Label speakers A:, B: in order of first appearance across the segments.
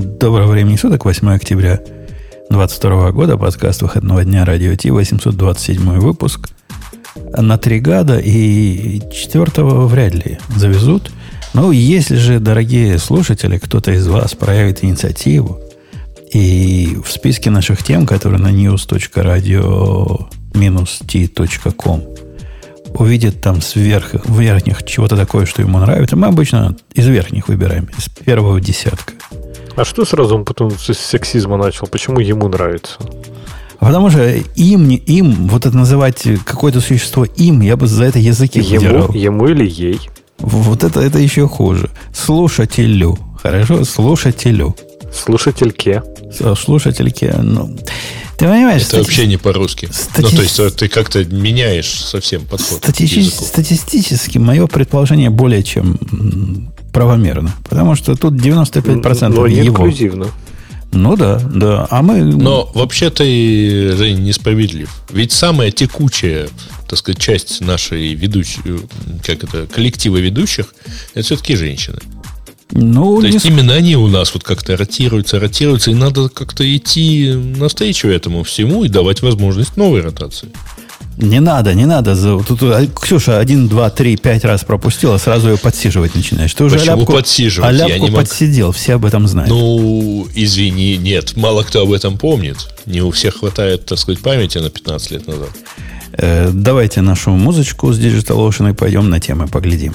A: Доброго времени суток, 8 октября 22 года, подкаст выходного дня Радио Ти, 827 выпуск. На три года и четвертого вряд ли завезут. Но если же, дорогие слушатели, кто-то из вас проявит инициативу, и в списке наших тем, которые на news.radio-t.com увидит там сверх, в верхних чего-то такое, что ему нравится. Мы обычно из верхних выбираем, из первого десятка.
B: А что сразу он потом с сексизма начал? Почему ему нравится?
A: Потому что им, не им, вот это называть какое-то существо им, я бы за это языки
B: ему,
A: выдирал.
B: Ему или ей?
A: Вот это, это еще хуже. Слушателю. Хорошо? Слушателю.
B: Слушательке.
A: Слушательке, ну... Ты понимаешь,
C: это стати... вообще не по-русски. Стати... Ну, то есть э, ты как-то меняешь совсем подход.
A: Стати... Статистически мое предположение более чем правомерно. Потому что тут 95%
B: Но
A: не
B: его. инклюзивно.
A: Ну да, да. А мы...
C: Но вообще ты, Жень, несправедлив. Ведь самая текучая, так сказать, часть нашей ведущей, как это, коллектива ведущих, это все-таки женщины. Ну, То есть не... именно они у нас вот как-то ротируются, ротируются, и надо как-то идти навстречу этому всему и давать возможность новой ротации.
A: Не надо, не надо. Тут, а, Ксюша один, два, три, пять раз пропустила, сразу ее подсиживать начинаешь. Ты уже
C: Почему
A: аляпку,
C: подсиживать?
A: аляпку Я не подсидел, все об этом знают.
C: Ну, извини, нет, мало кто об этом помнит. Не у всех хватает, так сказать, памяти на 15 лет назад.
A: Э, давайте нашу музычку с Digital Ocean и пойдем на темы поглядим.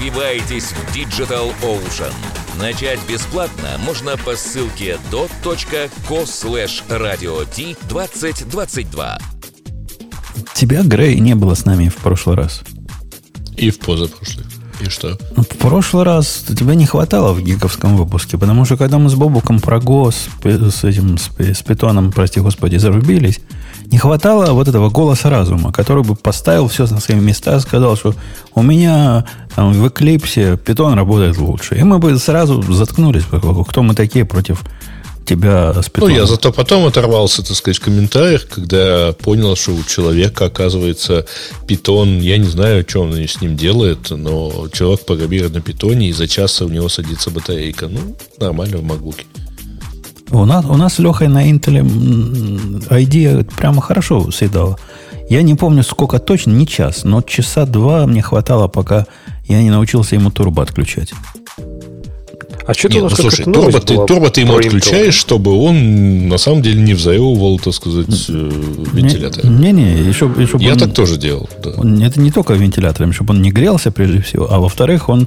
D: Развивайтесь в Digital Ocean. Начать бесплатно можно по ссылке dot.co slash radio t 2022.
A: Тебя, Грей, не было с нами в прошлый раз.
C: И в позапрошлый. И что?
A: Ну, в прошлый раз тебя не хватало в гиковском выпуске, потому что когда мы с Бобуком про ГОС, с этим, с, с питоном, прости господи, зарубились, не хватало вот этого голоса разума, который бы поставил все на свои места, сказал, что у меня там, в Эклипсе питон работает лучше. И мы бы сразу заткнулись, кто мы такие против тебя с
C: питоном. Ну, я зато потом оторвался, так сказать, в комментариях, когда понял, что у человека, оказывается, питон, я не знаю, что он с ним делает, но человек программирует на питоне, и за час у него садится батарейка. Ну, нормально в макбуке.
A: У нас, у нас с Лехой на Intel ID прямо хорошо съедала. Я не помню, сколько точно, не час, но часа два мне хватало, пока я не научился ему турбо отключать.
C: А что ты ну, слушай, турбо ты, турбо ты ему отключаешь, чтобы он на самом деле не взаевывал, так сказать, э, вентилятор.
A: Не-не, еще, еще
C: Я он, так тоже делал. Да.
A: Он, это не только вентилятором, чтобы он не грелся прежде всего, а во-вторых, он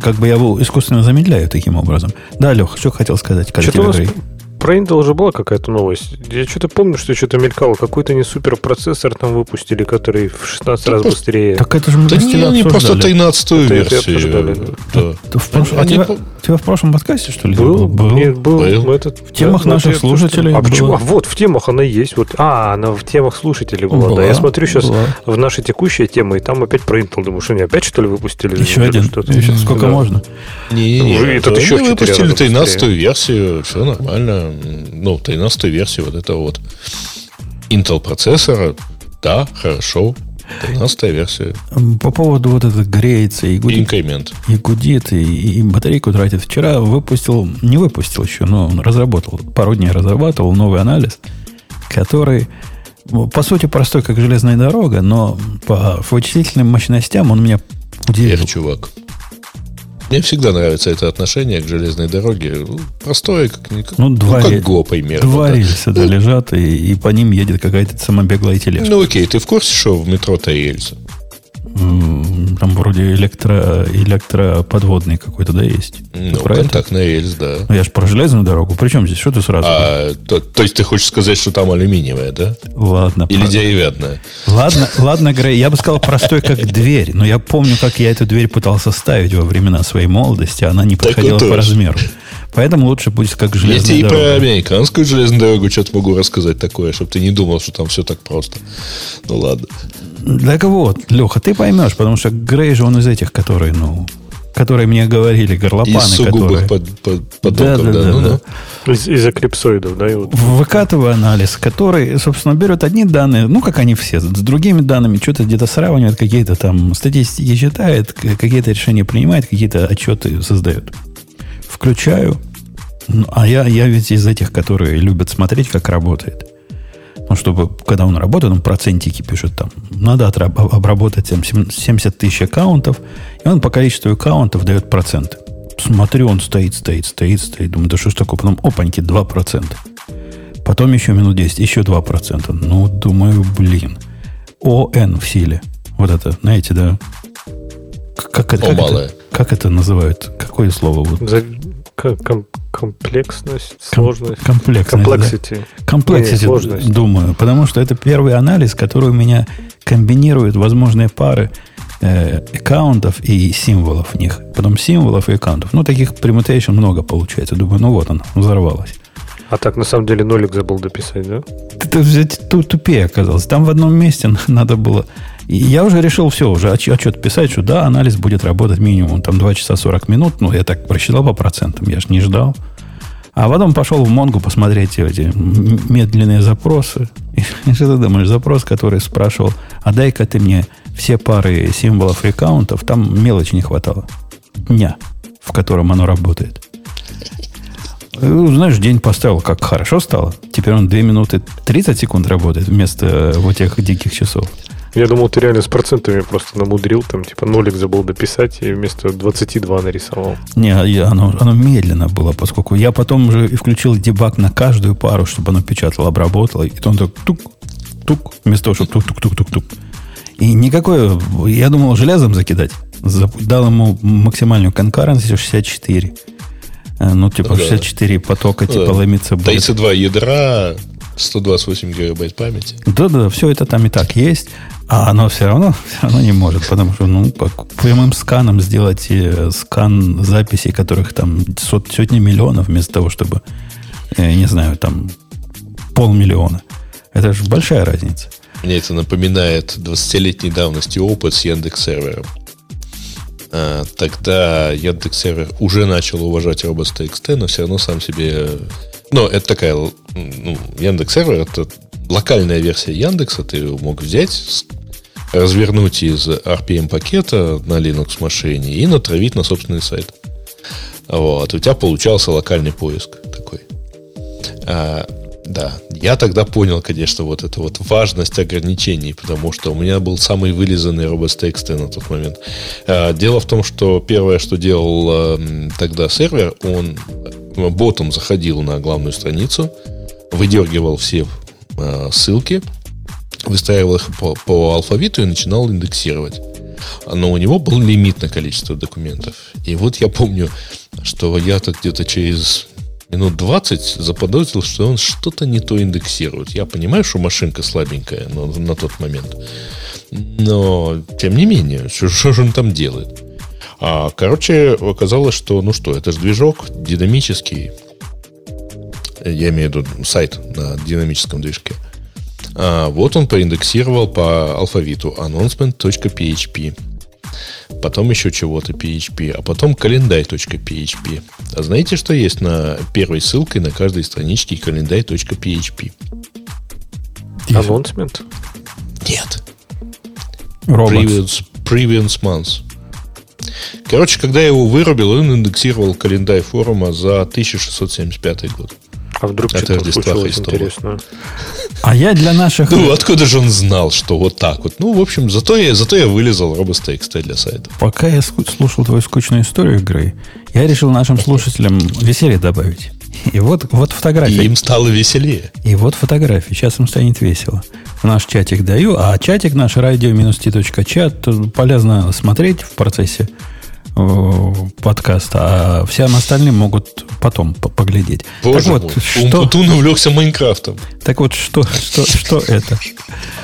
A: как бы я его искусственно замедляю таким образом. Да, Лех, что хотел сказать?
B: Что-то у нас про Intel уже была какая-то новость. Я что-то помню, что что-то мелькало. Какой-то не супер процессор там выпустили, который в 16 так раз просто, быстрее.
A: Так это же мы
C: да не, не просто 13-ю версию.
A: Да. Да. В прош... а тебя, тебя в прошлом подкасте, что ли?
B: Был? был? Нет, был. был.
A: Этот, в темах да, наших слушателей.
B: А почему? А вот, в темах она есть. Вот. А, она в темах слушателей была. была да, я смотрю сейчас была. в наши текущие темы, и там опять про Intel. Думаю, что они опять что ли выпустили?
A: Еще один. Что-то. Еще сколько да. можно?
C: Не, не, не. Тут еще выпустили 13-ю версию, все нормально ну, 13 версии вот этого вот Intel процессора, да, хорошо, 13 версия.
A: По поводу вот этого греется и гудит.
C: Инкремент.
A: И гудит, и, и батарейку тратит. Вчера выпустил, не выпустил еще, но он разработал, пару дней разрабатывал новый анализ, который, по сути, простой, как железная дорога, но по вычислительным мощностям он меня удивил.
C: Эх, чувак. Мне всегда нравится это отношение к железной дороге. Ну, простое, как, как,
A: ну, два
C: ну, как ГО, примерно.
A: Два да. рельса да, лежат, и, и по ним едет какая-то самобеглая тележка.
C: Ну, окей, ты в курсе, что в метро три рельса?
A: Там вроде электро, электроподводный какой-то, да, есть?
C: Ну, про контактная рельс, да.
A: Ну, я же про железную дорогу. Причем здесь? Что ты сразу?
C: А, то, то есть ты хочешь сказать, что там алюминиевая, да?
A: Ладно.
C: Или про... деревянная?
A: Ладно, ладно, Грей, я бы сказал простой, как дверь. Но я помню, как я эту дверь пытался ставить во времена своей молодости. Она не подходила по размеру. Поэтому лучше будет как железная
C: Я тебе и про американскую железную дорогу что-то могу рассказать такое, чтобы ты не думал, что там все так просто. Ну ладно.
A: Так вот, Леха, ты поймешь, потому что Грей же он из этих, которые, ну, которые мне говорили, горлопаны, из
C: сугубых которые... под, под,
A: потоков, да, да, да, ну, да,
B: да. Из, из эклипсоидов, да? И
A: вот. Выкатываю анализ, который, собственно, берет одни данные, ну, как они все, с другими данными, что-то где-то сравнивает, какие-то там статистики считает, какие-то решения принимает, какие-то отчеты создает. Включаю, ну, а я, я ведь из этих, которые любят смотреть, как работает. Ну, чтобы, когда он работает, он процентики пишет там. Надо обработать 70 тысяч аккаунтов, и он по количеству аккаунтов дает проценты. Смотрю, он стоит, стоит, стоит, стоит. Думаю, да что ж такое? Потом, опаньки, 2%. Потом еще минут 10, еще 2%. Ну, думаю, блин. ОН в силе. Вот это, знаете, да? Как, как, как, это, как это называют? Какое слово? Вот?
B: Ком- комплексность, сложность.
A: Комплексность. Complexity. Да. Complexity, думаю. Потому что это первый анализ, который у меня комбинирует возможные пары э, аккаунтов и символов в них. Потом символов и аккаунтов. Ну, таких permutation много получается. Думаю, ну вот она, взорвалась.
B: А так, на самом деле, нолик забыл дописать, да?
A: Ты, взять тупее оказалось. Там в одном месте надо было и я уже решил все, уже отчет писать, что да, анализ будет работать минимум там 2 часа 40 минут. Ну, я так просчитал по процентам, я же не ждал. А потом пошел в Монгу посмотреть эти медленные запросы. И что ты думаешь, запрос, который спрашивал, а дай-ка ты мне все пары символов аккаунтов, там мелочи не хватало. Дня, в котором оно работает. Ну, знаешь, день поставил, как хорошо стало. Теперь он 2 минуты 30 секунд работает вместо вот этих диких часов.
B: Я думал, ты реально с процентами просто намудрил, там, типа, нолик забыл дописать и вместо 22 нарисовал.
A: Не, я, оно, оно медленно было, поскольку я потом уже включил дебаг на каждую пару, чтобы оно печатало, обработало, и он так тук, тук, вместо того, чтобы тук-тук-тук-тук-тук. И никакое, я думал, железом закидать. Дал ему максимальную конкуренцию 64. Э, ну, типа, 64 потока, типа, ломиться
C: будет. 32 ядра, 128 гигабайт памяти.
A: Да-да, все это там и так есть. А оно все равно, все равно не может, потому что, ну, как прямым сканом сделать э, скан записей, которых там сот, сотни миллионов, вместо того, чтобы, я э, не знаю, там полмиллиона. Это же большая разница.
C: Мне это напоминает 20-летней давности опыт с Яндекс-сервером. А, тогда Яндекс-сервер уже начал уважать Robots.txt, но все равно сам себе... Ну, это такая... Ну, Яндекс-сервер — это локальная версия Яндекса. Ты мог взять, развернуть из RPM-пакета на Linux машине и натравить на собственный сайт. Вот. У тебя получался локальный поиск такой. А, да, я тогда понял, конечно, вот эту вот важность ограничений, потому что у меня был самый вылизанный robots.txt на тот момент. А, дело в том, что первое, что делал а, тогда сервер, он ботом заходил на главную страницу, выдергивал все а, ссылки, выстраивал их по, по алфавиту и начинал индексировать. Но у него был лимит на количество документов. И вот я помню, что я-то где-то через минут 20 заподозрил, что он что-то не то индексирует. Я понимаю, что машинка слабенькая но, на тот момент. Но, тем не менее, что, что же он там делает? А, короче, оказалось, что, ну что, это же движок динамический. Я имею в виду сайт на динамическом движке. А, вот он проиндексировал по алфавиту announcement.php. Потом еще чего-то PHP, а потом календарь.php. А знаете, что есть на первой ссылке на каждой страничке календарь.php?
B: Announcement?
C: Нет. Previous, previous months. Короче, когда я его вырубил, он индексировал календарь форума за 1675 год.
B: А вдруг
C: От
B: что-то случилось
C: Христова.
B: интересно?
A: А я для наших...
C: Ну, откуда же он знал, что вот так вот? Ну, в общем, зато я, зато я вылезал RoboStXT для сайта.
A: Пока я слушал твою скучную историю, Грей, я решил нашим слушателям веселье добавить. И вот, вот
C: И
A: фотография.
C: им стало веселее.
A: И вот фотография. Сейчас им станет весело. В наш чатик даю, а чатик наш радио-t.чат полезно смотреть в процессе э, подкаста, а все остальные могут потом по- поглядеть.
C: Боже
A: так вот,
C: мой,
A: что,
C: Умпутун увлекся Майнкрафтом.
A: так вот, что, что, что это?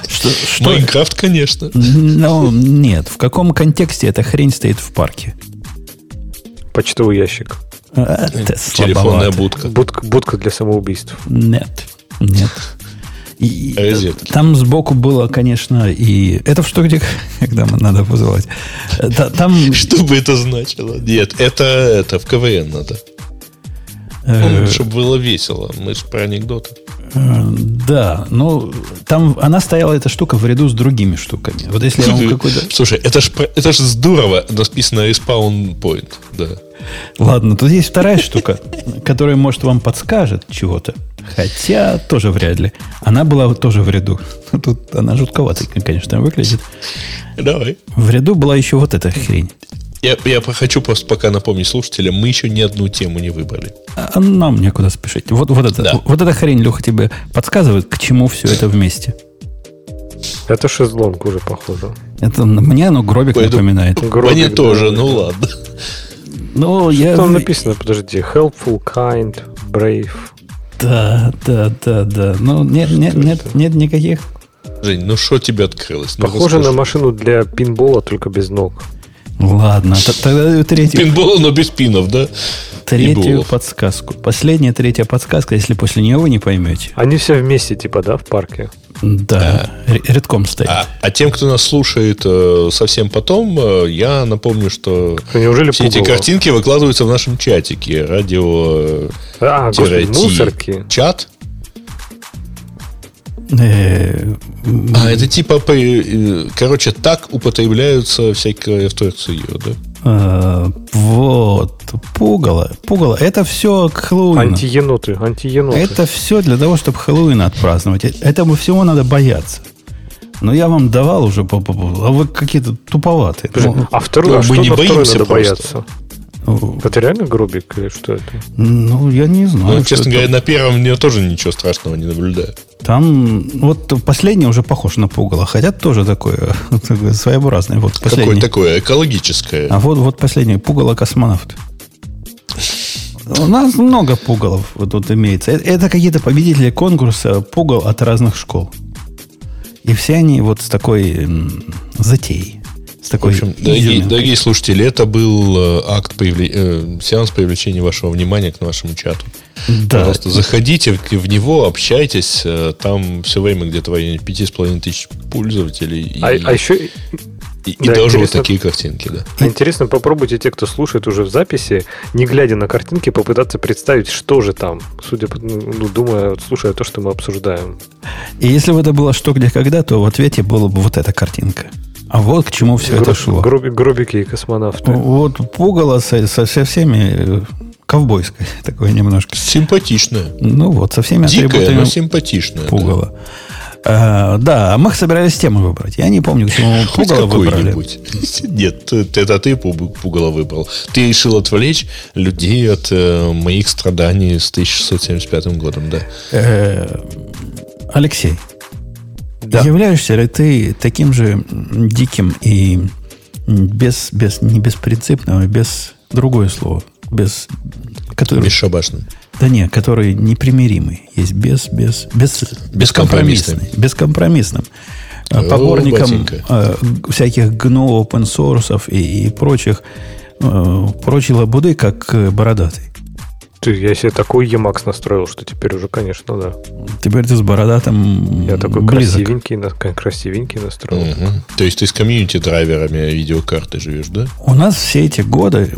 A: Что, что,
C: Майнкрафт, конечно.
A: ну, нет. В каком контексте эта хрень стоит в парке?
B: Почтовый ящик.
A: А,
C: Телефонная будка.
B: Будка, будка для самоубийств.
A: Нет, нет. И, там сбоку было, конечно, и... Это что где, когда надо вызывать? Та- Там...
C: Что бы это значило? Нет, это, это в КВН надо.
A: э,
C: чтобы было весело. Мы же про анекдоты.
A: э, Да, ну, там она стояла, эта штука, в ряду с другими штуками. Вот если я вам какой-то...
C: Слушай, это ж, это ж здорово написано respawn point. Да.
A: Ладно, тут есть вторая штука, которая, может, вам подскажет чего-то. Хотя тоже вряд ли. Она была тоже в ряду. Тут она жутковато, конечно, выглядит.
C: Давай.
A: В ряду была еще вот эта хрень.
C: Я, я хочу просто пока напомнить слушателям, мы еще ни одну тему не выбрали.
A: А нам некуда спешить. Вот, вот, это,
C: Да.
A: вот эта хрень, Леха, тебе подсказывает, к чему все это вместе.
B: Это шезлонг уже похоже.
A: Это мне оно гробик
C: Поэтому-
A: напоминает.
B: Гробик,
C: Мне
B: да,
C: тоже,
B: да.
C: ну ладно.
A: Ну, я...
B: Что там написано? Подожди. Helpful, kind, brave.
A: Да, да, да, да. Ну, нет, нет, нет, нет никаких.
C: Жень, ну что тебе открылось? Ну,
B: Похоже на машину для пинбола, только без ног.
A: Ладно, тогда третью,
C: Пинбола, но без пинов, да?
A: третью подсказку. Последняя третья подсказка, если после нее вы не поймете.
B: Они все вместе, типа, да, в парке?
A: Да, р- рядком стоит.
C: А, а тем, кто нас слушает э, совсем потом, э, я напомню, что
B: Неужели
C: все эти картинки выкладываются в нашем чатике. Радио э,
B: А, господи,
C: тире Ти
B: мусорки.
C: чат.
A: Э,
C: А, это типа, э, короче, так употребляются всякое в Турции, да?
A: Э, Вот, пугало. Пугало. Это все к Хэллоуину.
B: Антиеноты, антиеноты.
A: Это все для того, чтобы Хэллоуин отпраздновать. Э- Этому всего надо бояться. Но я вам давал уже, а вы какие-то туповатые.
B: Подожди,
A: Ну,
B: а второй,
C: ну,
B: а
C: мы
B: что
C: не боимся
B: надо
C: просто.
B: бояться? Это реально гробик или что это?
A: ну, я не знаю.
C: Ну, честно
A: это.
C: говоря, на первом я тоже ничего страшного не наблюдаю.
A: Там вот последний уже похож на пугало, хотя тоже такое, такое своеобразное. Вот
C: Какое
A: последний.
C: такое экологическое.
A: А вот, вот последний пугало космонавт. У нас много пугалов вот тут имеется. Это, это какие-то победители конкурса пугал от разных школ. И все они вот с такой м, затеей. С
C: В
A: такой
C: общем, дорогие, дорогие слушатели, это был э, акт появле- э, сеанс привлечения вашего внимания к нашему чату.
A: Да.
C: Пожалуйста, заходите в, в него, общайтесь. э, Там все время где-то в районе 5,5 тысяч пользователей. И,
B: А, а еще
C: и- и
B: да,
C: даже вот такие картинки, да.
B: интересно, попробуйте те, кто слушает уже в записи, не глядя на картинки, попытаться представить, что же там, судя по, ну, думая, слушая то, что мы обсуждаем.
A: И если бы это было что, где, когда, то в ответе была бы вот эта картинка. А вот к чему все это
B: Гроб-
A: шло.
B: гроби- гробики и космонавты.
A: Вот пугало со, со- со всеми э, ковбойское такое немножко.
C: Симпатичная.
A: Ну вот, со всеми
C: Дикая,
A: атрибутами
C: но симпатичная. да.
A: пугало. А, да, а мы собирались тему выбрать. Я не помню, к чему пугало выбрали.
C: Нет, это ты пу- пугало выбрал. Ты решил отвлечь людей от э, моих страданий с 1675 годом, да?
A: Э, Алексей,
B: Да.
A: являешься ли ты таким же диким и без, без, не беспринципным, а без другое слово, без, который,
C: Бесшабашным.
A: да нет, который непримиримый, есть без, без, без, бескомпромиссный, бескомпромиссным. Э, поборником э, всяких GNU, open source и, и прочих, э, прочей лабуды, как э, бородатый.
B: Ты, я себе такой Emacs настроил, что теперь уже, конечно, да.
A: Теперь ты с бородатым
B: Я такой
A: близок.
B: красивенький, на- красивенький настроил.
C: Мгм. То есть ты с комьюнити-драйверами видеокарты живешь, да?
A: У нас все эти годы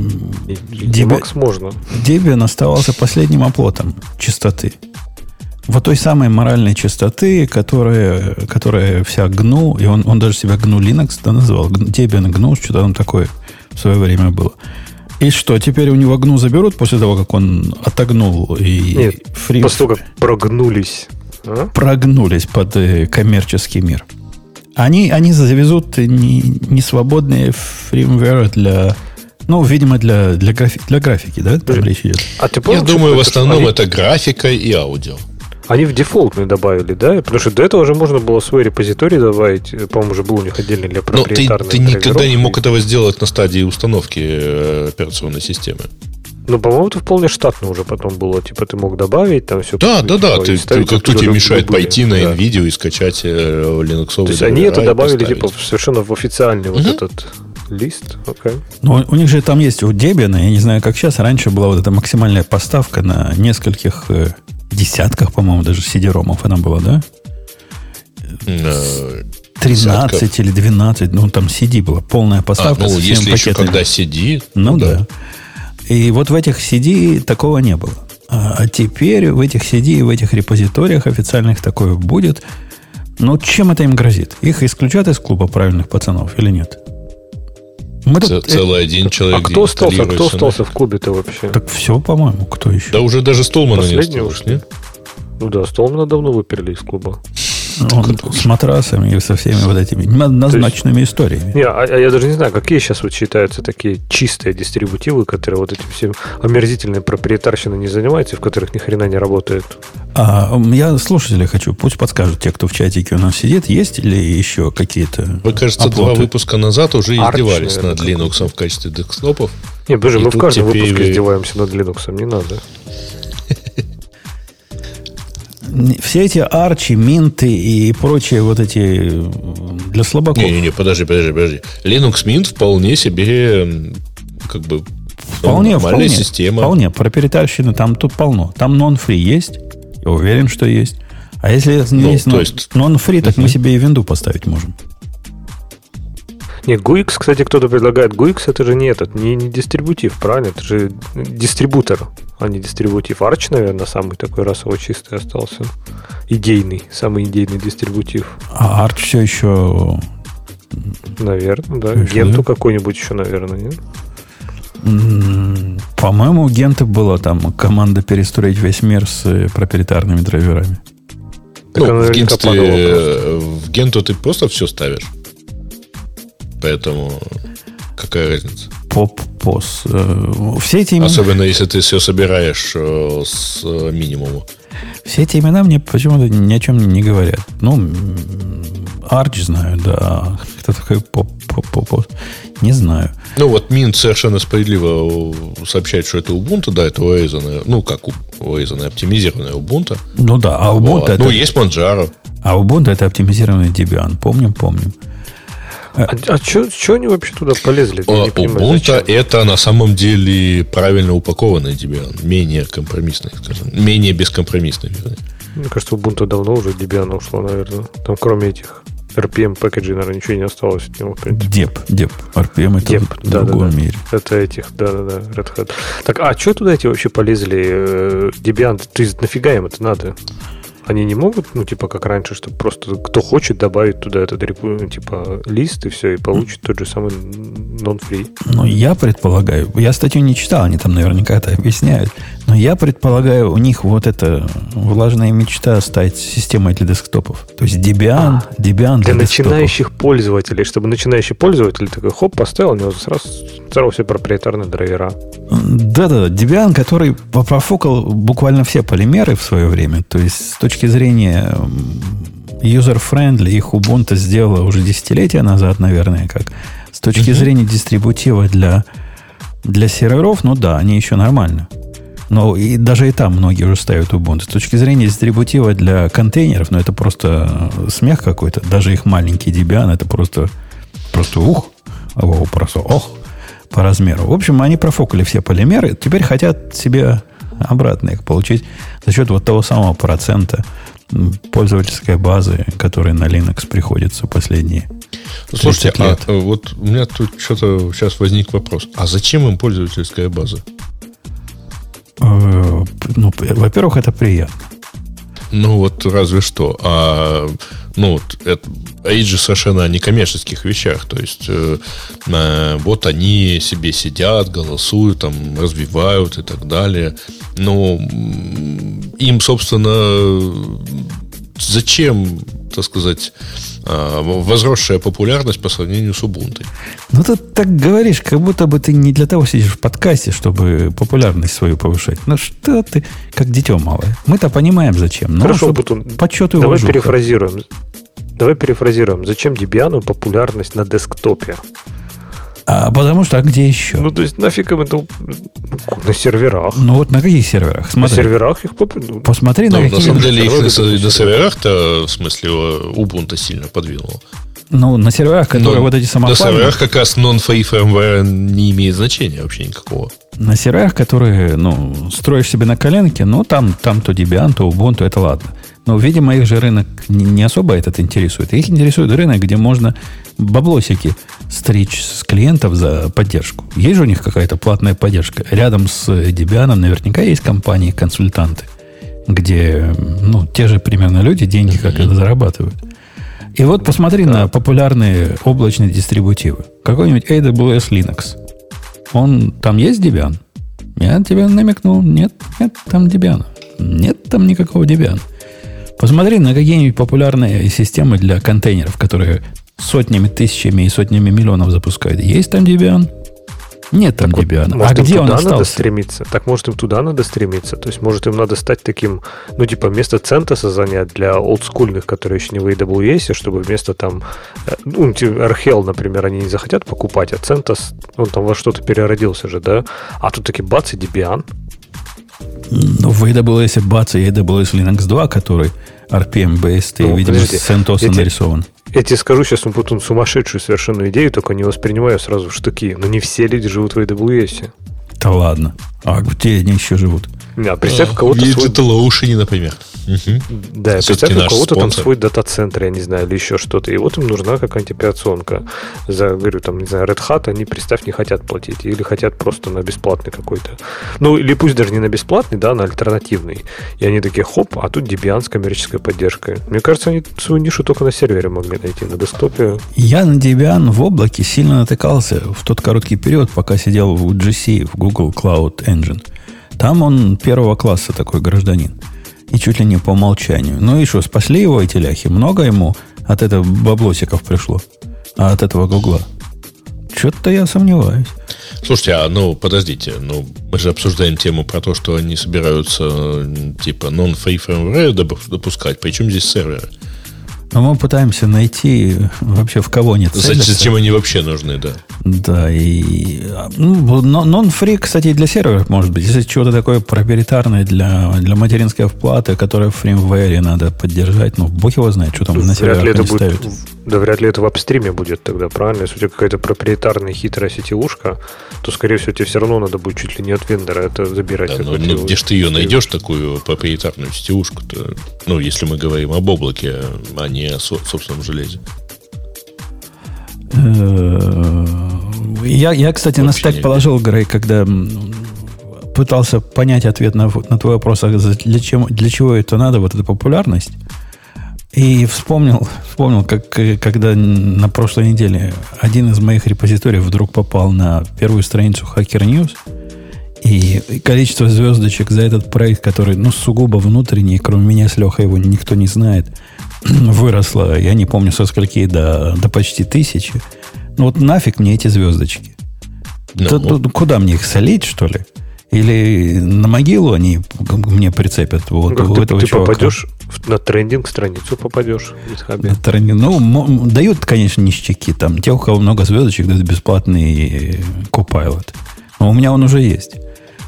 B: И- Emacs можно.
A: Debian оставался последним оплотом чистоты. Вот той самой моральной чистоты, которая, которая вся GNU, и он, он даже себя GNU Linux да, называл, Г- Debian GNU, что-то там такое в свое время было. И что, теперь у него GNU заберут после того, как он отогнул и
B: Нет. фри... После того, как прогнулись.
A: А? Прогнулись под э, коммерческий мир. Они, они завезут не, не свободные фреймверы для ну, видимо, для, для, графи, для графики, да, там речь идет?
C: А ты помнишь, Я думаю, в основном это графика и аудио.
B: Они в дефолтный добавили, да? Потому что до этого уже можно было свой репозиторий добавить. По-моему, уже был у них отдельный для проприетарных
C: Но ты, ты никогда не мог этого сделать на стадии установки э, операционной системы.
B: Ну, по-моему, это вполне штатно уже потом было. Типа ты мог добавить там все.
C: Да, да, да. Ты, ты, как кто тебе мешает любые, пойти на да. NVIDIA и скачать э, Linux То
B: есть они это добавили типа совершенно в официальный угу. вот этот лист. Okay.
A: Ну, у них же там есть у Debian, я не знаю, как сейчас, раньше была вот эта максимальная поставка на нескольких э, десятках, по-моему, даже CD-ромов она была, да? 13 Десятков. или 12, ну там CD была, полная поставка. А,
C: ну, если еще когда CD.
A: Ну, ну да. да. И вот в этих CD такого не было. А, а теперь в этих CD и в этих репозиториях официальных такое будет. Но чем это им грозит? Их исключат из клуба правильных пацанов или нет?
C: Мы тут, Целый один а человек.
B: А кто остался, кто остался в клубе-то вообще?
A: Так все, по-моему, кто еще?
C: Да уже даже Столмана не осталось, нет?
B: Ну да, Столмана давно выперли из клуба.
A: Он с матрасами и со всеми вот этими назначенными есть, историями.
B: Не, а, а я даже не знаю, какие сейчас вот считаются такие чистые дистрибутивы, которые вот этим всем омерзительной проприетарщиной не занимаются, в которых ни хрена не работает.
A: А, я слушателей хочу, пусть подскажут те, кто в чатике у нас сидит, есть ли еще какие-то
C: Вы, кажется, оплоты? два выпуска назад уже издевались Arch, над Linux в качестве десктопов.
B: Не, боже, мы в каждом выпуске издеваемся над Linux, не надо
A: все эти арчи, минты и прочие вот эти для слабаков.
C: Не-не-не, подожди, подожди, подожди. Linux Mint вполне себе как бы
A: вполне, нормальная вполне, система. Вполне, проприетарщины там тут полно. Там non-free есть, я уверен, что есть. А если ну, есть, есть non-free, так uh-huh. мы себе и винду поставить можем.
B: Не, GUIX, кстати, кто-то предлагает GUIX, это же не этот, не, не дистрибутив, правильно? Это же дистрибутор, а не дистрибутив. Arch, наверное, самый такой расово чистый остался. Идейный, самый идейный дистрибутив.
A: А Arch все еще...
B: Наверное, да. Еще, Генту да? какой-нибудь еще, наверное, нет?
A: По-моему, у Гента была там команда перестроить весь мир с э, проприетарными драйверами.
C: Так ну, в, Гент ты, в Генту ты просто все ставишь. Поэтому какая разница?
A: Поп, пос. Э, все эти
C: имена... Особенно если ты все собираешь э, с минимума.
A: Все эти имена мне почему-то ни о чем не говорят. Ну, Арч знаю, да. Кто такой поп, поп, поп, поп? Не знаю.
C: Ну, вот Мин совершенно справедливо сообщает, что это Ubuntu, да, это урезанная, ну, как урезанная, оптимизированная Ubuntu.
A: Ну да, а Ubuntu вот. это...
C: Ну, есть Manjaro.
A: А Ubuntu это оптимизированный Debian, помним, помним.
B: А, а что они вообще туда полезли?
C: Я Ubuntu это на самом деле правильно упакованный Debian, менее компромиссный, скажем, менее бескомпромиссный. Вернее.
B: Мне кажется, Ubuntu давно уже Debian ушло, наверное. Там кроме этих RPM пэкэджей, наверное, ничего не осталось от него, в
A: принципе. Деп, деп. RPM это Деп, в да, другом
B: да,
A: мире.
B: Это этих, да-да-да, Red Hat. Так, а что туда эти вообще полезли? Э, Debian, то есть нафига им это надо? Они не могут, ну, типа, как раньше, чтобы просто кто хочет добавить туда этот, типа, лист и все, и получит тот же самый non-free.
A: Ну, я предполагаю, я статью не читал, они там наверняка это объясняют, но я предполагаю, у них вот эта влажная мечта стать системой для десктопов. То есть Debian, а, Debian
B: для, для начинающих пользователей, чтобы начинающий пользователь такой, хоп, поставил, у него сразу, сразу все проприетарные драйвера.
A: Да-да, Debian, который профукал буквально все полимеры в свое время, то есть с точки зрения user-friendly их Ubuntu сделала уже десятилетия назад, наверное, как с точки mm-hmm. зрения дистрибутива для, для серверов, ну да, они еще нормально. Но и даже и там многие уже ставят Ubuntu. С точки зрения дистрибутива для контейнеров, ну это просто смех какой-то. Даже их маленький Debian, это просто, просто ух, просто ох по размеру. В общем, они профокали все полимеры. Теперь хотят себе обратно их получить за счет вот того самого процента пользовательской базы, которая на Linux приходится последние
C: ну, Слушайте, лет. а вот у меня тут что-то сейчас возник вопрос. А зачем им пользовательская база?
A: Э, ну, во-первых, это приятно.
C: Ну, вот разве что. А, ну, это, речь же совершенно о некоммерческих вещах. То есть, э, э, вот они себе сидят, голосуют, там, развивают и так далее. Но им, собственно, зачем, так сказать, а, возросшая популярность по сравнению с Ubuntu.
A: Ну, ты так говоришь, как будто бы ты не для того сидишь в подкасте, чтобы популярность свою повышать. Ну, что ты, как дитё малое. Мы-то понимаем, зачем.
B: Ну, Хорошо, Бутун,
A: почет и
B: давай уважуха. перефразируем. Давай перефразируем. Зачем Debian популярность на десктопе?
A: А потому что, а где еще?
B: Ну, то есть, нафиг им это на серверах.
A: Ну, вот на каких серверах?
B: Смотри. На серверах их поп...
A: Ну, Посмотри
C: ну, на какие... На самом деле, их на, на серверах-то, в смысле, Ubuntu сильно подвинуло.
A: Ну, на серверах, которые Но вот эти самопальные...
C: На серверах как раз non-free firmware не имеет значения вообще никакого.
A: На серверах, которые, ну, строишь себе на коленке, ну, там, там то Debian, то Ubuntu, это ладно. Но, видимо, их же рынок не особо этот интересует. Их интересует рынок, где можно баблосики стричь с клиентов за поддержку. Есть же у них какая-то платная поддержка. Рядом с Debian наверняка есть компании-консультанты, где ну, те же примерно люди деньги как это зарабатывают. И вот посмотри да. на популярные облачные дистрибутивы. Какой-нибудь AWS Linux. Он там есть Debian? Я тебе намекнул. Нет, нет, там Debian. Нет там никакого Debian. Посмотри на какие-нибудь популярные системы для контейнеров, которые сотнями, тысячами и сотнями миллионов запускают. Есть там Debian? Нет там так Debian.
B: Вот, а где туда он остался? надо стремиться. Так может им туда надо стремиться. То есть может им надо стать таким, ну типа вместо CentOS занять для олдскульных, которые еще не в AWS, чтобы вместо там, э, ну Arhel, например, они не захотят покупать, а CentOS, он там во что-то переродился же, да? А тут таки бац и Debian.
A: Ну, в AWS бац и AWS Linux 2, который RPM-based ну, и, видимо, подожди. с CentOS нарисован.
B: Я тебе скажу сейчас ну, потом сумасшедшую совершенно идею, только не воспринимаю сразу в штуки. Но не все люди живут в AWS.
A: Да ладно. А где они еще живут?
B: А, представь, у кого-то
C: свой... Digital например.
B: Угу. Да, представь, у кого-то там свой дата-центр, я не знаю, или еще что-то. И вот им нужна какая-нибудь операционка. За, говорю, там, не знаю, Red Hat, они, представь, не хотят платить. Или хотят просто на бесплатный какой-то. Ну, или пусть даже не на бесплатный, да, на альтернативный. И они такие, хоп, а тут Debian с коммерческой поддержкой. Мне кажется, они свою нишу только на сервере могли найти, на десктопе.
A: Я на Debian в облаке сильно натыкался в тот короткий период, пока сидел в GC, в Google Cloud Engine. Там он первого класса такой гражданин. И чуть ли не по умолчанию. Ну и что, спасли его эти ляхи? Много ему от этого баблосиков пришло? А от этого Гугла? Что-то я сомневаюсь.
C: Слушайте, а ну подождите, ну мы же обсуждаем тему про то, что они собираются типа non-free firmware допускать. Причем здесь серверы?
A: Но мы пытаемся найти вообще в кого нет
C: целятся. Зачем они вообще нужны, да?
A: Да, и ну, non-free, кстати, для серверов может быть. Если что-то такое проприетарное для, для материнской вплаты, которое в фреймвэре надо поддержать, ну, бог его знает, что там на серверах
B: это будет, ставят. Да вряд ли это в апстриме будет тогда, правильно? Если у тебя какая-то проприетарная хитрая сетевушка, то, скорее всего, тебе все равно надо будет чуть ли не от вендора это забирать. Да,
C: ну, ну, где же ты ее найдешь, такую проприетарную сетевушку-то? Ну, если мы говорим об облаке, а не о собственном железе.
A: Э, я, я кстати, на стек положил, Грей, когда пытался понять ответ на, на твой вопрос, а для, чем, для чего это надо, вот эта популярность. И вспомнил, вспомнил, как когда на прошлой неделе один из моих репозиториев вдруг попал на первую страницу Hacker News, и количество звездочек за этот проект, который, ну, сугубо внутренний, кроме меня с Лехой его никто не знает, выросло, я не помню со скольки, до, до почти тысячи. Ну вот нафиг мне эти звездочки. Ну, да, вот. Куда мне их солить, что ли? Или на могилу они мне прицепят вот,
B: ну, у этого ты чувака. попадешь на трендинг страницу попадешь.
A: На трендинг, ну, дают, конечно, ништяки. Там те, у кого много звездочек, дают бесплатный Copilot. Но у меня он уже есть.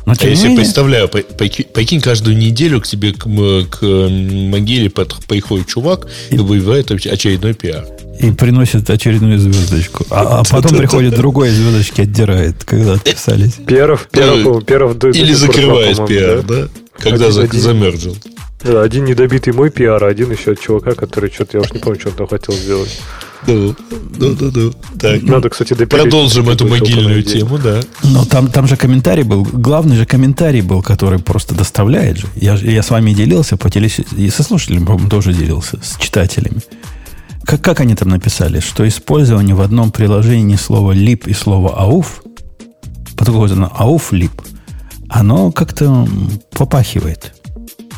C: Но, а я себе представляю, прикинь, каждую неделю к тебе к, к могиле приходит чувак и, и выбивает очередной пиар.
A: И приносит очередную звездочку. А, а потом приходит другой звездочки, отдирает, когда отписались.
B: Перов, перов, перов
C: Или закрывает пиар, да? Когда замерзил.
B: Да, один недобитый мой пиар, а один еще от чувака, который что-то, я уж не помню, что он там хотел сделать.
C: Да, да, да, да. Так,
B: Надо, кстати,
C: Продолжим эту могильную тему, да.
A: Но там, там же комментарий был, главный же комментарий был, который просто доставляет же. Я, я с вами делился по телевизору, и со слушателями, по-моему, тоже делился, с читателями. Как, как они там написали? Что использование в одном приложении слова лип и слова ауф, по такому ауф лип, оно как-то попахивает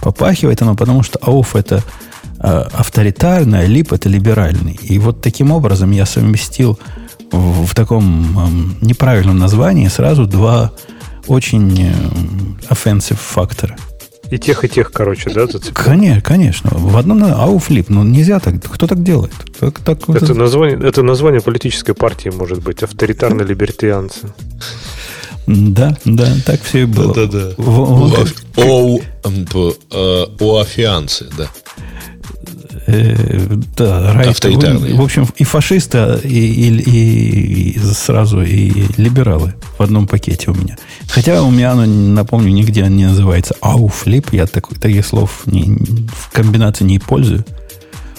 A: Попахивает оно, потому что АУФ это э, авторитарное, лип это либеральный. И вот таким образом я совместил в, в таком неправильном названии сразу два очень offensive фактора.
B: И тех, и тех, короче, да?
A: Конечно, конечно. В одном ауфлип. Ну, нельзя так. Кто так делает? Так,
B: так, это, это... Название, это название политической партии, может быть. Авторитарные либертианцы.
A: Да, да, так все и было.
C: Да, да, да. О, о, афианцы, да.
A: Э, да, райт,
C: авторитарные.
A: В общем, и фашисты, и, и, и сразу и либералы в одном пакете у меня. Хотя у меня оно, напомню, нигде не называется ауфлип. Я так, таких слов не, в комбинации не пользую.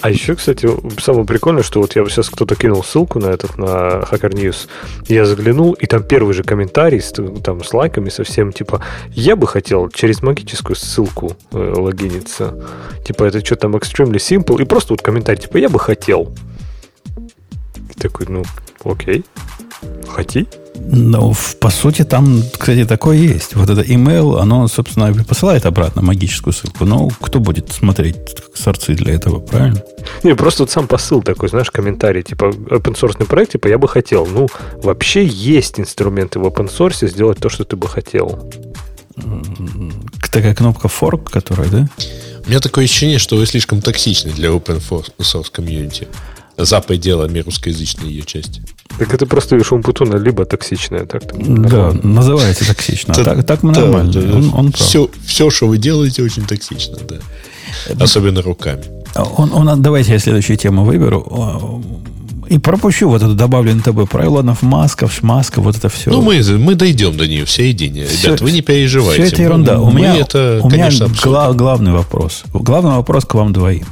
B: А еще, кстати, самое прикольное, что вот я сейчас кто-то кинул ссылку на этот, на Hacker News, я заглянул, и там первый же комментарий с, там, с лайками совсем, типа, я бы хотел через магическую ссылку э, логиниться. Типа, это что там extremely simple, и просто вот комментарий, типа, я бы хотел. И такой, ну, окей, хоти.
A: Ну, по сути, там, кстати, такое есть. Вот это email, оно, собственно, посылает обратно магическую ссылку. Но кто будет смотреть сорцы для этого, правильно?
B: Не, просто вот сам посыл такой, знаешь, комментарий, типа, open source проект, типа, я бы хотел. Ну, вообще есть инструменты в open source сделать то, что ты бы хотел.
A: Такая кнопка fork, которая, да?
C: У меня такое ощущение, что вы слишком токсичны для open source комьюнити за пределами русскоязычной ее части.
B: Так это просто видишь, Умпутуна либо токсичная, так
A: Да, называется токсично. А так, так нормально.
C: Он, он все, все, что вы делаете, очень токсично, да. Особенно руками.
A: Он, он, давайте я следующую тему выберу. И пропущу вот эту добавленную тобой про Илонов Масков, Шмасков, вот это все.
C: Ну, мы, мы дойдем до нее все едине. Все, Ребят, вы не переживайте.
A: Все это ерунда. Мы, у меня, это, у меня гла- главный вопрос. Главный вопрос к вам двоим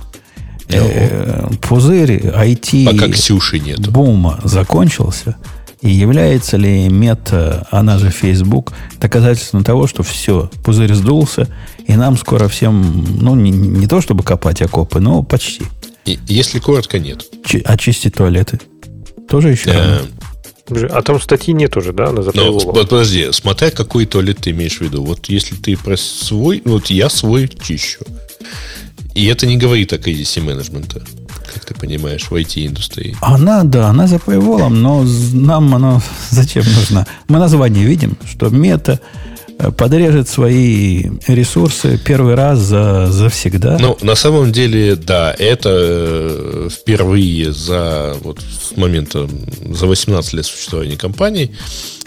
A: э, пузырь IT
C: Пока Ксюши нету.
A: бума закончился, и является ли мета, она же Facebook, доказательством того, что все, пузырь сдулся, и нам скоро всем, ну, не, не то чтобы копать окопы, но почти.
C: И, если коротко, нет.
A: Ч, очистить туалеты? Тоже еще
B: э, А там статьи нет уже, да? Она
C: ну, подожди, смотря какой туалет ты имеешь в виду. Вот если ты про свой, ну, вот я свой чищу. И это не говорит о кризисе менеджмента, как ты понимаешь, в IT-индустрии.
A: Она, да, она за paywall, но нам оно зачем нужно? Мы название видим, что мета э, подрежет свои ресурсы первый раз за, за всегда.
C: Ну, на самом деле, да, это э, впервые за вот с момента, за 18 лет существования компании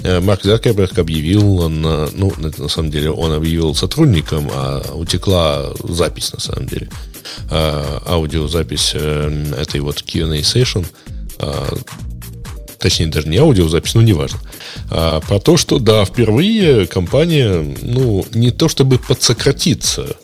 C: Э, Марк Закерберг объявил, на, ну, на самом деле, он объявил сотрудникам, а утекла запись, на самом деле, аудиозапись э, этой вот Q&A session, точнее, даже не аудиозапись, но неважно, а, про то, что, да, впервые компания, ну, не то чтобы подсократиться,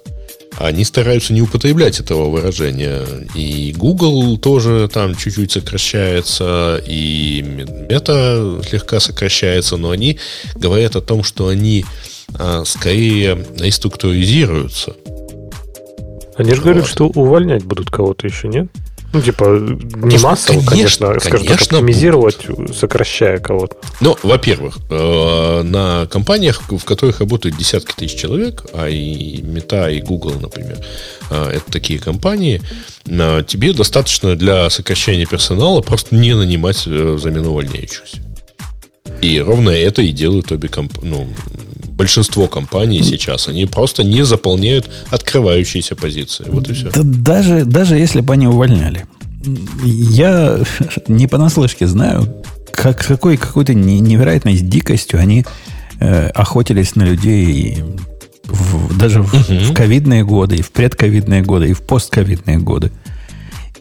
C: они стараются не употреблять этого выражения. И Google тоже там чуть-чуть сокращается, и Meta слегка сокращается, но они говорят о том, что они а, скорее реструктуризируются.
B: Они же вот. говорят, что увольнять будут кого-то еще, нет? Ну, типа, не массово, конечно, конечно, скажем так, оптимизировать, сокращая кого-то.
C: Ну, во-первых, э, на компаниях, в которых работают десятки тысяч человек, а и Мета, и Google, например, э, это такие компании, э, тебе достаточно для сокращения персонала просто не нанимать взамен увольняющихся. И ровно это и делают обе компании, ну, большинство компаний сейчас. Они просто не заполняют открывающиеся позиции. Вот и все.
A: Да даже, даже если бы они увольняли. Я не понаслышке знаю, как, какой, какой-то невероятной дикостью они э, охотились на людей в, даже в, угу. в ковидные годы, и в предковидные годы, и в постковидные годы.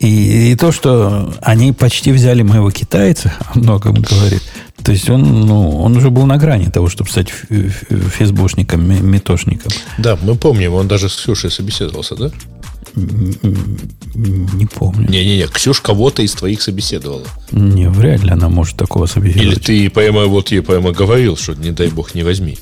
A: И, и то, что они почти взяли моего китайца, о многом говорит. То есть он, ну, он уже был на грани того, чтобы стать фейсбушником, метошником.
C: Да, мы помним, он даже с Ксюшей собеседовался, да?
A: Не помню.
C: Не-не-не, Ксюш кого-то из твоих собеседовала.
A: Не, вряд ли она может такого собеседовать.
C: Или ты прямо вот ей прямо говорил, что не дай бог не возьми.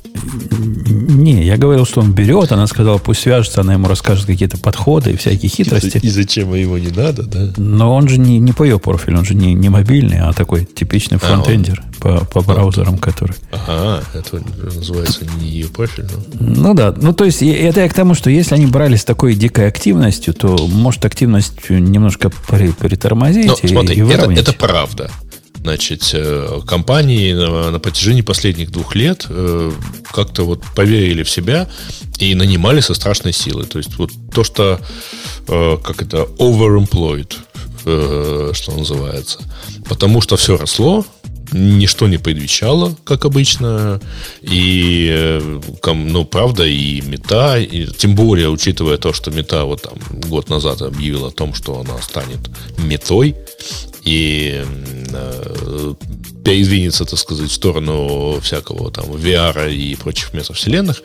A: Не, я говорил, что он берет, она сказала, пусть свяжется, она ему расскажет какие-то подходы и всякие хитрости.
C: И, зачем ему не надо, да?
A: Но он же не, не по ее профилю, он же не, не мобильный, а такой типичный фронтендер а, он... по, по браузерам, который.
C: Ага, это называется не ее профиль.
A: Но... Ну да, ну то есть это я к тому, что если они брали с такой дикой активностью, то может активность немножко притормозить
C: Но, и, смотри, и это, это правда. Значит, э, компании на, на протяжении последних двух лет э, как-то вот поверили в себя и нанимали со страшной силой. То есть вот то, что э, как это overemployed, что называется. Потому что все росло, ничто не предвещало, как обычно. И, ну, правда, и мета, и, тем более, учитывая то, что мета вот там год назад объявила о том, что она станет метой, и э, передвинется, так сказать, в сторону всякого там VR и прочих метавселенных.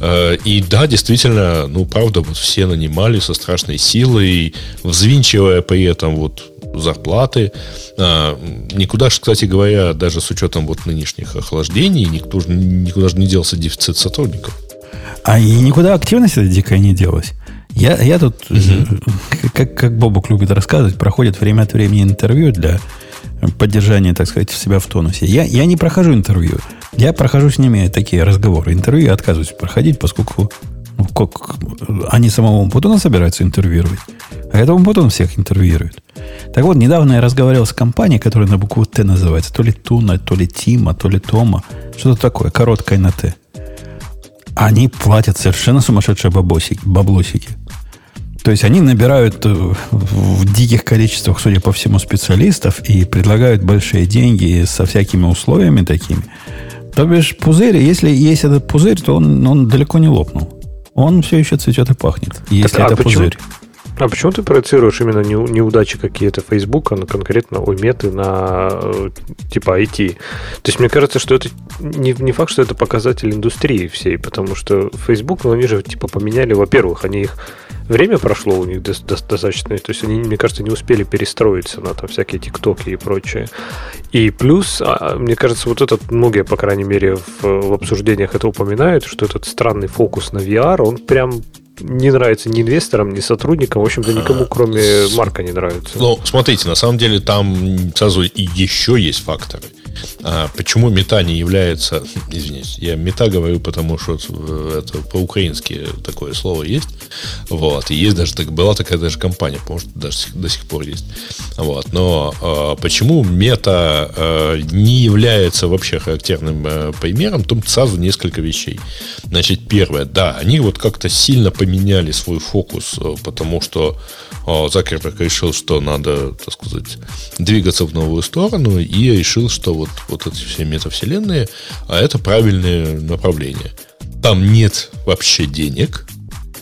C: Э, и да, действительно, ну, правда, вот все нанимали со страшной силой, взвинчивая при этом вот зарплаты. Э, никуда же, кстати говоря, даже с учетом вот нынешних охлаждений, никто никуда же не делся дефицит сотрудников.
A: А и никуда активность эта дикая не делась. Я, я тут, угу. как, как Бобук любит рассказывать, проходит время от времени интервью для поддержания, так сказать, себя в тонусе. Я, я не прохожу интервью. Я прохожу с ними такие разговоры. Интервью я отказываюсь проходить, поскольку ну, как, они самого Путуна собираются интервьюировать. А этого Путун всех интервьюирует. Так вот, недавно я разговаривал с компанией, которая на букву Т называется. То ли Туна, то ли Тима, то ли Тома. Что-то такое, короткое на Т. Они платят совершенно сумасшедшие баблосики. баблосики. То есть они набирают э, в диких количествах, судя по всему, специалистов и предлагают большие деньги со всякими условиями такими. То бишь пузырь, если есть этот пузырь, то он, он далеко не лопнул. Он все еще цветет и пахнет, если так, а это почему, пузырь.
B: А почему ты проецируешь именно неудачи какие-то Фейсбука, на конкретно у меты на э, типа IT? То есть мне кажется, что это не, не факт, что это показатель индустрии всей, потому что Facebook, ну они же типа поменяли, во-первых, они их время прошло у них достаточно, то есть они, мне кажется, не успели перестроиться на там всякие тиктоки и прочее. И плюс, а, мне кажется, вот этот, многие, по крайней мере, в, в обсуждениях это упоминают, что этот странный фокус на VR, он прям не нравится ни инвесторам, ни сотрудникам, в общем-то, никому, кроме Марка, не нравится.
C: Ну, смотрите, на самом деле там сразу и еще есть факторы. А почему мета не является... Извините, я мета говорю, потому что это по-украински такое слово есть. Вот. И есть даже так, была такая даже компания, может, даже до сих пор есть. Вот. Но а, почему мета а, не является вообще характерным а, примером, тут сразу несколько вещей. Значит, первое, да, они вот как-то сильно поменяли свой фокус, потому что а, Закерберг решил, что надо, так сказать, двигаться в новую сторону, и решил, что вот вот эти все метавселенные, а это правильное направление. Там нет вообще денег,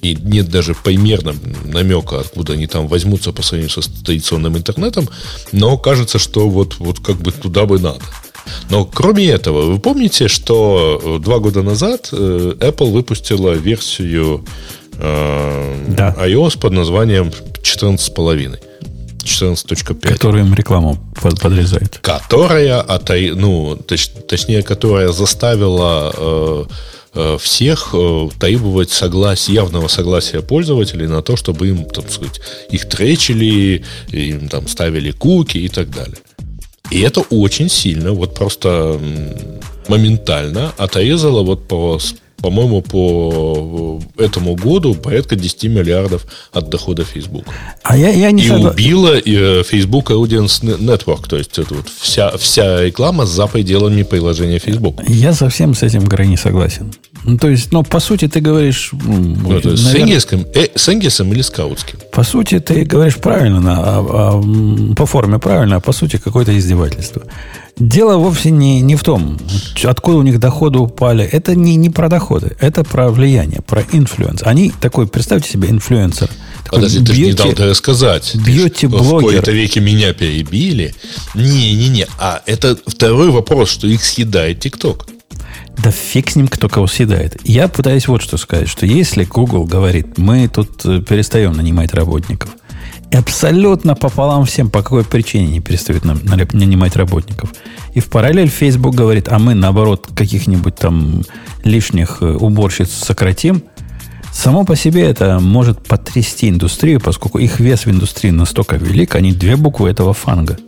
C: и нет даже примерно намека, откуда они там возьмутся по сравнению со традиционным интернетом, но кажется, что вот, вот как бы туда бы надо. Но кроме этого, вы помните, что два года назад э, Apple выпустила версию э, да. iOS под названием 14,5. 14.5.
A: Которая им рекламу подрезает.
C: Которая, ну, точ, точнее, которая заставила э, э, всех э, требовать согласия, явного согласия пользователей на то, чтобы им, так сказать, их тречили, им там ставили куки и так далее. И это очень сильно, вот просто моментально отрезало вот по по-моему, по этому году порядка 10 миллиардов от дохода Facebook.
A: А я, я не
C: и согла... убила и, Facebook Audience Network, то есть это вот вся, вся реклама за пределами приложения Facebook.
A: Я совсем с этим грани не согласен. Ну, то есть, ну, по сути, ты говоришь...
C: Ну, наверное, с, энгельским, э, с или скаутским?
A: По сути, ты говоришь правильно, а, а, по форме правильно, а по сути, какое-то издевательство. Дело вовсе не, не в том, откуда у них доходы упали. Это не, не про доходы, это про влияние, про influence. Они такой, представьте себе, инфлюенсер.
C: Подожди, ты же не дал это сказать.
A: Бьюти-блогер.
C: В кои-то веке меня перебили. Не-не-не. А это второй вопрос, что их съедает ТикТок.
A: Да фиг с ним, кто кого съедает. Я пытаюсь вот что сказать, что если Google говорит, мы тут э, перестаем нанимать работников – абсолютно пополам всем, по какой причине не перестают нам нанимать работников. И в параллель Facebook говорит, а мы, наоборот, каких-нибудь там лишних э, уборщиц сократим. Само по себе это может потрясти индустрию, поскольку их вес в индустрии настолько велик, они две буквы этого фанга.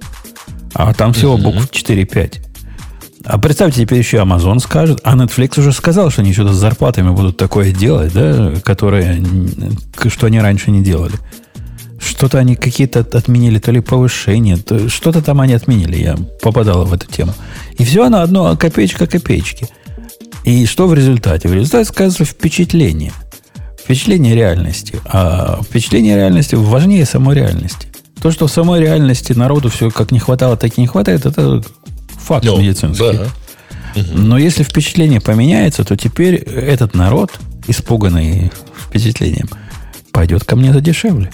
A: А там всего букв 4-5. А представьте, теперь еще Amazon скажет, а Netflix уже сказал, что они что-то с зарплатами будут такое делать, да, которое, что они раньше не делали. Что-то они какие-то отменили, то ли повышение, то, что-то там они отменили, я попадала в эту тему. И все на одно копеечка копеечки. И что в результате? В результате сказывается впечатление. Впечатление реальности. А впечатление реальности важнее самой реальности. То, что в самой реальности народу все как не хватало, так и не хватает, это факт, ну, медицинский. Да. Но если впечатление поменяется, то теперь этот народ, испуганный впечатлением, пойдет ко мне за дешевле.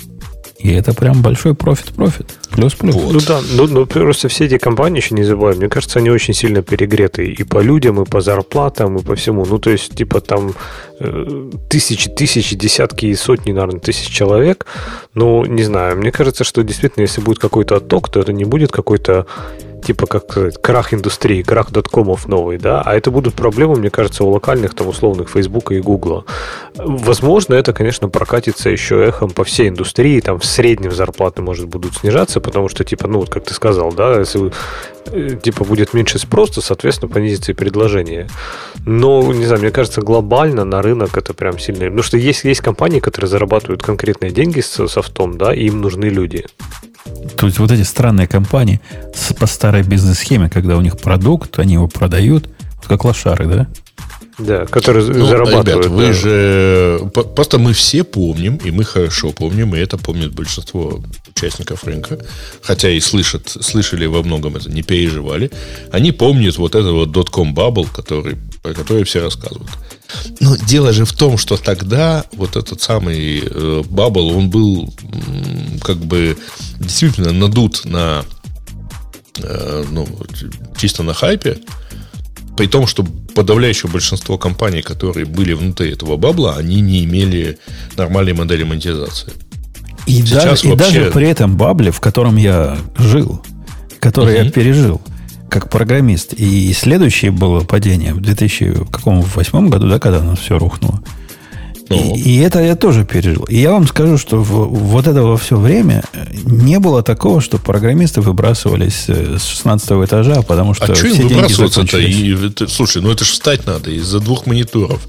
A: И это прям большой профит-профит. Плюс-плюс.
B: Вот. Ну да, ну, ну просто все эти компании, еще не забываем, мне кажется, они очень сильно перегреты и по людям, и по зарплатам, и по всему. Ну, то есть, типа там э, тысячи, тысячи, десятки и сотни, наверное, тысяч человек. Ну, не знаю, мне кажется, что действительно, если будет какой-то отток, то это не будет какой-то типа как сказать, крах индустрии, крах доткомов новый, да, а это будут проблемы, мне кажется, у локальных там условных Фейсбука и Гугла. Возможно, это, конечно, прокатится еще эхом по всей индустрии, там в среднем зарплаты, может, будут снижаться, потому что, типа, ну, вот как ты сказал, да, если э, типа будет меньше спроса, соответственно, понизится и предложение. Но, не знаю, мне кажется, глобально на рынок это прям сильно... Потому что есть, есть компании, которые зарабатывают конкретные деньги с софтом, да, и им нужны люди.
A: То есть вот эти странные компании по старой бизнес-схеме, когда у них продукт, они его продают, как лошары, да?
B: Да, которые ну, зарабатывают. Ребят,
C: вы да. же... Просто мы все помним, и мы хорошо помним, и это помнит большинство участников рынка, хотя и слышат, слышали во многом это, не переживали. Они помнят вот этого dot-com bubble, который, про который все рассказывают. Но дело же в том, что тогда вот этот самый э, бабл, он был как бы действительно надут на э, ну, чисто на хайпе, при том, что подавляющее большинство компаний, которые были внутри этого бабла, они не имели нормальной модели монетизации.
A: И, Сейчас даже, вообще... и даже при этом бабле, в котором я жил, который угу. я пережил, как программист. И следующее было падение в 2008 году, да, когда у нас все рухнуло. Ну. И, и это я тоже пережил. И я вам скажу, что в, вот это во все время не было такого, что программисты выбрасывались э, с 16 этажа, потому что
C: а
A: все
C: деньги выбрасываться-то? И, слушай, ну это же встать надо из-за двух мониторов.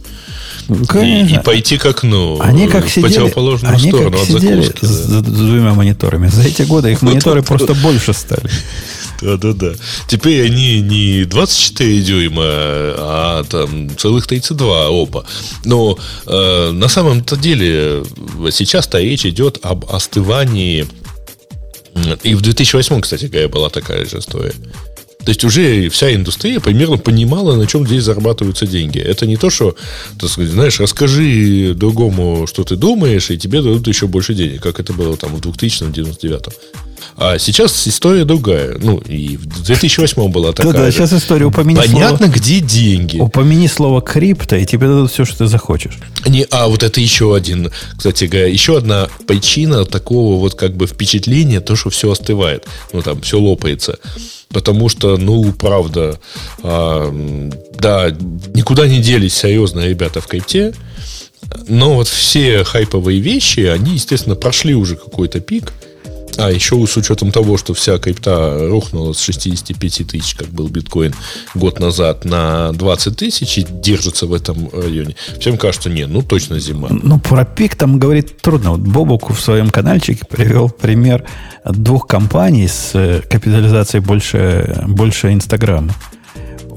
C: И, и пойти к окну.
A: Они как в сидели,
C: противоположную
A: они
C: сторону
A: как от сидели закуски. С, да. с двумя мониторами. За эти годы их мониторы просто больше стали.
C: Да-да-да. Теперь они не 24 дюйма, а там целых 32 оба. Но э, на самом-то деле сейчас-то речь идет об остывании. И в 2008, кстати говоря, была такая же история. То есть уже вся индустрия примерно понимала, на чем здесь зарабатываются деньги. Это не то, что, так сказать, знаешь, расскажи другому, что ты думаешь, и тебе дадут еще больше денег, как это было там в 2000-99. А сейчас история другая. Ну, и в 2008 была такая. Да, да,
A: сейчас история упомяни
C: Понятно, слово, где деньги.
A: Упомяни слово крипто, и тебе дадут все, что ты захочешь.
C: Не, а вот это еще один, кстати говоря, еще одна причина такого вот как бы впечатления, то, что все остывает. Ну, там, все лопается. Потому что, ну, правда, а, да, никуда не делись серьезно ребята в крипте. Но вот все хайповые вещи, они, естественно, прошли уже какой-то пик. А еще с учетом того, что вся крипта рухнула с 65 тысяч, как был биткоин год назад, на 20 тысяч и держится в этом районе, всем кажется, не, ну точно зима.
A: Ну, про пик там говорить трудно. Вот Бобук в своем каналчике привел пример двух компаний с э, капитализацией больше, больше Инстаграма.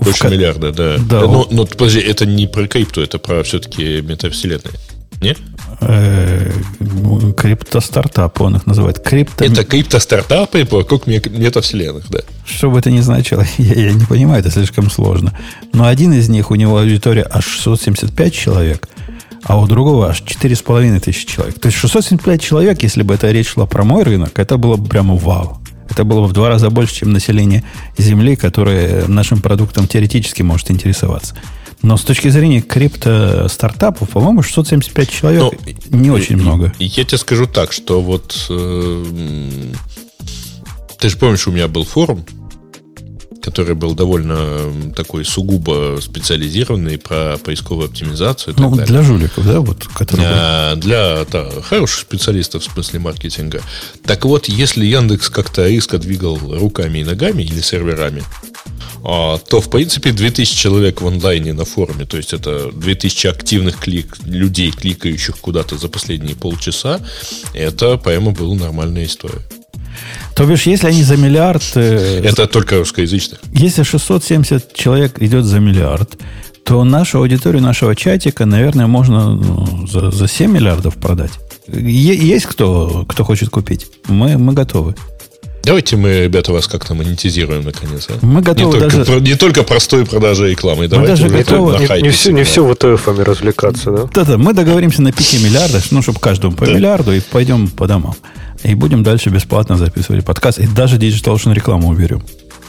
C: Больше в... миллиарда, да. да но, но, подожди, это не про крипту, это про все-таки метавселенные. Нет?
A: Э, криптостартапы, он их называет.
C: Крипто... Это криптостартапы вокруг метавселенных, да.
A: Что бы это ни значило, я, я не понимаю, это слишком сложно. Но один из них, у него аудитория аж 675 человек, а у другого аж 4,5 тысячи человек. То есть 675 человек, если бы это речь шла про мой рынок, это было бы прямо вау. Это было бы в два раза больше, чем население Земли, которое нашим продуктом теоретически может интересоваться. Но с точки зрения крипто-стартапов, по-моему, 675 человек ну, не очень много.
C: Я тебе скажу так, что вот... Э, ты же помнишь, у меня был форум, который был довольно такой сугубо специализированный про поисковую оптимизацию.
A: ну, для жуликов, да, вот,
C: которые... А, для да, хороших специалистов в смысле маркетинга. Так вот, если Яндекс как-то резко двигал руками и ногами или серверами, то, в принципе, 2000 человек в онлайне на форуме, то есть это 2000 активных клик, людей, кликающих куда-то за последние полчаса, это, по-моему, была нормальная история.
A: То бишь, если они за миллиард...
C: Э, Это только русскоязычных.
A: Если 670 человек идет за миллиард, то нашу аудиторию нашего чатика, наверное, можно ну, за, за 7 миллиардов продать. Есть кто, кто хочет купить? Мы, мы готовы.
C: Давайте мы, ребята, вас как-то монетизируем наконец. А?
A: Мы готовы
C: не,
A: даже...
C: только, не только простой продажей рекламы. Мы Давайте
A: даже готовы...
B: Не, не, все, не все ВТФами развлекаться, да?
A: Да-да, мы договоримся на 5 миллиардах, ну, чтобы каждому по да. миллиарду, и пойдем по домам. И будем дальше бесплатно записывать подкаст. И даже Digital Ocean рекламу уберем.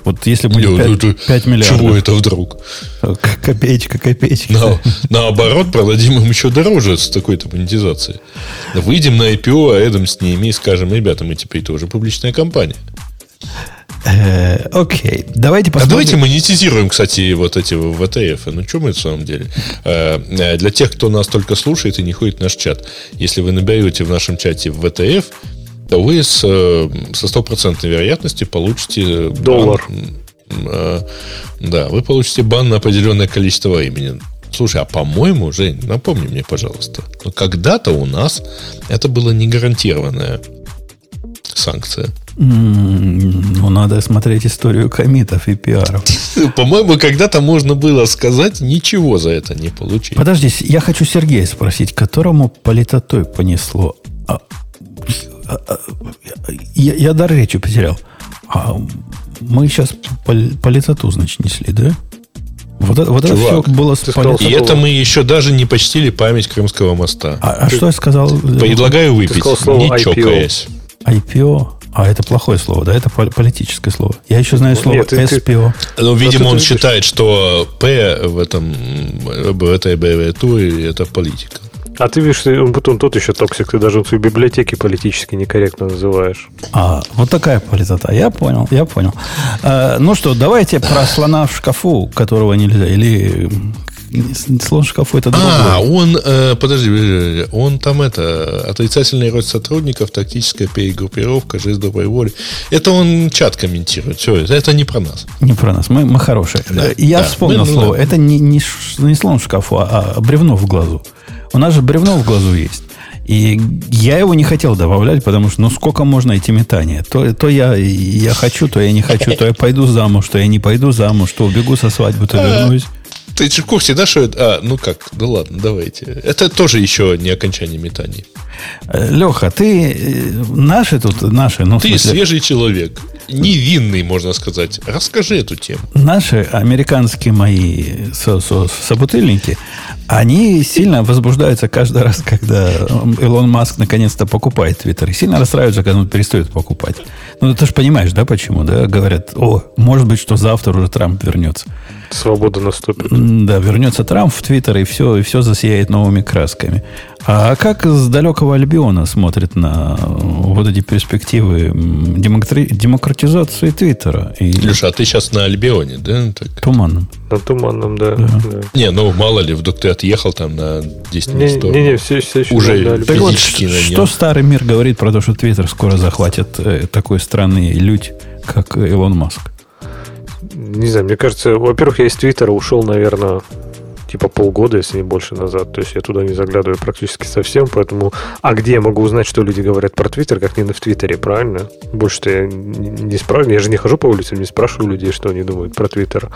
A: Вот если будет 5, ну, 5 миллиардов.
C: Чего это вдруг?
A: Копеечка, копеечка.
C: На, наоборот, продадим им еще дороже с такой-то монетизацией. Выйдем на IPO, а рядом с ними и скажем, ребята, мы теперь тоже публичная компания.
A: Э, окей, давайте
C: посмотрим. А давайте монетизируем, кстати, вот эти ВТФ. Ну, что мы в самом деле? Э, э, для тех, кто нас только слушает и не ходит в наш чат. Если вы наберете в нашем чате ВТФ, вы с, э, со стопроцентной вероятностью получите...
B: Доллар.
C: Бан, э, да, вы получите бан на определенное количество времени. Слушай, а по-моему, Жень, напомни мне, пожалуйста, когда-то у нас это было не гарантированная санкция.
A: Ну, надо смотреть историю комитов и пиаров.
C: По-моему, когда-то можно было сказать, ничего за это не получить.
A: Подожди, я хочу Сергея спросить, которому политотой понесло. А, я, я дар речи потерял. А мы сейчас по, по лицату, значит, несли, да?
C: Вот, это, вот Чувак, это все было с сказал, И это мы еще даже не почтили память Крымского моста.
A: А, а что я сказал?
C: Предлагаю выпить, не IPO. чокаясь.
A: IPO? А это плохое слово, да? Это политическое слово. Я еще знаю слово Нет, SPO.
C: Ну, видимо, он считает, что П в этом в этой аббревиатуре это политика.
B: А ты видишь, он потом тот еще токсик, ты даже в своей библиотеке политически некорректно называешь.
A: А, вот такая политота. Я понял, я понял. А, ну что, давайте про слона в шкафу, которого нельзя, или слон в шкафу это другое.
C: А, он, э, подожди, он там это, отрицательный рост сотрудников, тактическая перегруппировка, жест доброй воли. Это он чат комментирует. Все, это не про нас.
A: Не про нас, мы, мы хорошие. Да, Я да, вспомнил мы, слово. Да. Это не, не, не слон в шкафу, а, а бревно в глазу. У нас же бревно в глазу есть. И я его не хотел добавлять, потому что ну сколько можно эти метания? То, то я, я хочу, то я не хочу, то я пойду замуж, то я не пойду замуж, то убегу со свадьбы, то вернусь.
C: Ты же в курсе, да, что это... А, ну как, ну ладно, давайте. Это тоже еще не окончание метаний.
A: Леха, ты э, наши тут, наши, ну,
C: Ты смысле, свежий человек, невинный, можно сказать. Расскажи эту тему.
A: Наши американские мои со со собутыльники, они сильно возбуждаются каждый раз, когда Илон Маск наконец-то покупает Твиттер. И сильно расстраиваются, когда он перестает покупать. Ну, ты же понимаешь, да, почему, да? Говорят, о, может быть, что завтра уже Трамп вернется.
B: Свобода наступит.
A: Да, вернется Трамп в Твиттер, и все, и все засияет новыми красками. А как с далекого Альбиона смотрит на вот эти перспективы демократизации Твиттера?
C: И... Леша, а ты сейчас на Альбионе, да? Так?
A: Туманном.
B: На Туманном, да. да.
C: да. Не, ну мало ли, вдруг ты отъехал там на 10
B: минут. Не, не, не, все, все еще
C: Уже на
A: так вот, что старый мир говорит про то, что Твиттер скоро захватит э, такой странный людь, как Илон Маск?
B: Не знаю, мне кажется, во-первых, я из Твиттера ушел, наверное, типа полгода, если не больше назад. То есть я туда не заглядываю практически совсем, поэтому... А где я могу узнать, что люди говорят про Твиттер, как не в Твиттере, правильно? Больше-то я не спрашиваю, я же не хожу по улице, не спрашиваю людей, что они думают про Твиттер.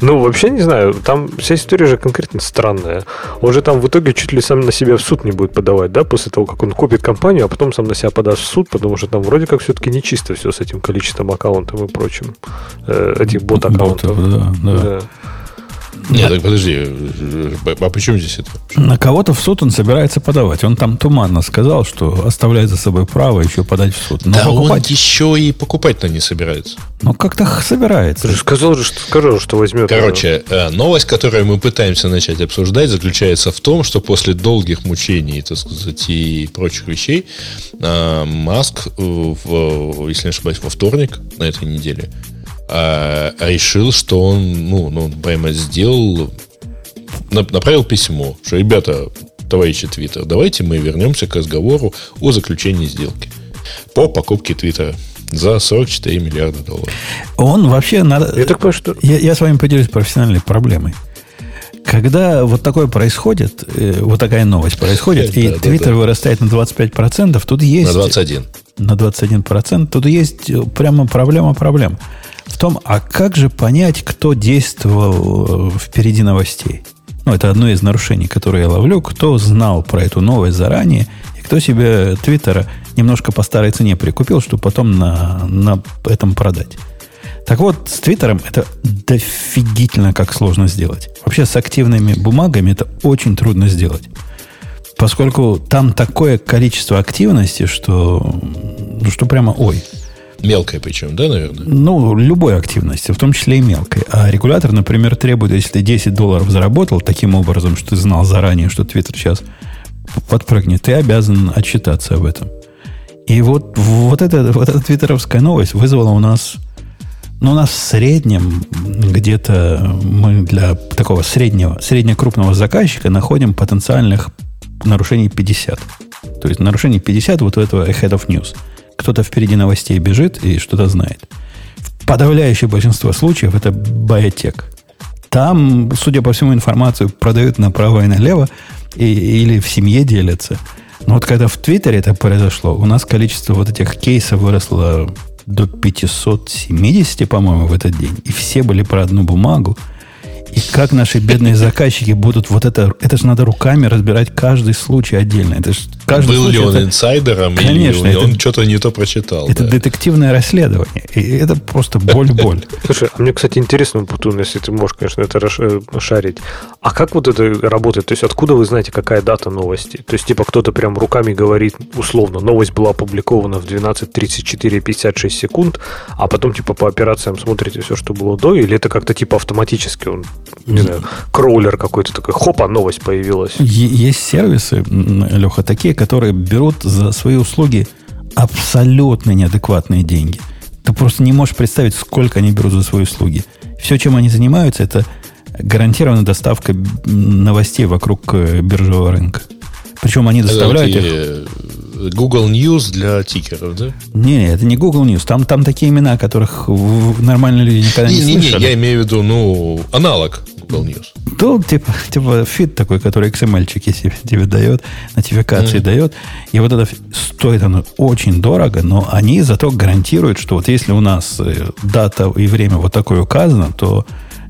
B: Ну, вообще не знаю, там вся история же конкретно странная. Он же там в итоге чуть ли сам на себя в суд не будет подавать, да, после того, как он купит компанию, а потом сам на себя подаст в суд, потому что там вроде как все-таки не чисто все с этим количеством аккаунтов и прочим, э, этих бот-аккаунтов.
A: да, да. да.
C: Нет, так подожди, а почему здесь это?
A: На кого-то в суд он собирается подавать. Он там туманно сказал, что оставляет за собой право еще подать в суд.
C: Но да покупать... он еще и покупать-то не собирается.
A: Ну, как-то собирается.
B: Ты сказал же, что, сказал, что возьмет.
C: Короче, э, новость, которую мы пытаемся начать обсуждать, заключается в том, что после долгих мучений, так сказать, и прочих вещей, э, Маск, э, в, если не ошибаюсь, во вторник на этой неделе, а, решил, что он, ну, ну, прямо сделал, направил письмо, что, ребята, товарищи Твиттер, давайте мы вернемся к разговору о заключении сделки по покупке Твиттера за 44 миллиарда долларов.
A: Он вообще надо...
B: Я, так понимаю, что...
A: я, я с вами поделюсь профессиональной проблемой. Когда вот такое происходит, э, вот такая новость происходит, и Твиттер вырастает на 25%, тут есть...
C: На 21.
A: На 21%, тут есть прямо проблема проблем в том, а как же понять, кто действовал э, впереди новостей? Ну, это одно из нарушений, которые я ловлю. Кто знал про эту новость заранее, и кто себе Твиттера немножко по старой цене прикупил, чтобы потом на, на этом продать. Так вот, с Твиттером это дофигительно как сложно сделать. Вообще с активными бумагами это очень трудно сделать. Поскольку там такое количество активности, что, ну, что прямо ой.
C: Мелкой причем, да, наверное?
A: Ну, любой активности, в том числе и мелкой. А регулятор, например, требует, если ты 10 долларов заработал таким образом, что ты знал заранее, что Твиттер сейчас подпрыгнет, ты обязан отчитаться об этом. И вот, вот, это, вот эта твиттеровская новость вызвала у нас, ну, у нас в среднем где-то мы для такого среднего, среднекрупного заказчика находим потенциальных нарушений 50. То есть нарушений 50 вот у этого Ahead of News – кто-то впереди новостей бежит и что-то знает. Подавляющее большинство случаев это биотек. Там, судя по всему, информацию продают направо и налево и, или в семье делятся. Но вот когда в Твиттере это произошло, у нас количество вот этих кейсов выросло до 570, по-моему, в этот день. И все были про одну бумагу. И как наши бедные заказчики будут вот это... Это же надо руками разбирать каждый случай отдельно. Это же каждый
C: Был
A: случай,
C: ли он
A: это,
C: инсайдером, конечно, или он, это, что-то не то прочитал.
A: Это да. детективное расследование. И это просто боль-боль.
B: Слушай, а мне, кстати, интересно, Путун, если ты можешь, конечно, это э, шарить. А как вот это работает? То есть откуда вы знаете, какая дата новости? То есть типа кто-то прям руками говорит, условно, новость была опубликована в 12.34 56 секунд, а потом типа по операциям смотрите все, что было до, или это как-то типа автоматически он не знаю, кроулер какой-то такой, хопа, новость появилась.
A: Есть сервисы, Леха, такие, которые берут за свои услуги абсолютно неадекватные деньги. Ты просто не можешь представить, сколько они берут за свои услуги. Все, чем они занимаются, это гарантированная доставка новостей вокруг э, биржевого рынка. Причем они доставляют их...
C: Google News для тикеров, да?
A: Не, это не Google News. Там, там такие имена, которых нормальные люди никогда не, не, не слышали.
C: Не, я имею в виду, ну, аналог Google News.
A: То, типа, типа feed такой, который XML-чики себе, тебе дает, нотификации mm. дает. И вот это стоит оно очень дорого, но они зато гарантируют, что вот если у нас э, дата и время вот такое указано, то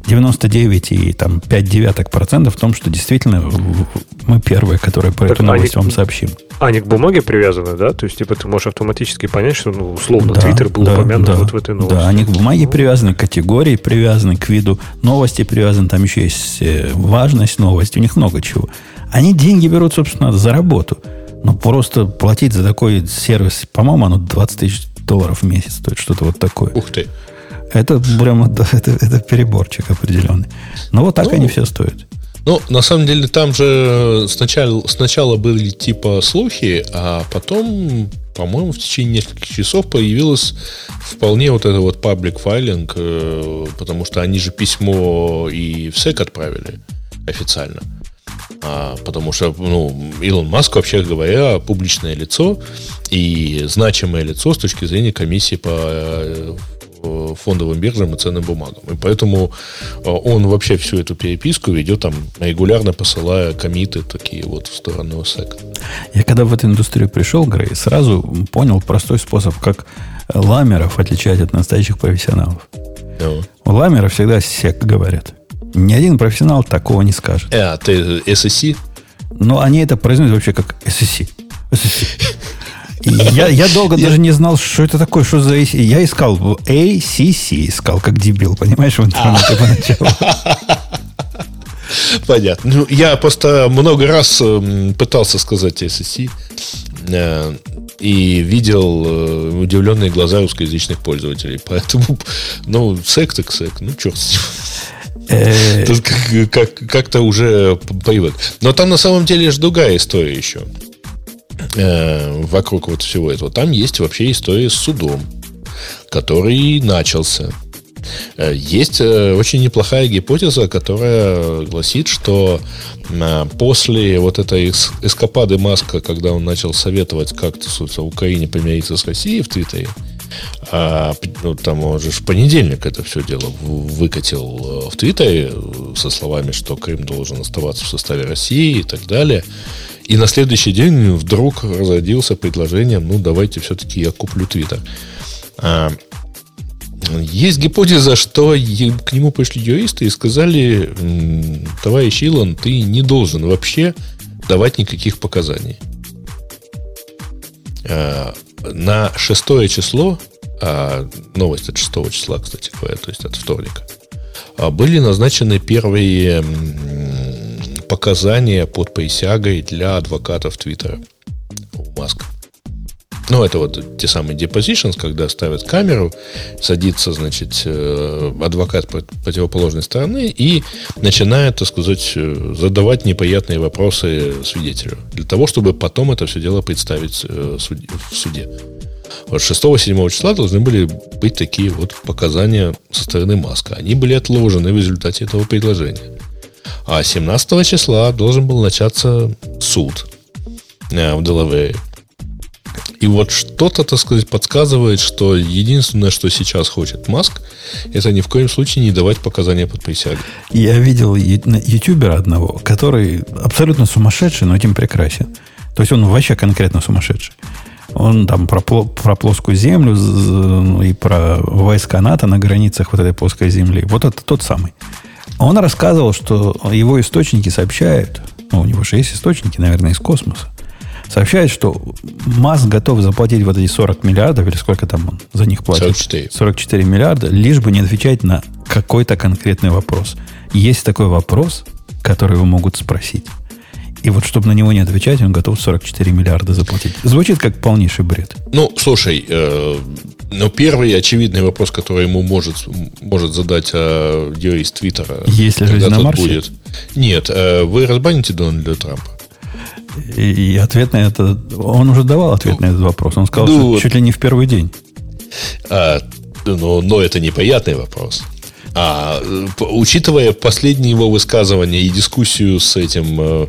A: 99 и там 5 девяток процентов в том, что действительно мы первые, которые про так эту новость они, вам сообщим.
B: Они к бумаге привязаны, да? То есть, типа, ты можешь автоматически понять, что, ну, условно, да, Твиттер был да, упомянут да, вот в этой новости.
A: Да, они к бумаге привязаны, к категории привязаны, к виду новости привязаны. Там еще есть э, важность новости, у них много чего. Они деньги берут, собственно, за работу. Но просто платить за такой сервис, по-моему, оно 20 тысяч долларов в месяц стоит, что-то вот такое.
C: Ух ты.
A: Это прямо это, это переборчик определенный. Но вот так ну, они все стоят.
C: Ну, на самом деле, там же сначала, сначала были типа слухи, а потом, по-моему, в течение нескольких часов появилось вполне вот это вот паблик файлинг, э, потому что они же письмо и в СЭК отправили официально. А, потому что, ну, Илон Маск, вообще говоря, публичное лицо и значимое лицо с точки зрения комиссии по э, фондовым биржам и ценным бумагам. И поэтому э, он вообще всю эту переписку ведет там регулярно посылая комиты такие вот в сторону SEC.
A: Я когда в эту индустрию пришел, Грей, сразу понял простой способ, как ламеров отличать от настоящих профессионалов. Yeah. У ламеров всегда SEC говорят. Ни один профессионал такого не скажет.
C: А, ты SSC?
A: Ну, они это произносят вообще как SSC. SSC. Я, я долго даже не знал, что это такое, что за... Я искал ACC, искал как дебил, понимаешь, в интернете поначалу.
C: Понятно. Ну, я просто много раз эм, пытался сказать SSC э, и видел э, удивленные глаза русскоязычных пользователей. Поэтому, ну, сек так сек, ну, черт с ним. Э. Тут как, как-то уже привык. Но там на самом деле же другая история еще. Вокруг вот всего этого. Там есть вообще история с судом, который начался. Э, есть э, очень неплохая гипотеза, которая гласит, что э, после вот этой эскапады Маска, когда он начал советовать как-то в Украине помириться с Россией в Твиттере, а, ну, там он же в понедельник это все дело выкатил в Твиттере со словами, что Крым должен оставаться в составе России и так далее. И на следующий день вдруг разродился предложением, ну, давайте все-таки я куплю Твиттер. А, есть гипотеза, что к нему пришли юристы и сказали, товарищ Илон, ты не должен вообще давать никаких показаний. А, на шестое число, а новость от шестого числа, кстати говоря, то есть от вторника, а, были назначены первые показания под присягой для адвокатов Твиттера у Маска. Ну, это вот те самые depositions, когда ставят камеру, садится, значит, э, адвокат противоположной стороны и начинает, так сказать, э, задавать неприятные вопросы свидетелю. Для того, чтобы потом это все дело представить э, в суде. Вот 6-7 числа должны были быть такие вот показания со стороны Маска. Они были отложены в результате этого предложения. А 17 числа должен был начаться суд в Делавере. И вот что-то, так сказать, подсказывает, что единственное, что сейчас хочет Маск, это ни в коем случае не давать показания под присягой.
A: Я видел ютубера одного, который абсолютно сумасшедший, но этим прекрасен. То есть он вообще конкретно сумасшедший. Он там про, про плоскую землю ну, и про войска НАТО на границах вот этой плоской земли. Вот это тот самый. Он рассказывал, что его источники сообщают, ну, у него же есть источники, наверное, из космоса, сообщает, что МАС готов заплатить вот эти 40 миллиардов, или сколько там он за них платит?
C: 44.
A: 44 миллиарда, лишь бы не отвечать на какой-то конкретный вопрос. Есть такой вопрос, который его могут спросить. И вот чтобы на него не отвечать, он готов 44 миллиарда заплатить. Звучит как полнейший бред.
C: Ну, слушай, э, ну, первый очевидный вопрос, который ему может, может задать э, юрист Твиттера.
A: Есть ли жизнь на Марсе?
C: Будет. Нет, э, вы разбаните Дональда Трампа.
A: И, и ответ на это... Он уже давал ответ ну, на этот вопрос. Он сказал, ну, что чуть ли не в первый день.
C: А, но, но это неприятный вопрос. А учитывая последние его высказывания и дискуссию с этим э,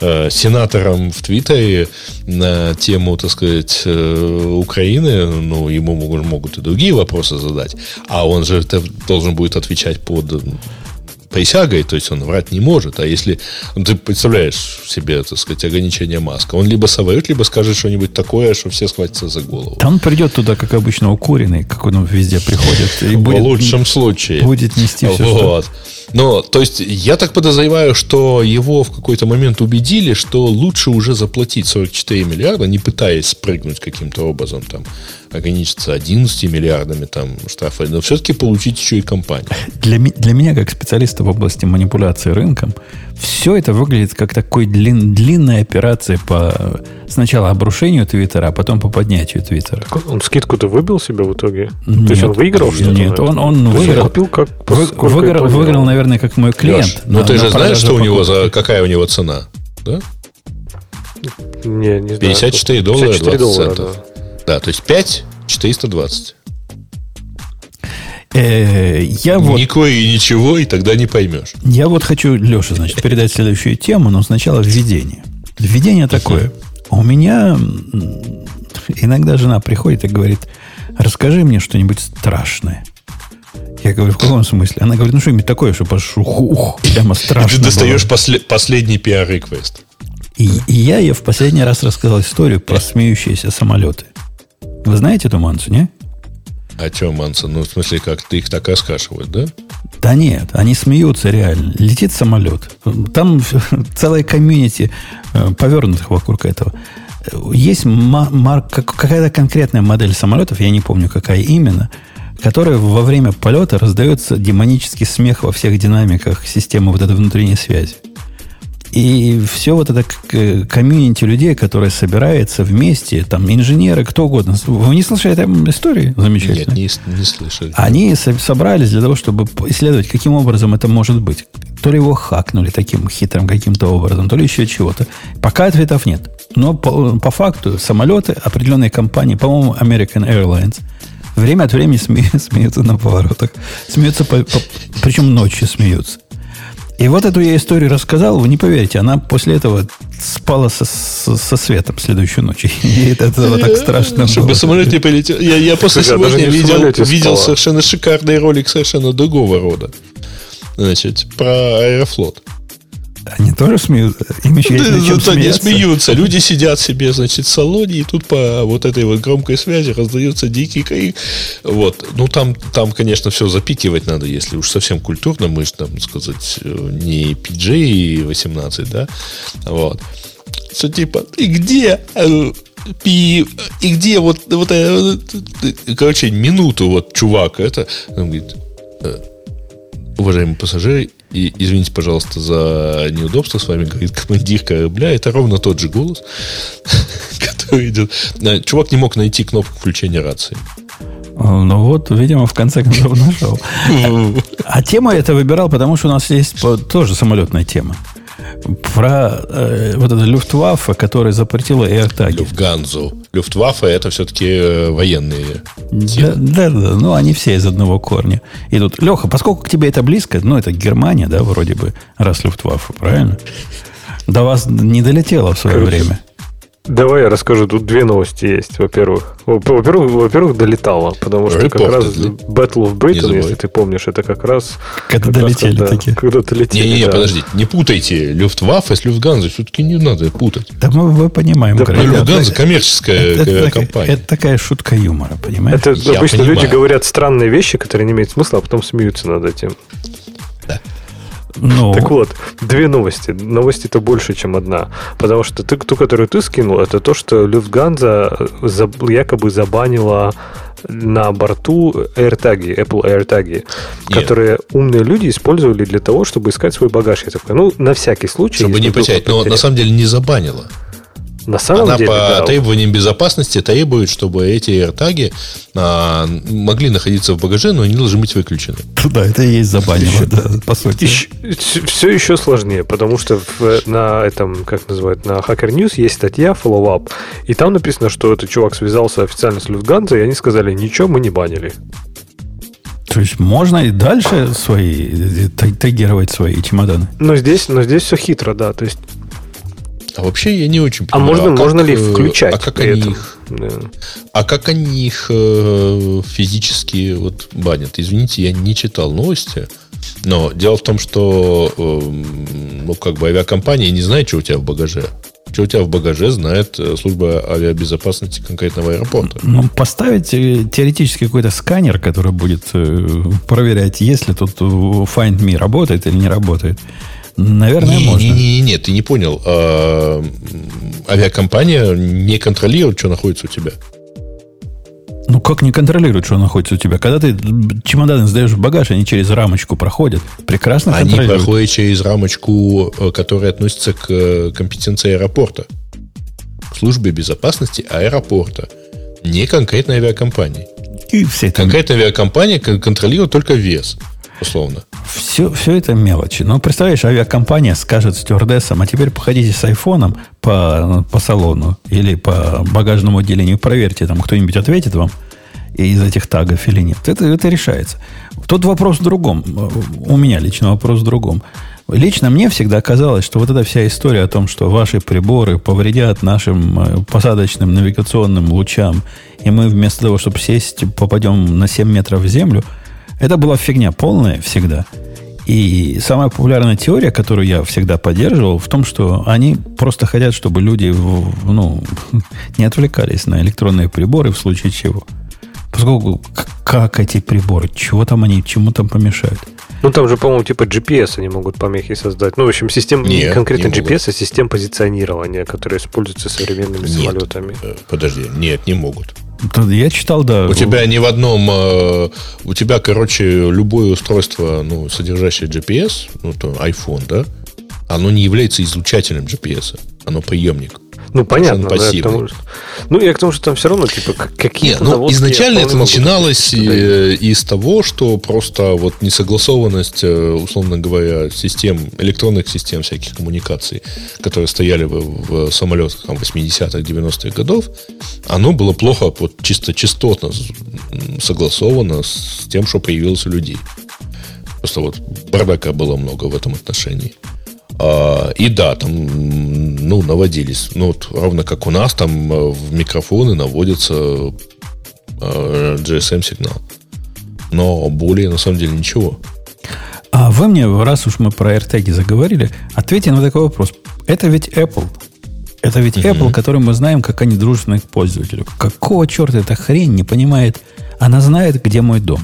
C: э, сенатором в Твиттере на тему, так сказать, э, Украины, ну, ему могут, могут и другие вопросы задать, а он же должен будет отвечать под присягой, то есть он врать не может. А если ну, ты представляешь себе, так сказать, ограничение Маска, он либо соврет, либо скажет что-нибудь такое, что все схватятся за голову.
A: Да он придет туда, как обычно, укуренный, как он везде приходит.
C: И будет, В лучшем случае.
A: Будет нести все, вот.
C: что... Но, то есть, я так подозреваю, что его в какой-то момент убедили, что лучше уже заплатить 44 миллиарда, не пытаясь спрыгнуть каким-то образом там ограничиться 11 миллиардами там штрафа, но все-таки получить еще и компанию.
A: Для, для меня, как специалиста в области манипуляции рынком, все это выглядит как такой длин, длинная операция по сначала обрушению Твиттера, а потом по поднятию Твиттера.
B: Он скидку-то выбил себе в итоге? Нет, То есть он выиграл
A: что-то? Нет, он, он выиграл. Купил как, вы, выиграл, выиграл, наверное, как мой клиент. Леш,
C: ну ты же знаешь, что у него за, какая у него цена? Да?
B: Не, не знаю.
C: 54 доллара 54 20 доллара, центов. Да. Да, то есть 5 420.
A: Э, я вот,
C: Никакое и ничего, и тогда не поймешь.
A: Я вот хочу, Леша, значит, передать следующую тему, но сначала введение. Введение такое. У меня иногда жена приходит и говорит, расскажи мне что-нибудь страшное. Я говорю, в каком смысле? Она говорит, ну что-нибудь такое, что пош... ух, ух, прямо страшно.
C: И ты достаешь после... последний пиар-реквест.
A: И, и я ей в последний раз рассказал историю про смеющиеся самолеты. Вы знаете эту мансу, не?
C: А что манса? Ну, в смысле, как ты их так раскашивают, да?
A: Да нет, они смеются реально. Летит самолет. Там целая комьюнити э, повернутых вокруг этого. Есть какая-то конкретная модель самолетов, я не помню, какая именно, которой во время полета раздается демонический смех во всех динамиках системы вот этой внутренней связи. И все вот это комьюнити людей, которые собираются вместе, там инженеры, кто угодно. Вы не слышали этой истории замечательно?
C: Нет, не, не слышали.
A: Они собрались для того, чтобы исследовать, каким образом это может быть. То ли его хакнули таким хитрым каким-то образом, то ли еще чего-то. Пока ответов нет. Но по, по факту самолеты определенной компании, по-моему, American Airlines, время от времени смеются, смеются на поворотах. Смеются, по, по, причем ночью смеются. И вот эту я историю рассказал, вы не поверите, она после этого спала со, со, со светом следующую ночь. И это, это вот так страшно
C: Чтобы было. самолет не полетел. Я, я после я сегодня видел, видел совершенно шикарный ролик совершенно другого рода. Значит, про Аэрофлот.
A: Они тоже смеются? Им еще
C: да, есть да, они смеются. Люди сидят себе, значит, в салоне, и тут по вот этой вот громкой связи раздается дикий крик. Вот. Ну, там, там, конечно, все запикивать надо, если уж совсем культурно. Мы же, там, сказать, не PG-18, да? Вот. Что типа, и где? И, и где вот, вот, короче, минуту вот чувак это, он говорит, «Э, уважаемые пассажиры, и извините, пожалуйста, за неудобство с вами, говорит командир корабля. Это ровно тот же голос, который идет. Чувак не мог найти кнопку включения рации.
A: Ну вот, видимо, в конце концов нашел. А тему я это выбирал, потому что у нас есть тоже самолетная тема про э, вот это Люфтваффе, которое запретило AirTag.
C: Люфтганзу. Люфтваффе это все-таки э, военные.
A: Да, да, да, ну они все из одного корня идут. Леха, поскольку к тебе это близко, ну это Германия, да, вроде бы, раз Люфтваффе, правильно? До вас не долетело в свое время.
B: Давай я расскажу. Тут две новости есть. Во-первых, во-первых, во-первых, долетало, потому что как раз Battle of Britain, если ты помнишь, это как раз
A: когда как долетели раз, когда, такие.
B: Когда долетели.
C: Не, не, да. подождите, не путайте Люфтваффе с Люфтганзой. Все-таки не надо путать.
A: Да мы, мы понимаем.
C: Да, Люфтганза коммерческая это, это, компания.
A: Это такая шутка юмора, понимаешь?
B: Это я обычно понимаю. люди говорят странные вещи, которые не имеют смысла, а потом смеются над этим. Ну. Так вот, две новости. Новости-то больше, чем одна. Потому что ты, ту, которую ты скинул, это то, что Люфтганза якобы забанила на борту AirTag, Apple AirTag, которые умные люди использовали для того, чтобы искать свой багаж. Я такой, ну, на всякий случай.
C: Чтобы не потерять. Но на самом деле не забанила.
B: На самом
C: Она
B: деле,
C: по да. требованиям безопасности требует, чтобы эти AirTag а, могли находиться в багаже, но они должны быть выключены.
A: Да, это и есть забанило, да, по сути.
B: Еще, все еще сложнее, потому что в, на этом, как называют, на Hacker News есть статья Follow Up, и там написано, что этот чувак связался официально с Люфтганзой, и они сказали, ничего, мы не банили.
A: То есть можно и дальше свои тегировать свои чемоданы.
B: Но здесь, но здесь все хитро, да. То есть
C: а вообще я не очень
B: а понимаю. А можно, а можно ли включать?
C: А как они этом? их? Да. А как они их э, физически вот банят? Извините, я не читал новости. Но дело в том, что э, ну, как бы авиакомпания не знает, что у тебя в багаже. Что у тебя в багаже, знает э, служба авиабезопасности конкретного аэропорта.
A: Ну, поставить э, теоретически какой-то сканер, который будет проверять, если тут Find Me работает или не работает. Наверное, не, можно.
C: Не, не, не, ты не понял. А, авиакомпания не контролирует, что находится у тебя.
A: Ну, как не контролирует, что находится у тебя? Когда ты чемоданы сдаешь в багаж, они через рамочку проходят. Прекрасно
C: Они проходят через рамочку, э, которая относится к э, компетенции аэропорта. К службе безопасности аэропорта. Не конкретной авиакомпании. И все это... Конкретная авиакомпания контролирует только вес условно.
A: Все, все это мелочи. Но представляешь, авиакомпания скажет стюардессам, а теперь походите с айфоном по, по салону или по багажному отделению, проверьте, там кто-нибудь ответит вам из этих тагов или нет. Это, это решается. Тут вопрос в другом. У меня лично вопрос в другом. Лично мне всегда казалось, что вот эта вся история о том, что ваши приборы повредят нашим э, посадочным навигационным лучам, и мы вместо того, чтобы сесть, попадем на 7 метров в землю – это была фигня полная всегда. И самая популярная теория, которую я всегда поддерживал, в том, что они просто хотят, чтобы люди ну, не отвлекались на электронные приборы в случае чего. Поскольку как эти приборы, чего там они, чему там помешают?
B: Ну, там же, по-моему, типа GPS они могут помехи создать. Ну, в общем, систем не конкретно не GPS, а систем позиционирования, которые используются современными нет, самолетами.
C: Э, подожди, нет, не могут.
A: Я читал, да.
C: У тебя не в одном... Э, у тебя, короче, любое устройство, ну, содержащее GPS, ну, то iPhone, да, оно не является излучателем GPS, оно приемник.
B: Ну, понятно. Да, тому, ну, я к тому, что там все равно, типа, какие-то
C: Нет, ну, изначально это начиналось и, э, из того, что просто вот несогласованность, э, условно говоря, систем, электронных систем всяких коммуникаций, которые стояли в, в самолетах там, 80-х, 90-х годов, оно было плохо, вот чисто частотно согласовано с тем, что появилось у людей. Просто вот бардака было много в этом отношении. А, и да, там, ну, наводились. Ну, вот ровно как у нас, там э, в микрофоны наводится э, GSM-сигнал. Но более, на самом деле, ничего.
A: А вы мне, раз уж мы про AirTag заговорили, ответьте на такой вопрос. Это ведь Apple. Это ведь mm-hmm. Apple, который мы знаем, как они дружественны к пользователю. Какого черта эта хрень не понимает? Она знает, где мой дом.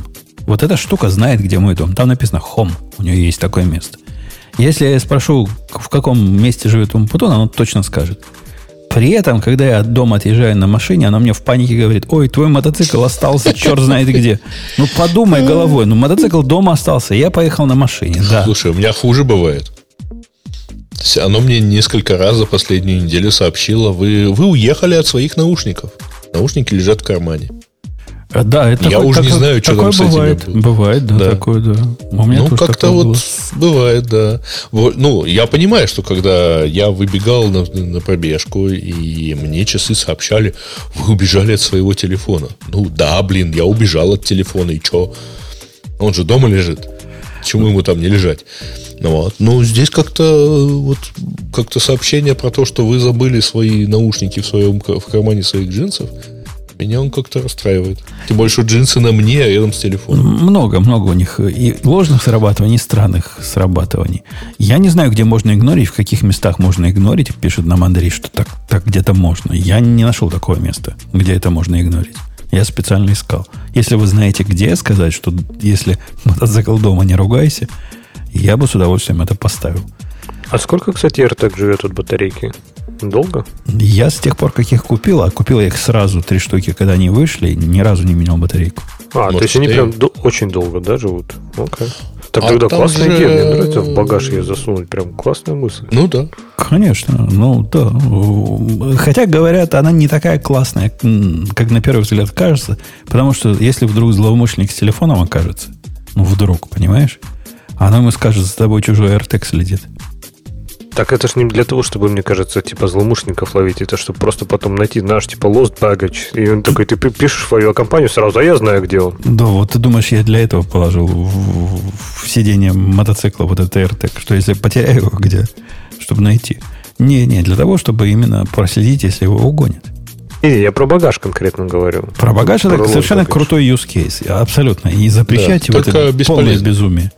A: Вот эта штука знает, где мой дом. Там написано Home. У нее есть такое место. Если я спрошу, в каком месте живет Умпутун, оно точно скажет. При этом, когда я от дома отъезжаю на машине, она мне в панике говорит, ой, твой мотоцикл остался, черт знает где. Ну, подумай головой, ну, мотоцикл дома остался, я поехал на машине, да.
C: Слушай, у меня хуже бывает. Оно мне несколько раз за последнюю неделю сообщило, вы, вы уехали от своих наушников. Наушники лежат в кармане.
A: Э, да, это
C: Я такой, уже не знаю, что там с
A: бывает, этими... Бывает, да, да. такое, да.
C: У меня ну, как-то вот было. бывает, да. Ну, я понимаю, что когда я выбегал на, на пробежку, и мне часы сообщали, вы убежали от своего телефона. Ну, да, блин, я убежал от телефона, и что? Он же дома лежит. Чему ему там не лежать? Ну, вот. Ну, здесь как-то вот как-то сообщение про то, что вы забыли свои наушники в своем в кармане своих джинсов – меня он как-то расстраивает. Тем что джинсы на мне, а рядом с телефоном.
A: Много, много у них и ложных срабатываний, и странных срабатываний. Я не знаю, где можно игнорить, в каких местах можно игнорить. Пишет нам Андрей, что так, так где-то можно. Я не нашел такого места, где это можно игнорить. Я специально искал. Если вы знаете, где сказать, что если мотоцикл дома не ругайся, я бы с удовольствием это поставил.
B: А сколько, кстати, AirTag живет от батарейки? Долго?
A: Я с тех пор, как их купил, а купил я их сразу, три штуки, когда они вышли, ни разу не менял батарейку.
B: А, вот то есть они прям до- очень долго, да, живут? Окей. Так а тогда классная же... идея, мне нравится в багаж ее засунуть, прям классная мысль.
C: Ну да.
A: Конечно, ну да. Хотя, говорят, она не такая классная, как на первый взгляд кажется, потому что если вдруг злоумышленник с телефоном окажется, ну вдруг, понимаешь, она ему скажет, за тобой чужой AirTag следит.
B: Так это ж не для того, чтобы, мне кажется, типа злоумышленников ловить, это чтобы просто потом найти наш, типа, lost baggage. И он такой, ты пишешь в авиакомпанию сразу, а я знаю, где он.
A: Да, вот ты думаешь, я для этого положил в, в, сиденье мотоцикла вот этот AirTag, что если потеряю его где, чтобы найти. Не, не, для того, чтобы именно проследить, если его угонят.
B: Не, я про багаж конкретно говорю.
A: Про багаж про это совершенно багаж. крутой use case. Абсолютно. И запрещать да, его это полное безумие.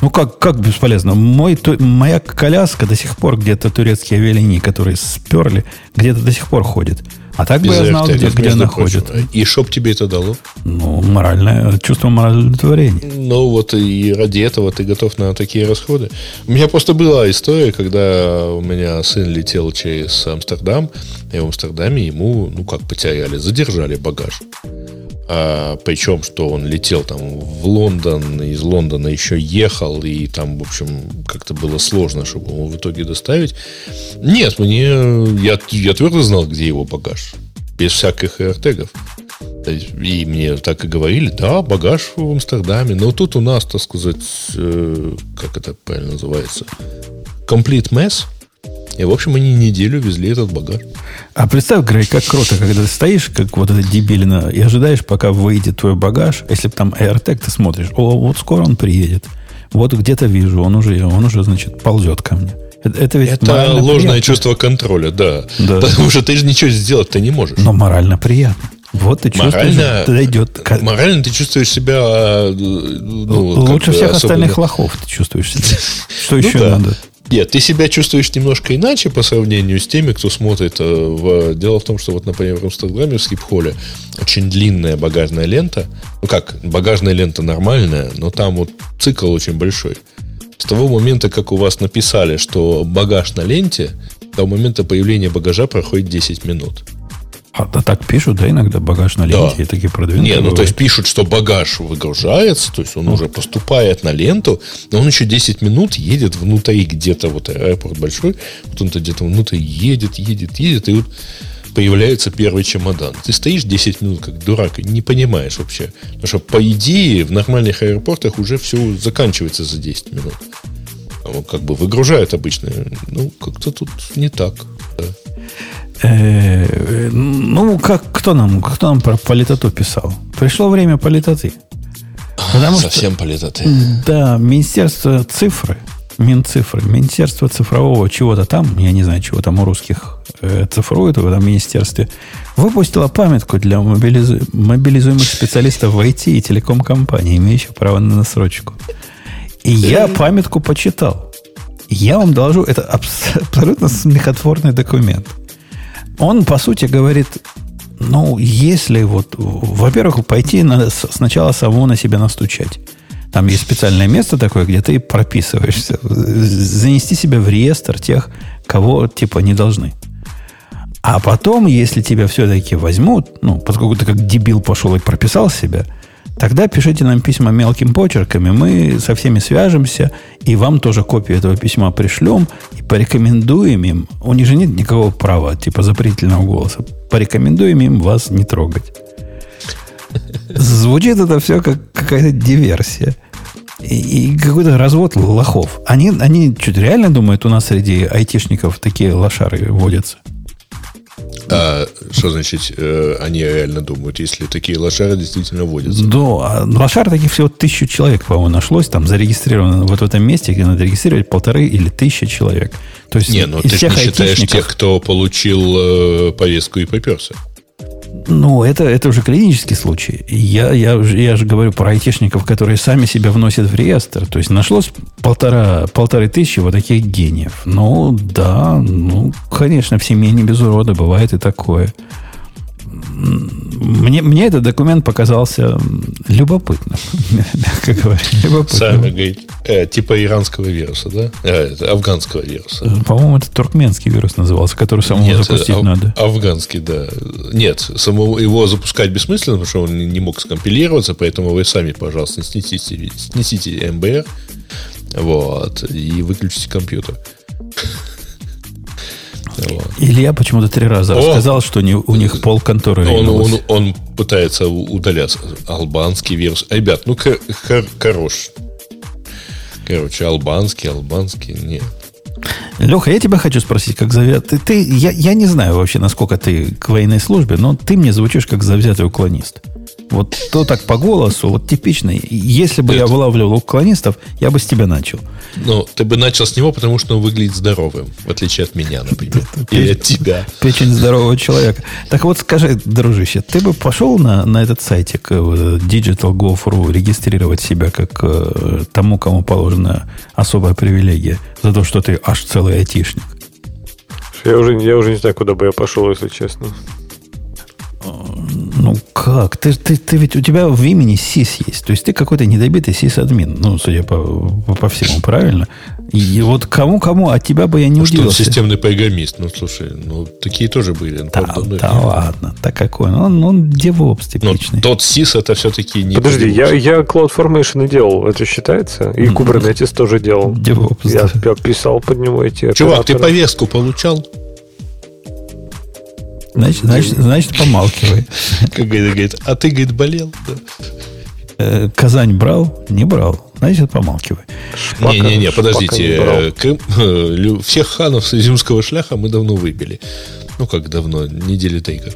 A: Ну как, как бесполезно? Мой, то, моя коляска до сих пор где-то турецкие авиалинии, которые сперли, где-то до сих пор ходит. А так Без бы я знал, где, где она ходит.
C: И что бы тебе это дало?
A: Ну, моральное, чувство морального удовлетворения.
C: Ну, вот и ради этого ты готов на такие расходы. У меня просто была история, когда у меня сын летел через Амстердам, и в Амстердаме ему, ну, как потеряли, задержали багаж. А, причем, что он летел там в Лондон, из Лондона еще ехал, и там, в общем, как-то было сложно, чтобы его в итоге доставить. Нет, мне я, я твердо знал, где его багаж. Без всяких AirTag'ов. И мне так и говорили, да, багаж в Амстердаме. Но тут у нас, так сказать, э, как это правильно называется, complete mess – и, в общем, они неделю везли этот багаж.
A: А представь, Грей, как круто, когда ты стоишь, как вот эта дебилина, и ожидаешь, пока выйдет твой багаж. Если бы там AirTag, ты смотришь, о, вот скоро он приедет. Вот где-то вижу, он уже, он уже, значит, ползет ко мне.
C: Это, это ведь это ложное приятно. чувство контроля, да. да. Потому что ты же ничего сделать-то не можешь.
A: Но морально приятно. Вот ты чувствуешь, морально,
C: дойдет. Морально ты чувствуешь себя... А,
A: ну, Лучше всех остальных лохов ты чувствуешь себя. Что еще ну надо?
C: Нет, ты себя чувствуешь немножко иначе по сравнению с теми, кто смотрит. Э, в... Дело в том, что вот, например, в Инстаграме в скипхоле очень длинная багажная лента. Ну как, багажная лента нормальная, но там вот цикл очень большой. С того момента, как у вас написали, что багаж на ленте, до момента появления багажа проходит 10 минут.
A: А, а так пишут, да, иногда багаж на ленте
C: Да.
A: и такие продвинутые.
C: Не, ну то
A: бывают.
C: есть пишут, что багаж выгружается, то есть он уже поступает на ленту, но он еще 10 минут едет внутри где-то, вот аэропорт большой, вот он-то где-то внутри едет, едет, едет, и вот появляется первый чемодан. Ты стоишь 10 минут как дурак и не понимаешь вообще. Потому что, по идее, в нормальных аэропортах уже все заканчивается за 10 минут. А как бы выгружают обычно. Ну, как-то тут не так. да.
A: Э, ну, как, кто нам, кто нам про политоту писал? Пришло время политоты. Потому что,
C: Совсем полетаты.
A: да, Министерство цифры, Минцифры, Министерство цифрового чего-то там, я не знаю, чего там у русских э, цифрует в этом министерстве, выпустило памятку для мобилизу- мобилизуемых специалистов в IT и телеком-компании, имеющих право на насрочку. И я памятку почитал. Я вам доложу, это абс- абсолютно смехотворный документ. Он, по сути, говорит, ну, если вот, во-первых, пойти надо сначала самому на себя настучать. Там есть специальное место такое, где ты прописываешься. Занести себя в реестр тех, кого, типа, не должны. А потом, если тебя все-таки возьмут, ну, поскольку ты как дебил пошел и прописал себя, тогда пишите нам письма мелким почерками, мы со всеми свяжемся, и вам тоже копию этого письма пришлем, и порекомендуем им, у них же нет никакого права, типа, запретительного голоса, порекомендуем им вас не трогать. Звучит это все как какая-то диверсия. И, и какой-то развод лохов. Они, они что реально думают, у нас среди айтишников такие лошары водятся?
C: А что значит, э, они реально думают, если такие лошары действительно водятся?
A: Да, а лошар таких всего тысячу человек, по-моему, нашлось, там зарегистрировано вот в этом месте, где надо регистрировать полторы или тысяча человек. То есть
C: Не, ну
A: из
C: ты же
A: всех
C: не считаешь
A: айтишников-
C: тех, кто получил э, повестку и поперся.
A: Ну, это, это уже клинический случай. Я, я, я же говорю про айтишников, которые сами себя вносят в реестр. То есть нашлось полтора, полторы тысячи вот таких гениев. Ну, да, ну, конечно, в семье не без урода бывает и такое. Мне, мне этот документ показался любопытным, мягко говоря. Любопытным.
C: Сами, говорит, э, типа иранского вируса, да? Э, афганского вируса.
A: По-моему, это туркменский вирус назывался, который самому
C: Нет,
A: запустить надо.
C: афганский, да. Нет, самого его запускать бессмысленно, потому что он не мог скомпилироваться, поэтому вы сами, пожалуйста, снесите, снесите МБР, вот, и выключите компьютер. Вот.
A: Илья почему-то три раза
C: О!
A: рассказал, что не- у них пол конторы
C: Он, он, он пытается удаляться. Албанский вирус. Ребят, ну ко- хор- хорош. Короче, албанский, албанский, нет.
A: Леха, я тебя хочу спросить, как завят... Ты, ты, я, я не знаю вообще, насколько ты к военной службе, но ты мне звучишь как завзятый уклонист. Вот то так по голосу, вот типичный. Если бы я
C: Нет.
A: вылавливал уклонистов, я бы с тебя начал.
C: Ну, ты бы начал с него, потому что он выглядит здоровым, в отличие от меня, например. Или от тебя.
A: Печень здорового человека. Так вот скажи, дружище, ты бы пошел на, на этот сайтик э, digital.gov.ru регистрировать себя как э, тому, кому положена особая привилегия за то, что ты аж целый айтишник?
B: Я уже, я уже не знаю, куда бы я пошел, если честно.
A: Ну как? Ты, ты, ты ведь у тебя в имени СИС есть. То есть ты какой-то недобитый СИС-админ. Ну, судя по, по, по всему, правильно? И вот кому-кому, от тебя бы я не
C: Ну, что он системный программист. Ну, слушай, ну, такие тоже были. Ну,
A: Да,
C: правда, ну,
A: да ладно, так какой? он? Он, он девопс
C: Но
A: типичный.
C: тот сис это все-таки не
B: Подожди, я, я CloudFormation и делал, это считается? И Kubernetes тоже делал.
A: Девопс,
B: Я,
A: да.
B: я писал под него эти
C: Чувак, ты
B: операторы.
C: повестку получал?
A: Значит, значит, значит, помалкивай.
C: Как говорит, говорит, а ты, говорит, болел? Да.
A: Э, Казань брал? Не брал. Значит, помалкивай.
C: Не-не-не, подождите.
B: не брал.
C: э, Крым- э, всех ханов с изюмского шляха мы давно выбили. Ну, как давно? Недели три как.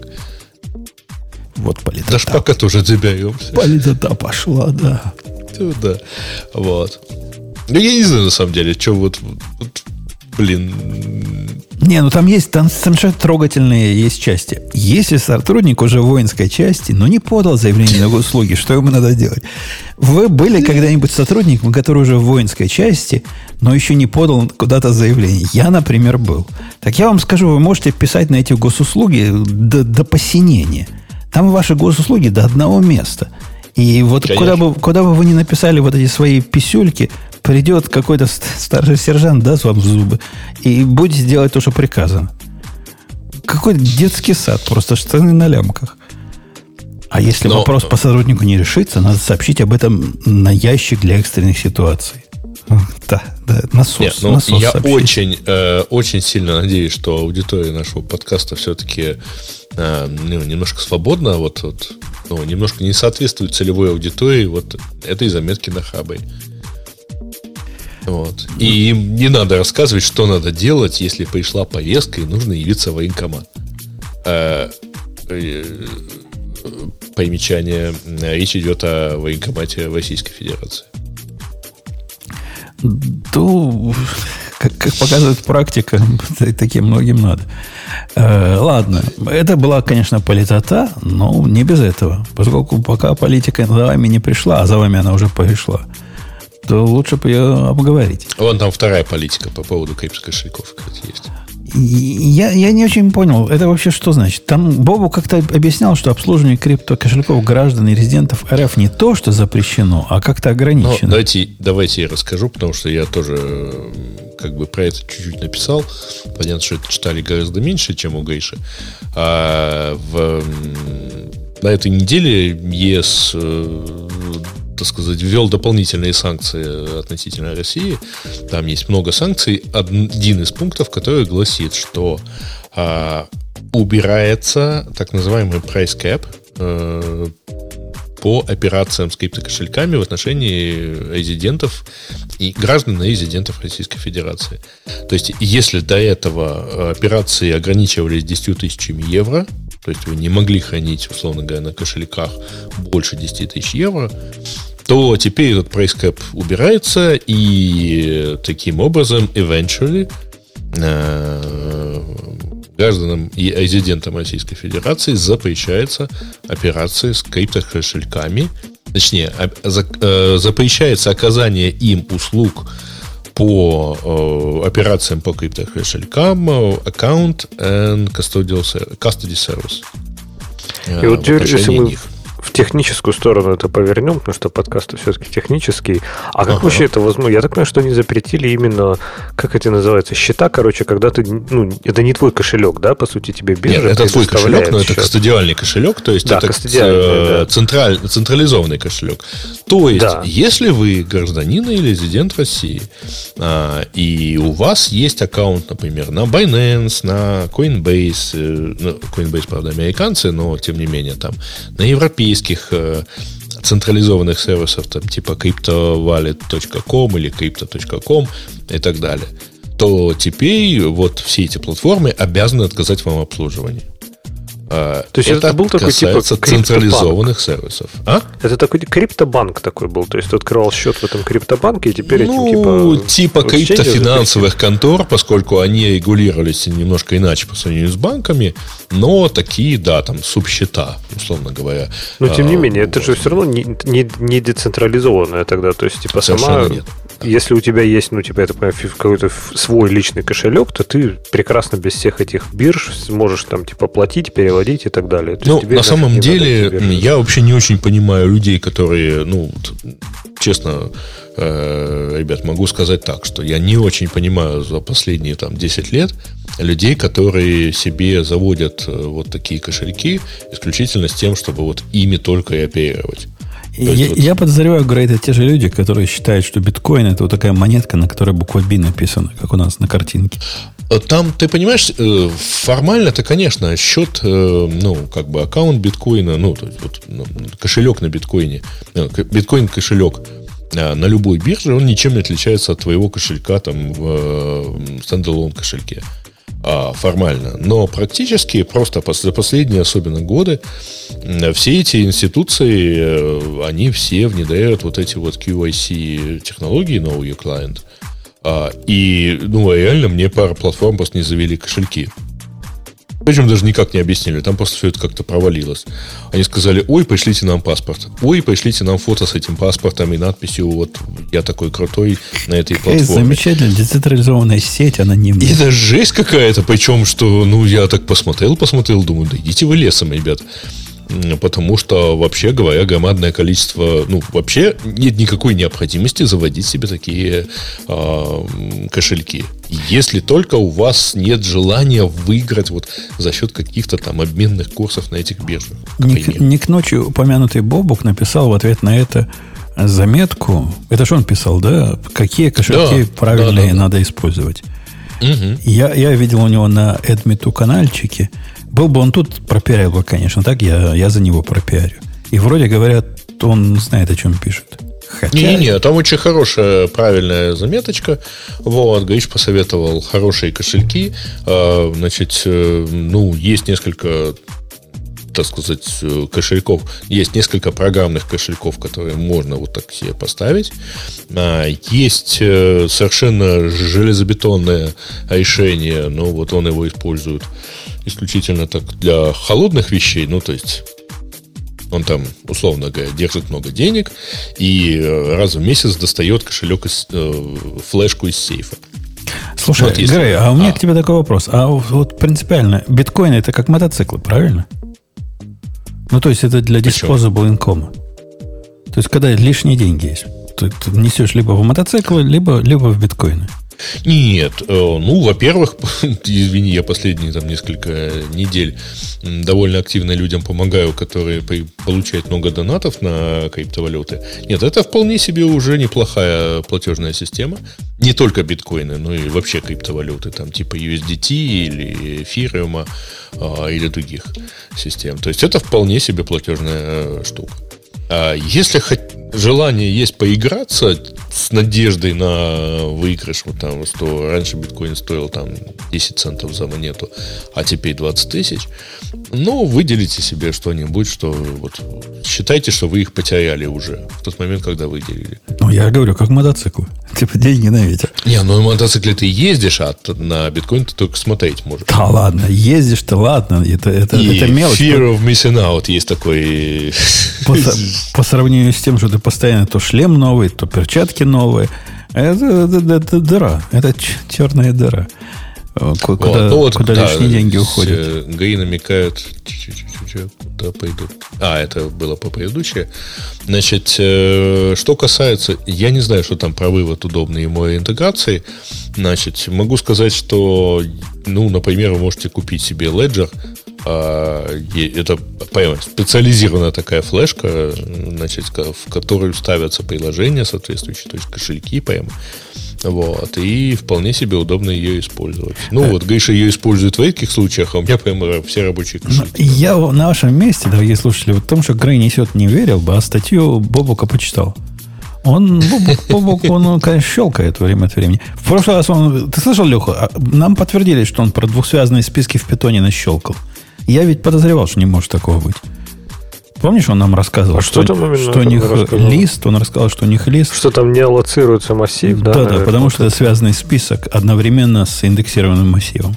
A: Вот политота.
C: шпака тоже доберемся.
A: Политота пошла, да.
C: Ну, Да. Вот. Ну, я не знаю, на самом деле, что вот, вот, блин,
A: Не, ну там есть там совершенно трогательные есть части. Если сотрудник уже в воинской части, но не подал заявление на услуги, что ему надо делать? Вы были когда-нибудь сотрудником, который уже в воинской части, но еще не подал куда-то заявление? Я, например, был. Так я вам скажу, вы можете писать на эти госуслуги до, до посинения. Там ваши госуслуги до одного места. И вот
C: Конечно.
A: куда бы, куда бы вы ни написали вот эти свои писюльки, придет какой-то ст- старший сержант, даст вам зубы, и будете делать то, что приказано. какой детский сад, просто штаны на лямках. А если Но... вопрос по сотруднику не решится, надо сообщить об этом на ящик для экстренных ситуаций. Да, да, насос. Нет,
C: ну, насос я очень, э, очень сильно надеюсь, что аудитория нашего подкаста все-таки э, ну, немножко свободна, вот, вот, ну, немножко не соответствует целевой аудитории вот этой заметки на хабе. Вот. И им не надо рассказывать, что надо делать, если пришла повестка и нужно явиться в военкомат. Э, э, примечание. Речь идет о военкомате Российской Федерации.
A: То, как, как показывает практика, таким многим надо. Э, ладно, это была, конечно, политота, но не без этого. Поскольку пока политика за вами не пришла, а за вами она уже пришла, то лучше бы ее обговорить.
C: Вон там вторая политика по поводу крипто-кошельков, кстати, есть.
A: Я, я не очень понял, это вообще что значит? Там Бобу как-то объяснял, что обслуживание крипто-кошельков граждан и резидентов РФ не то, что запрещено, а как-то ограничено. Ну,
C: давайте, давайте я расскажу, потому что я тоже как бы про это чуть-чуть написал. Понятно, что это читали гораздо меньше, чем у Гейши. А в, на этой неделе ЕС э, так сказать, ввел дополнительные санкции относительно России. Там есть много санкций. Один из пунктов, который гласит, что а, убирается так называемый price cap а, по операциям с криптокошельками в отношении резидентов и граждан и резидентов Российской Федерации. То есть, если до этого операции ограничивались 10 тысячами евро, то есть вы не могли хранить, условно говоря, на кошельках больше 10 тысяч евро, то теперь этот cap убирается, и таким образом, eventually, э, гражданам и резидентам Российской Федерации запрещается операции с криптокошельками, точнее, э, запрещается оказание им услуг по э, операциям по криптокошелькам, аккаунт and custodial, custody service.
B: И вот теперь, если мы них в техническую сторону это повернем, потому что подкаст все-таки технический. А как ага. вообще это возможно? Я так понимаю, что они запретили именно, как это называется, счета, короче, когда ты, ну, это не твой кошелек, да, по сути, тебе биржа
C: Нет, это твой кошелек, но счет. это кастодиальный кошелек, то есть да, это э, да. централь, централизованный кошелек. То есть, да. если вы гражданин или резидент России, а, и у вас есть аккаунт, например, на Binance, на Coinbase, э, ну, Coinbase, правда, американцы, но тем не менее там, на европейских европейских э, централизованных сервисов, там, типа cryptovallet.com или crypto.com и так далее, то теперь вот все эти платформы обязаны отказать вам.
B: А, то есть это, это был такой типа
C: централизованных сервисов.
B: А? Это такой криптобанк такой был. То есть ты открывал счет в этом криптобанке, и теперь
C: ну, этим типа... Типа криптофинансовых контор, поскольку они регулировались немножко иначе по сравнению с банками, но такие, да, там, субсчета, условно говоря.
B: Но тем не а, менее, это же все равно не, не, не децентрализованное тогда. То есть, типа, Совершенно сама... Нет. Если у тебя есть, ну, типа, понимаю, какой-то свой личный кошелек, то ты прекрасно без всех этих бирж сможешь там, типа, платить, переводить и так далее. То
C: ну, на самом деле, я вообще не очень понимаю людей, которые, ну, честно, э, ребят, могу сказать так, что я не очень понимаю за последние там 10 лет людей, которые себе заводят э, вот такие кошельки исключительно с тем, чтобы вот ими только и оперировать.
A: Я, вот... я подозреваю, Грей, это те же люди, которые считают, что биткоин это вот такая монетка, на которой буква B написана, как у нас на картинке.
C: Э, там, ты понимаешь, э, формально-то, конечно, счет, э, ну, как бы аккаунт биткоина, ну, то есть вот, ну, кошелек на биткоине, биткоин-кошелек на любой бирже, он ничем не отличается от твоего кошелька там в стендалон кошельке а, формально. Но практически просто за последние особенно годы все эти институции, э, они все внедряют вот эти вот QIC технологии Know Your Client. А, и, ну, реально мне пара платформ просто не завели кошельки. Причем даже никак не объяснили, там просто все это как-то провалилось. Они сказали, ой, пришлите нам паспорт. Ой, пришлите нам фото с этим паспортом и надписью, вот я такой крутой на этой платформе.
A: Замечательная децентрализованная сеть, анонимная.
C: И это жесть какая-то, причем, что, ну, я так посмотрел, посмотрел, думаю, да идите вы лесом, ребят потому что, вообще говоря, громадное количество, ну, вообще нет никакой необходимости заводить себе такие э, кошельки. Если только у вас нет желания выиграть вот за счет каких-то там обменных курсов на этих биржах.
A: Ник, Ник ночи упомянутый Бобук написал в ответ на это заметку. Это что он писал, да? Какие кошельки да, правильные да, да, надо использовать. Угу. Я, я видел у него на Эдмиту каналчике. Был бы он тут, пропиарил бы, конечно, так я, я за него пропиарю. И вроде говорят, он знает, о чем пишет.
C: Хотя... Не-не, там очень хорошая, правильная заметочка. Вот, Гаиш посоветовал хорошие кошельки. А, значит, э, ну, есть несколько так сказать, э, кошельков. Есть несколько программных кошельков, которые можно вот так себе поставить. А, есть э, совершенно железобетонное решение, но вот он его использует исключительно так для холодных вещей, ну, то есть он там, условно говоря, держит много денег и э, раз в месяц достает кошелек, из, э, флешку из сейфа.
A: Слушай, вот если... Грей, а у меня а. к тебе такой вопрос. А вот принципиально, биткоин это как мотоциклы, правильно? Ну, то есть это для disposable income. То есть, когда лишние деньги есть, ты, ты несешь либо в мотоциклы, либо, либо в биткоины.
C: Нет, э, ну, во-первых, извини, я последние там несколько недель довольно активно людям помогаю, которые получают много донатов на криптовалюты. Нет, это вполне себе уже неплохая платежная система. Не только биткоины, но и вообще криптовалюты, там типа USDT или эфириума а, или других систем. То есть это вполне себе платежная э, штука. А если желание есть поиграться с надеждой на выигрыш, вот там, что раньше биткоин стоил там 10 центов за монету, а теперь 20 тысяч, ну, выделите себе что-нибудь, что вот считайте, что вы их потеряли уже в тот момент, когда выделили.
A: Ну, я говорю, как мотоциклы. Типа деньги на ветер.
C: Не, ну на мотоцикле ты ездишь, а на биткоин ты только смотреть можешь.
A: Да ладно, ездишь-то ладно, это, это,
C: И
A: это мелочь.
C: Fear of missing out есть такой...
A: По, сравнению с тем, что ты постоянно то шлем новый, то перчатки новые, это, это, это, это дыра, это черная дыра. Куда, вот, ну вот, куда да, лишние деньги уходят.
C: ГАИ намекают, куда пойдут. А, это было по предыдущее. Значит, э, что касается, я не знаю, что там про вывод удобной ему интеграции. Значит, могу сказать, что, ну, например, вы можете купить себе Ledger, это прямо специализированная такая флешка, значит, в которую ставятся приложения соответствующие, то есть кошельки прямо. Вот, и вполне себе удобно ее использовать. Ну, вот Гриша ее использует в этих случаях, а у меня прямо все рабочие
A: кошельки. Я на вашем месте, дорогие слушатели, в том, что Грей несет, не верил бы, а статью Бобука почитал. Он, Бобук, Бобук, он, конечно, щелкает время от времени. В прошлый раз он... Ты слышал, Леха? А, нам подтвердили, что он про двухсвязанные списки в питоне нащелкал. Я ведь подозревал, что не может такого быть. Помнишь, он нам рассказывал, а что, что, там что у них лист, он рассказал, что у них лист.
B: Что там не аллоцируется массив, да?
A: Да, да, потому что это связанный список одновременно с индексированным массивом.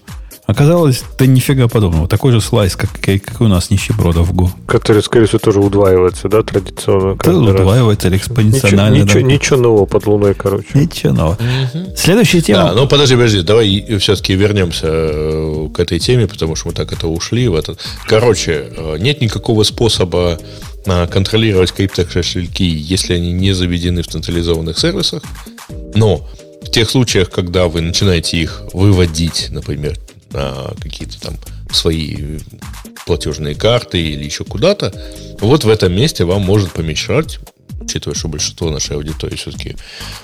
A: Оказалось, да нифига подобного. Такой же слайс, как, как у нас нищебродов в Go.
B: Который, скорее всего, тоже удваивается, да, традиционно?
A: Да, удваивается или экспоненциально.
B: Ничего, ничего, ничего нового под луной, короче.
A: Ничего нового. Угу. Следующая тема.
C: Да, ну подожди, подожди, давай все-таки вернемся э, к этой теме, потому что мы так это ушли в этот. Короче, э, нет никакого способа э, контролировать криптокошельки, если они не заведены в централизованных сервисах. Но в тех случаях, когда вы начинаете их выводить, например, на какие-то там свои платежные карты или еще куда-то, вот в этом месте вам может помешать учитывая, что большинство нашей аудитории все-таки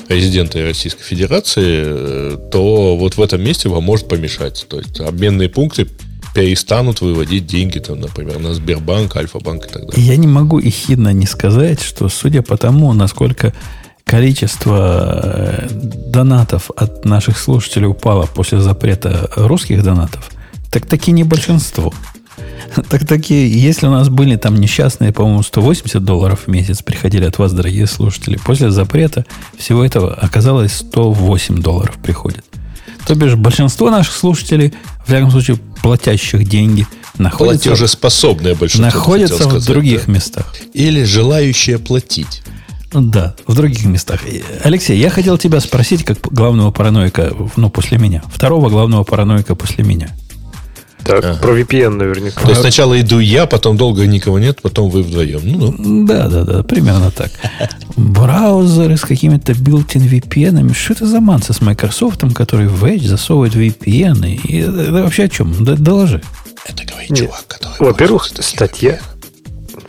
C: резиденты Российской Федерации, то вот в этом месте вам может помешать. То есть обменные пункты перестанут выводить деньги, там, например, на Сбербанк, Альфа-банк и так далее.
A: Я не могу и хидно не сказать, что судя по тому, насколько количество э, донатов от наших слушателей упало после запрета русских донатов, так таки не большинство. Так таки, если у нас были там несчастные, по-моему, 180 долларов в месяц приходили от вас, дорогие слушатели, после запрета всего этого оказалось 108 долларов приходит. То бишь, большинство наших слушателей, в всяком случае, платящих деньги, находятся,
C: Платежеспособное большинство,
A: находятся в других да. местах.
C: Или желающие платить.
A: Да, в других местах. Алексей, я хотел тебя спросить, как главного параноика, ну, после меня. Второго главного параноика после меня.
B: Так, а. про VPN наверняка.
C: То есть сначала иду я, потом долго никого нет, потом вы вдвоем. Ну,
A: ну. Да, да, да, примерно так. Браузеры с какими-то built-in VPN. Что это за манса с Microsoft, который в Edge засовывает VPN? И это, вообще о чем? Доложи.
C: Это говорит чувак, который...
B: Во-первых, статья,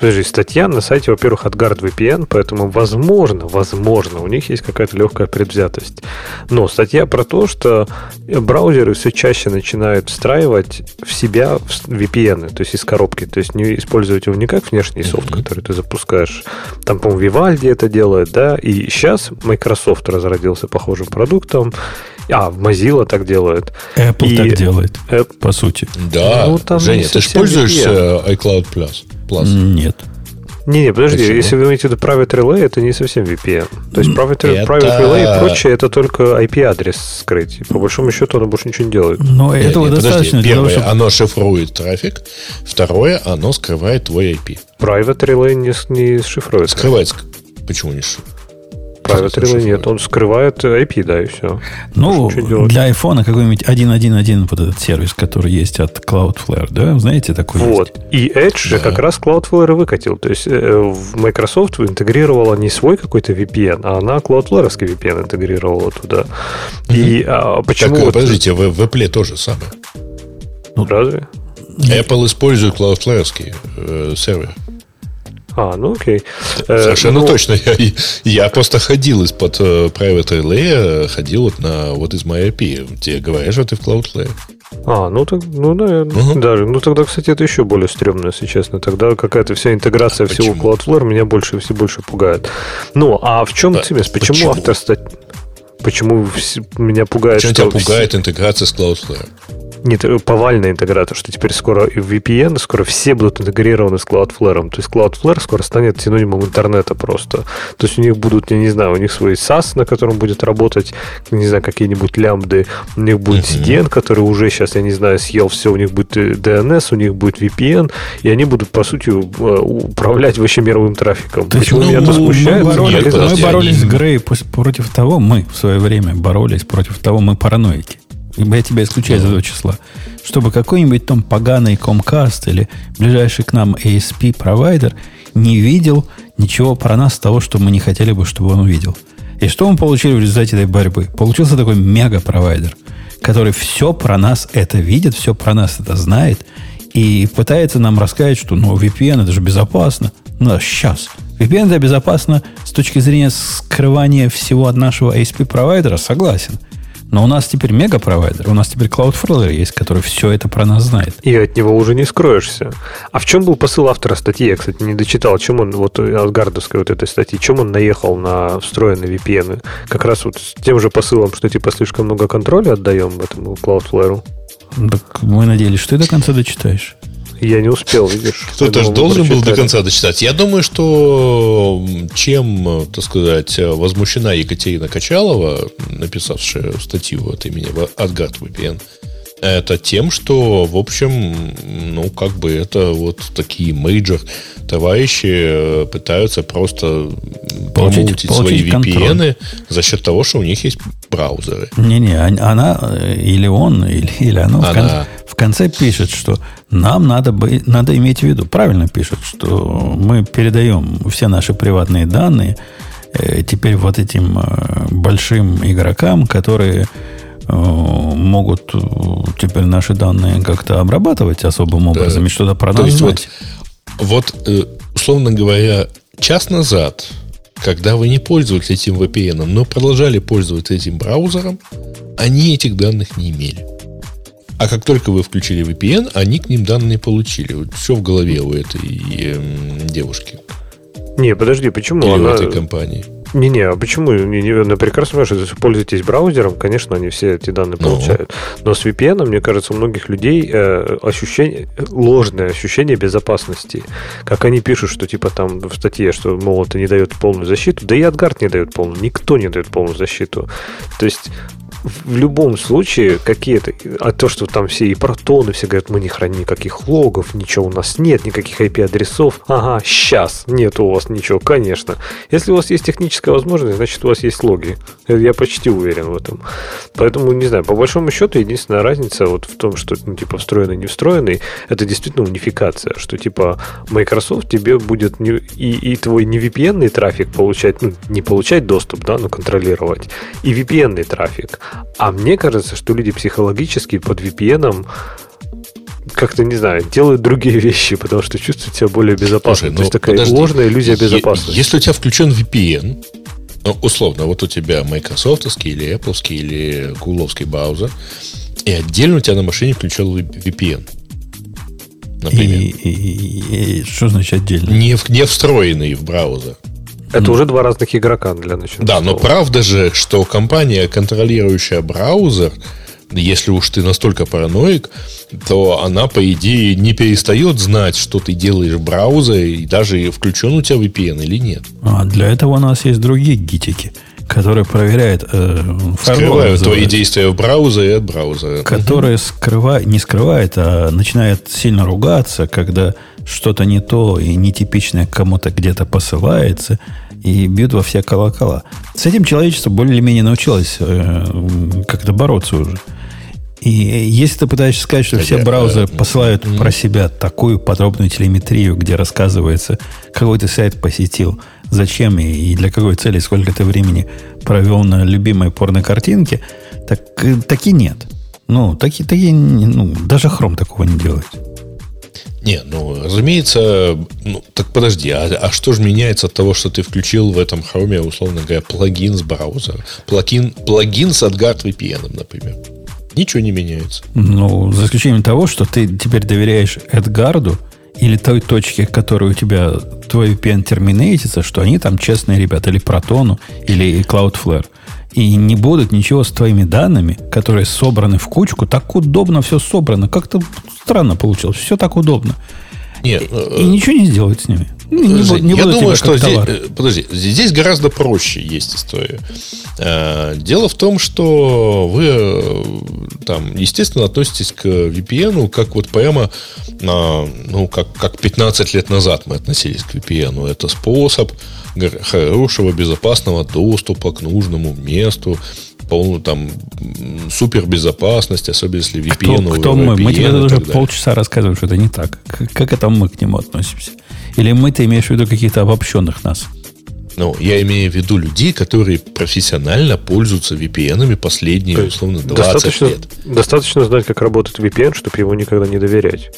B: Подожди, статья на сайте, во-первых, от GuardVPN, поэтому, возможно, возможно, у них есть какая-то легкая предвзятость. Но статья про то, что браузеры все чаще начинают встраивать в себя VPN, то есть из коробки, то есть не использовать его не как внешний софт, mm-hmm. который ты запускаешь. Там, по-моему, Vivaldi это делает, да, и сейчас Microsoft разродился похожим продуктом, а, Mozilla так делает.
A: Apple и... так делает, App... по сути.
C: Да, ну, там Женя, ты же пользуешься iCloud Plus?
A: Plus? Нет.
B: Не, не, подожди, Почему? если вы имеете в виду Private Relay, это не совсем VPN. То есть Private, это... private Relay и прочее, это только IP-адрес скрыть. По большому счету оно больше ничего не делает.
A: Но нет, этого нет, достаточно.
C: Подожди. Первое, того, чтобы... оно шифрует трафик. Второе, оно скрывает твой IP.
B: Private Relay не, не шифрует.
C: Скрывает. Почему не шифрует?
B: Relay нет, он скрывает IP, да, и все.
A: Ну, для iPhone какой-нибудь 1.1.1 вот этот сервис, который есть от Cloudflare, да, знаете, такой
B: Вот, есть? и Edge да. же как раз Cloudflare выкатил, то есть э, Microsoft интегрировала не свой какой-то VPN, а она Cloudflare VPN интегрировала туда. И а, почему... Так,
C: вот... подождите, в, в Apple тоже самое.
B: Ну, Разве?
C: Apple использует Cloudflare э, сервер.
B: А, ну окей.
C: Э, Совершенно ну, точно. Я, я просто ходил из-под э, Private Relay, ходил вот на вот из MyIP. Тебе говорят, что ты в Cloudflare.
B: А, ну так, ну наверное, угу. даже. Ну тогда, кстати, это еще более стрёмно, если честно. Тогда какая-то вся интеграция а всего почему? Cloudflare меня больше все больше пугает. Ну, а в чем да, цимес? Почему, почему автор стать? Почему меня пугает?
C: Почему что тебя пугает интеграция с Cloudflare?
B: Нет, повальная интеграция, что теперь скоро и в VPN, скоро все будут интегрированы с Cloudflare. То есть Cloudflare скоро станет синонимом интернета просто. То есть у них будут, я не знаю, у них свой SaaS, на котором будет работать, не знаю, какие-нибудь лямбды, у них будет CDN, который уже сейчас, я не знаю, съел все, у них будет DNS, у них будет VPN, и они будут, по сути, управлять вообще мировым трафиком.
A: То Почему ну, меня это смущает? Мы боролись, Нет, мы боролись с Грей против того, мы в свое время боролись против того, мы параноики я тебя исключаю из этого числа, чтобы какой-нибудь там поганый Comcast или ближайший к нам ASP-провайдер не видел ничего про нас того, что мы не хотели бы, чтобы он увидел. И что мы получили в результате этой борьбы? Получился такой мега-провайдер, который все про нас это видит, все про нас это знает, и пытается нам рассказать, что ну, VPN это же безопасно. Ну, сейчас. VPN это безопасно с точки зрения скрывания всего от нашего ASP-провайдера, согласен – но у нас теперь мега-провайдер, у нас теперь Cloudflare есть, который все это про нас знает.
B: И от него уже не скроешься. А в чем был посыл автора статьи? Я, кстати, не дочитал. Чем он, вот от гардовской вот этой статьи, чем он наехал на встроенные VPN? Как раз вот с тем же посылом, что типа слишком много контроля отдаем этому Cloudflare?
A: Так мы надеялись, что ты до конца дочитаешь.
B: Я не успел, видишь.
C: Кто-то же должен был до конца дочитать. Я думаю, что чем, так сказать, возмущена Екатерина Качалова, написавшая статью от имени AdGuard VPN, это тем, что, в общем, ну, как бы это вот такие major товарищи пытаются просто получить, получить свои VPN за счет того, что у них есть браузеры.
A: Не-не, она или он, или, или она, она. В, конце, в конце пишет, что нам надо, бы, надо иметь в виду, правильно пишет, что мы передаем все наши приватные данные э, теперь вот этим э, большим игрокам, которые э, могут теперь наши данные как-то обрабатывать особым образом да. и что-то про нас есть
C: вот, вот, условно говоря, час назад, когда вы не пользовались этим VPN, но продолжали пользоваться этим браузером, они этих данных не имели. А как только вы включили VPN, они к ним данные получили. Вот все в голове у этой э, девушки.
B: Не, подожди, почему
C: Или она... у этой компании.
B: Не-не, а почему? Не, она прекрасно понимает, что если вы пользуетесь браузером, конечно, они все эти данные ну. получают. Но с VPN, мне кажется, у многих людей э, ощущение, ложное ощущение безопасности. Как они пишут, что типа там в статье, что, мол, это не дает полную защиту. Да и AdGuard не дает полную. Никто не дает полную защиту. То есть в любом случае какие-то... А то, что там все и протоны, все говорят, мы не храним никаких логов, ничего у нас нет, никаких IP-адресов. Ага, сейчас нет у вас ничего, конечно. Если у вас есть техническая возможность, значит, у вас есть логи. Я почти уверен в этом. Поэтому, не знаю, по большому счету, единственная разница вот в том, что, ну, типа, встроенный, не встроенный, это действительно унификация, что, типа, Microsoft тебе будет не, и, и твой не VPN трафик получать, ну, не получать доступ, да, но контролировать, и VPN трафик. А мне кажется, что люди психологически под VPN как-то, не знаю, делают другие вещи, потому что чувствуют себя более безопасно. Слушай, То есть ну, такая подожди. ложная иллюзия безопасности.
C: Если у тебя включен VPN, ну, условно, вот у тебя Microsoftский или Apple или Гугловский браузер, и отдельно у тебя на машине включен VPN.
A: Например. И, и, и, и что значит отдельно?
C: Не, не встроенный в браузер.
B: Это mm. уже два разных игрока для начала.
C: Да, но правда же, что компания, контролирующая браузер, если уж ты настолько параноик, то она, по идее, не перестает знать, что ты делаешь в браузере, и даже включен у тебя VPN или нет.
A: А для этого у нас есть другие гитики, которые проверяют э,
C: Скрывают твои действия в браузере от браузера.
A: Которые угу. скрывают, не скрывает, а начинает сильно ругаться, когда что-то не то и нетипичное кому-то где-то посылается, и бьют во все колокола. С этим человечество более-менее научилось э, как-то бороться уже. И если ты пытаешься сказать, что все браузеры посылают про себя такую подробную телеметрию, где рассказывается, какой ты сайт посетил, зачем и для какой цели, сколько ты времени провел на любимой порно-картинке, так, э, таки нет. Ну, таки, таки, ну, даже Chrome такого не делает.
C: Не, ну, разумеется, ну, так подожди, а, а что же меняется от того, что ты включил в этом Chrome, условно говоря, плагин с браузера? Плагин, плагин с AdGuard VPN, например. Ничего не меняется.
A: Ну, за исключением того, что ты теперь доверяешь Эдгарду или той точке, которой у тебя твой VPN терминейтится, что они там честные ребята, или Протону, или Cloudflare. И не будут ничего с твоими данными, которые собраны в кучку. Так удобно все собрано. Как-то странно получилось. Все так удобно. Нет, и, и ничего не сделают с ними.
C: Не, не, не я думаю, что здесь, э, подожди, здесь гораздо проще есть история. Э, дело в том, что вы э, там, естественно, относитесь к VPN как вот прямо, ну, как, как 15 лет назад мы относились к VPN. Это способ хорошего, безопасного доступа к нужному месту, полную там супербезопасность, особенно если VPN.
A: Кто, кто мы? Мы тебе уже полчаса рассказываем, что это не так. Как это мы к нему относимся? Или мы ты имеешь в виду каких-то обобщенных нас?
C: Ну, я имею в виду людей, которые профессионально пользуются VPN последние, условно, 20
B: достаточно,
C: лет.
B: Достаточно знать, как работает VPN, чтобы его никогда не доверять.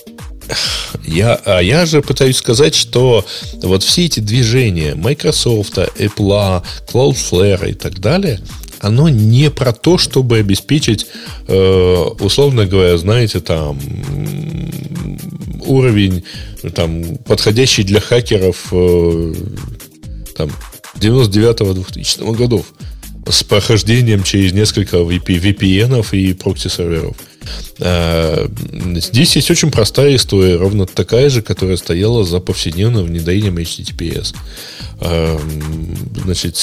C: Я, а я же пытаюсь сказать, что вот все эти движения Microsoft, Apple, Cloudflare и так далее, оно не про то, чтобы обеспечить, э, условно говоря, знаете, там уровень там, подходящий для хакеров э, там, 99-2000 годов с прохождением через несколько VPN и прокси-серверов. А, здесь есть очень простая история, ровно такая же, которая стояла за повседневным внедрением HTTPS. Значит,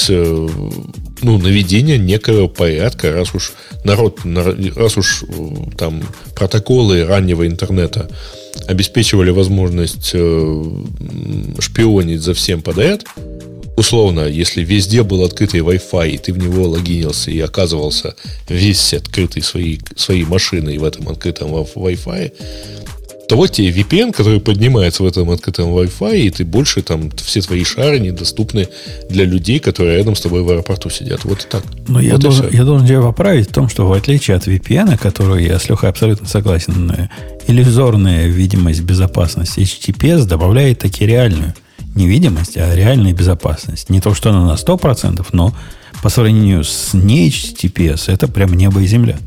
C: ну, наведение некого порядка, раз уж народ, раз уж там протоколы раннего интернета обеспечивали возможность э, шпионить за всем подряд, условно, если везде был открытый Wi-Fi, и ты в него логинился и оказывался весь открытый своей, своей машиной в этом открытом Wi-Fi, то вот тебе VPN, который поднимается в этом открытом Wi-Fi, и ты больше там, все твои шары недоступны для людей, которые рядом с тобой в аэропорту сидят. Вот так.
A: Но
C: вот
A: я, должен, я должен тебя поправить в том, что в отличие от VPN, который я с Лехой абсолютно согласен, э, иллюзорная видимость безопасности HTTPS добавляет таки реальную невидимость, а реальная безопасность. Не то, что она на 100%, но по сравнению с не HTTPS, это прям небо и земля.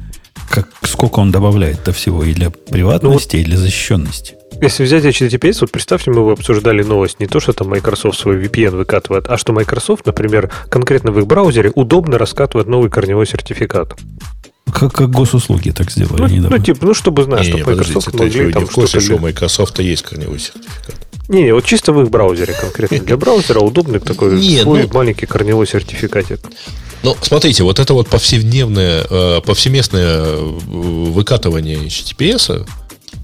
A: Как, сколько он добавляет до всего и для приватности, ну, и для защищенности.
B: Если взять HTTPS, вот представьте, мы обсуждали новость не то, что там Microsoft свой VPN выкатывает, а что Microsoft, например, конкретно в их браузере удобно раскатывает новый корневой сертификат.
A: Как, как госуслуги так сделали
B: ну, недавно. Ну, типа, ну, чтобы знать, что
C: Microsoft могли там что-то... что у Microsoft есть корневой сертификат.
B: Не, не, вот чисто в их браузере конкретно. Для браузера удобный такой не, свой ну, маленький корневой сертификатик.
C: Ну, смотрите, вот это вот повседневное, э, повсеместное э, выкатывание HTTPS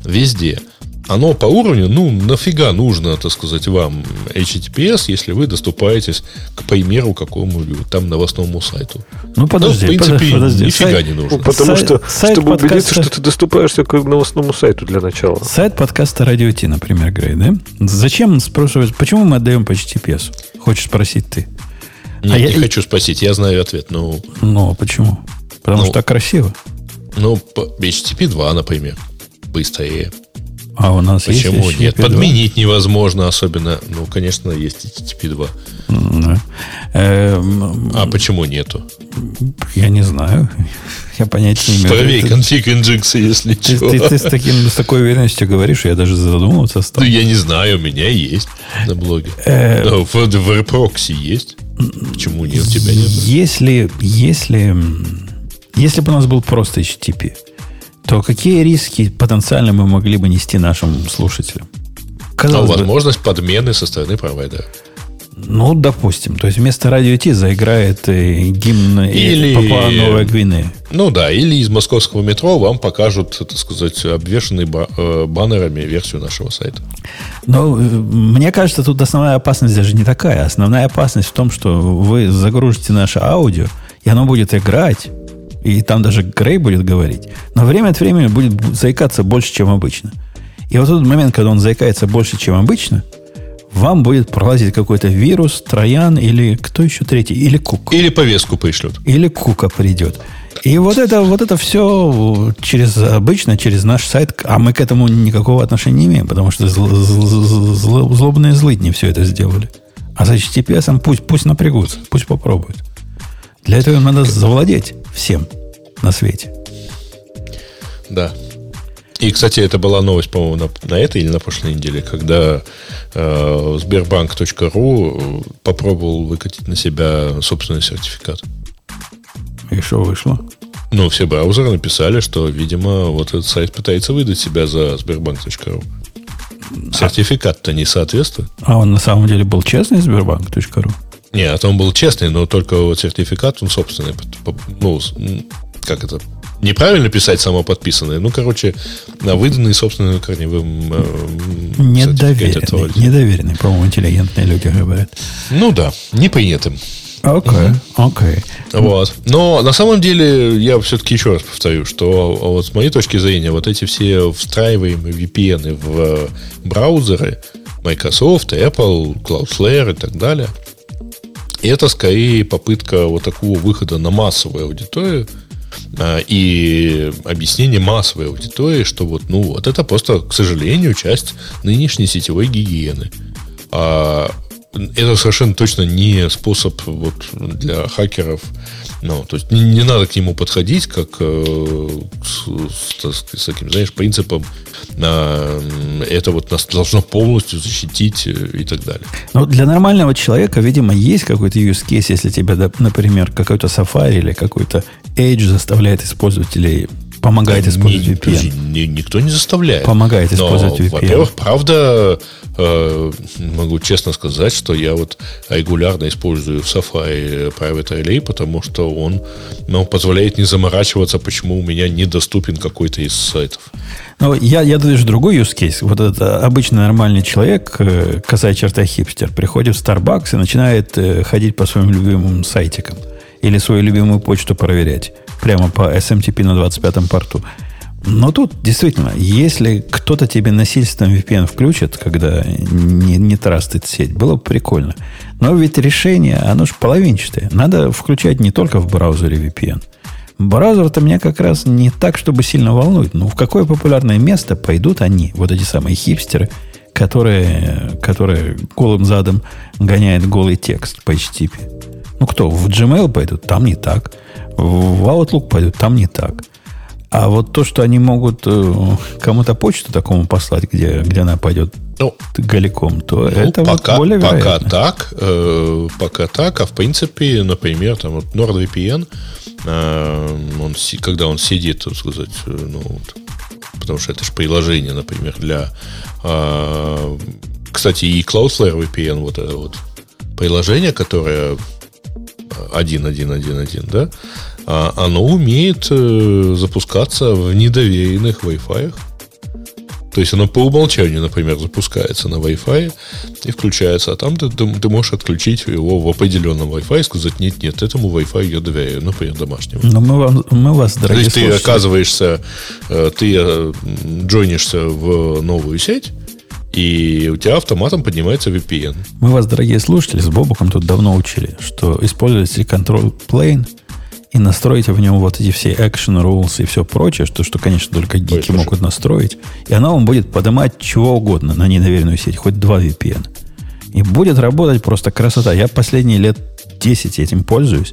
C: везде, оно по уровню, ну, нафига нужно, так сказать, вам HTTPS, если вы доступаетесь к примеру какому-нибудь там новостному сайту.
A: Ну, подожди,
C: ну, в принципе,
A: подожди,
C: нифига
A: сайт,
C: не нужно.
B: Ну, потому
A: Сайт-
B: что,
A: сайт
B: чтобы
A: подкаста-
B: убедиться, что ты доступаешься к новостному сайту для начала.
A: Сайт подкаста Радио Ти, например, говорит, да? Зачем спрашивать, почему мы отдаем по HTTPS? Хочешь спросить ты?
C: Нет,
A: А я-
C: не хочу спросить, я знаю ответ. Ну,
A: Ну, а почему? Потому
C: Ну,
A: что так красиво.
C: ну HTTP 2, например, быстрее.
A: А у нас
C: Почему
A: есть
C: нет?
A: HTTP2.
C: Подменить невозможно, особенно, ну, конечно, есть HTTP 2.
A: М, да. Эм,
C: А почему нету?
A: Я не знаю. Я понятия не имею. Ты-
C: конфиг инжекции, если
A: Ты,
C: чего.
A: ты- ты с, таким, с такой уверенностью говоришь, я даже задумываться стал.
C: Ну, я не знаю, у меня есть на блоге.
A: Э,
C: Да, в, в RProxy есть. Почему нет? Тебя нет?
A: Если, если, если бы у нас был просто HTTP, то какие риски потенциально мы могли бы нести нашим слушателям?
C: А
A: Казалось бы,
C: возможность подмены со стороны провайдера.
A: Ну, допустим, то есть вместо радио Ти заиграет э, гимн
C: Или-.
A: Папуа Новая Гвинея.
C: Ну да, или из московского метро вам покажут, так сказать, обвешенный ба- э, баннерами версию нашего сайта.
A: Но э, мне кажется, тут основная опасность даже не такая. Основная опасность в том, что вы загрузите наше аудио, и оно будет играть, и там даже Грей будет говорить, но время от времени будет заикаться больше, чем обычно. И вот тот момент, когда он заикается больше, чем обычно, вам будет пролазить какой-то вирус, троян или кто еще третий, или кук.
C: Или повестку пришлют.
A: Или кука придет. И вот это, вот это все через обычно, через наш сайт, а мы к этому никакого отношения не имеем, потому что зл- зл- зл- злобные злыдни все это сделали. А с HTTPS пусть, пусть напрягутся, пусть попробуют. Для этого им надо завладеть всем на свете.
C: Да. И, кстати, это была новость, по-моему, на, на этой или на прошлой неделе, когда э, Сбербанк.ру попробовал выкатить на себя собственный сертификат.
A: И что вышло?
C: Ну, все браузеры написали, что, видимо, вот этот сайт пытается выдать себя за Сбербанк.ру. Сертификат-то не соответствует.
A: А он на самом деле был честный Сбербанк.ру?
C: Не, а он был честный, но только вот сертификат, он собственный. Ну, как это? Неправильно писать самоподписанный. Ну, короче, на выданный собственным корневым э,
A: Недоверенный. Недоверенный, по-моему, интеллигентные люди говорят.
C: Ну да, непринятым.
A: Окей, окей.
C: Вот. Но на самом деле, я все-таки еще раз повторю, что вот с моей точки зрения, вот эти все встраиваемые VPN в э, браузеры Microsoft, Apple, Cloudflare и так далее, это скорее попытка вот такого выхода на массовую аудиторию а, и объяснение массовой аудитории, что вот, ну, вот это просто, к сожалению, часть нынешней сетевой гигиены. А это совершенно точно не способ вот для хакеров. Ну, то есть не, не надо к нему подходить как э, с, с- с таким, знаешь, принципом а, это вот нас должно полностью защитить э, и так далее.
A: Ну, для нормального человека, видимо, есть какой-то use case, если тебя, например, какой-то Safari или какой-то Edge заставляет использовать помогает использовать
C: Ни-
A: VPN.
C: ни- никто не заставляет.
A: Помогает
C: Но,
A: использовать VPN.
C: Во-первых, правда, э, могу честно сказать, что я вот регулярно использую в Safari Private Relay, потому что он ну, позволяет не заморачиваться, почему у меня недоступен какой-то из сайтов.
A: Ну, я, я даю другой use case. Вот это обычный нормальный человек, э, косая черта хипстер, приходит в Starbucks и начинает э, ходить по своим любимым сайтикам или свою любимую почту проверять прямо по SMTP на 25-м порту. Но тут действительно, если кто-то тебе насильственно VPN включит, когда не, не трастит сеть, было бы прикольно. Но ведь решение, оно же половинчатое. Надо включать не только в браузере VPN. Браузер-то меня как раз не так, чтобы сильно волнует. Ну, в какое популярное место пойдут они, вот эти самые хипстеры, которые, которые голым задом гоняют голый текст по HTTP. Ну, кто? В Gmail пойдут? Там не так. В Outlook пойдут? Там не так. А вот то, что они могут э, кому-то почту такому послать, где, где она пойдет
C: Ну,
A: голиком, то
C: Ну,
A: это вот
C: пока,
A: более
C: пока
A: вероятно.
C: так, э, пока так, а в принципе, например, там вот NordVPN, э, он, когда он сидит, так сказать, э, ну, вот, потому что это же приложение, например, для, э, кстати, и Cloudflare VPN, вот это вот приложение, которое 1.1.1.1, да, а, оно умеет э, запускаться в недоверенных Wi-Fi. То есть оно по умолчанию, например, запускается на Wi-Fi и включается, а там ты, ты можешь отключить его в определенном Wi-Fi и сказать, нет, нет, этому Wi-Fi я доверяю, например, домашнему.
A: Но мы, вам, мы вас, дорогие
C: То есть ты оказываешься, э, ты э, джойнишься в новую сеть, и у тебя автоматом поднимается VPN.
A: Мы вас, дорогие слушатели, с Бобуком тут давно учили, что используйте control plane и настроите в нем вот эти все action rules и все прочее, что, что конечно, только гики Ой, могут настроить. И она вам будет поднимать чего угодно на недоверенную сеть, хоть два VPN. И будет работать просто красота. Я последние лет 10 этим пользуюсь.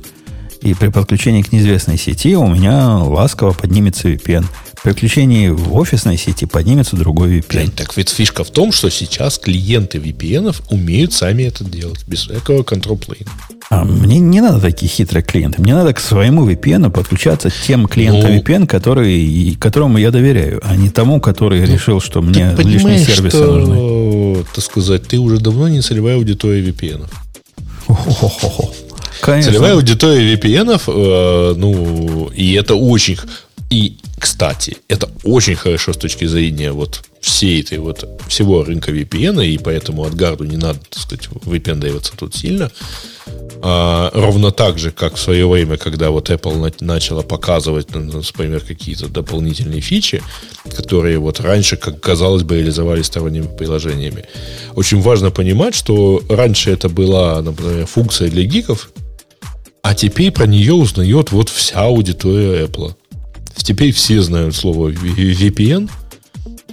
A: И при подключении к неизвестной сети у меня ласково поднимется VPN. При включении в офисной сети поднимется другой VPN. Блин,
C: так ведь фишка в том, что сейчас клиенты VPN умеют сами это делать, без всякого plane.
A: А мне не надо такие хитрые клиенты. Мне надо к своему VPN подключаться тем клиентам ну, VPN, который, которому я доверяю, а не тому, который ну, решил, что мне лишние сервисы что, нужны.
C: Так сказать, ты уже давно не целевая аудитория VPN. Конечно. Целевая аудитория VPN, э, ну, и это очень... И, кстати, это очень хорошо с точки зрения вот всей этой вот всего рынка VPN, и поэтому от гарду не надо, так сказать, выпендриваться тут сильно. А, ровно так же, как в свое время, когда вот Apple начала показывать, например, какие-то дополнительные фичи, которые вот раньше, как казалось бы, реализовались сторонними приложениями. Очень важно понимать, что раньше это была, например, функция для гиков, а теперь про нее узнает вот вся аудитория Apple. Теперь все знают слово VPN –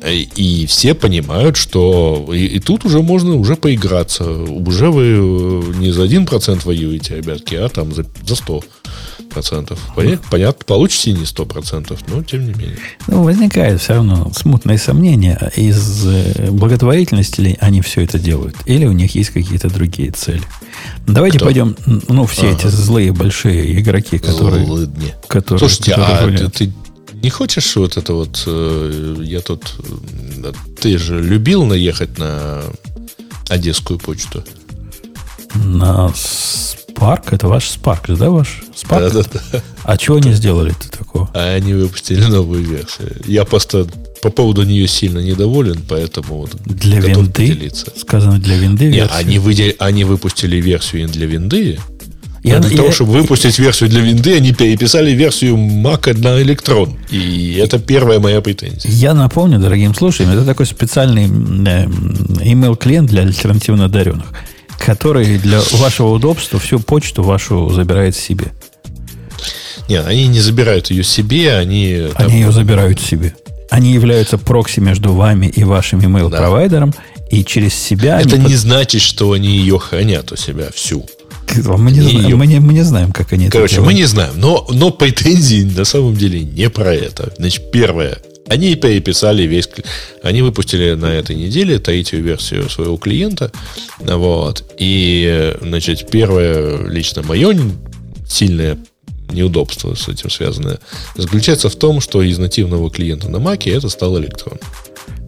C: и все понимают, что и, и тут уже можно уже поиграться. Уже вы э, не за 1% воюете, ребятки, а там за, за 100 процентов. Понятно, понятно, получите не 100 процентов, но тем не менее.
A: Ну, возникает все равно смутное сомнение, из э, благотворительности ли они все это делают, или у них есть какие-то другие цели. Давайте Кто? пойдем, ну, все ага. эти злые большие игроки, которые... Злыдни.
C: которые Слушайте, которые а ты, ты, не хочешь вот это вот... Э, я тут... Э, ты же любил наехать на Одесскую почту?
A: На Спарк? Это ваш Спарк, да, ваш Спарк? Да, да, да. А чего они сделали-то такого?
C: А они выпустили новую версию. Я просто по поводу нее сильно недоволен, поэтому вот
A: для винды поделиться. Сказано для винды.
C: Нет, они, выдел... они выпустили версию для винды, я, для я, того, чтобы выпустить версию для винды, они переписали версию Mac на электрон. И это первая моя претензия.
A: Я напомню, дорогим слушателям, это такой специальный э, email-клиент для альтернативно одаренных, который для вашего удобства всю почту вашу забирает себе.
C: Нет, они не забирают ее себе, они...
A: Они там... ее забирают себе. Они являются прокси между вами и вашим email-провайдером, да. и через себя...
C: Это не под... значит, что они ее хранят у себя всю.
A: Мы не, знаем, мы, не, мы не знаем, как они
C: Короче, это мы не знаем. Но, но претензии на самом деле не про это. Значит, первое. Они переписали весь... Они выпустили на этой неделе третью версию своего клиента. Вот. И, значит, первое, лично мое сильное неудобство с этим связанное, заключается в том, что из нативного клиента на Маке это стал электрон.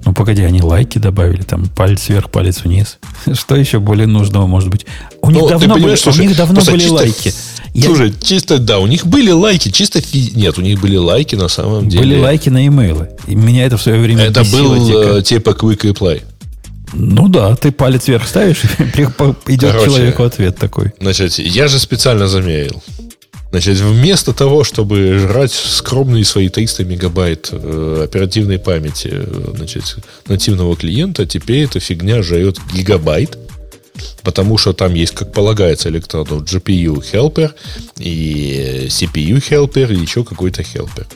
A: Ну, погоди, они лайки добавили, там палец вверх, палец вниз. Что еще более нужного может быть? У них ну, давно, были, слушай, у них давно были чисто, лайки.
C: Слушай, Я... чисто, да, у них были лайки, чисто фи... Нет, у них были лайки на самом деле.
A: Были лайки на имейлы. И меня это в свое время
C: Это был типа, типа Quick Reply.
A: Ну да, ты палец вверх ставишь, и идет Короче, человеку ответ такой.
C: Значит, я же специально замерил. Значит, вместо того, чтобы жрать скромные свои 300 мегабайт э, оперативной памяти э, значит, нативного клиента, теперь эта фигня жрет гигабайт, потому что там есть, как полагается, электрону GPU helper и CPU helper и еще какой-то helper.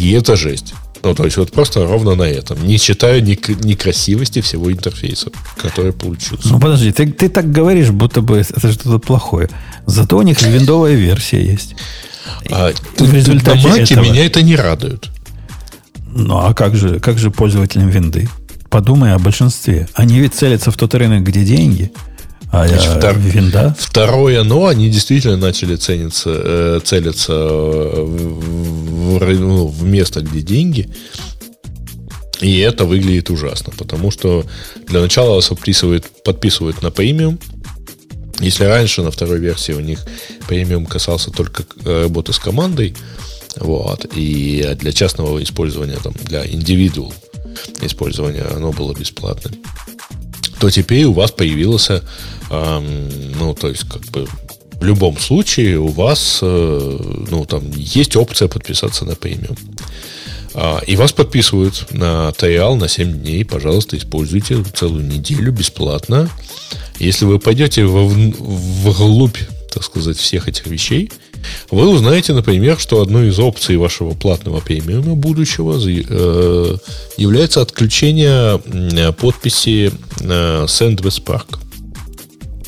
C: И это жесть. Ну, то есть вот просто ровно на этом. Не считая некрасивости всего интерфейса, который получился.
A: Ну, подожди, ты, ты так говоришь, будто бы это что-то плохое. Зато у них виндовая версия есть.
C: А, в результате на этого... меня это не радует.
A: Ну, а как же, как же пользователям винды? Подумай о большинстве. Они ведь целятся в тот рынок, где деньги – а Значит, втор... винда?
C: Второе но, они действительно начали цениться, э, целиться в, в, ну, в место, где деньги. И это выглядит ужасно, потому что для начала вас подписывают, подписывают на премиум. Если раньше на второй версии у них премиум касался только э, работы с командой, вот, и для частного использования, там, для индивидуал, использования, оно было бесплатным, то теперь у вас появился, ну, то есть, как бы, в любом случае у вас, э, ну, там, есть опция подписаться на премиум. А, и вас подписывают на триал на 7 дней. Пожалуйста, используйте целую неделю бесплатно. Если вы пойдете в, вглубь, так сказать, всех этих вещей, вы узнаете, например, что одной из опций вашего платного премиума будущего э, является отключение подписи э, SendWest Park.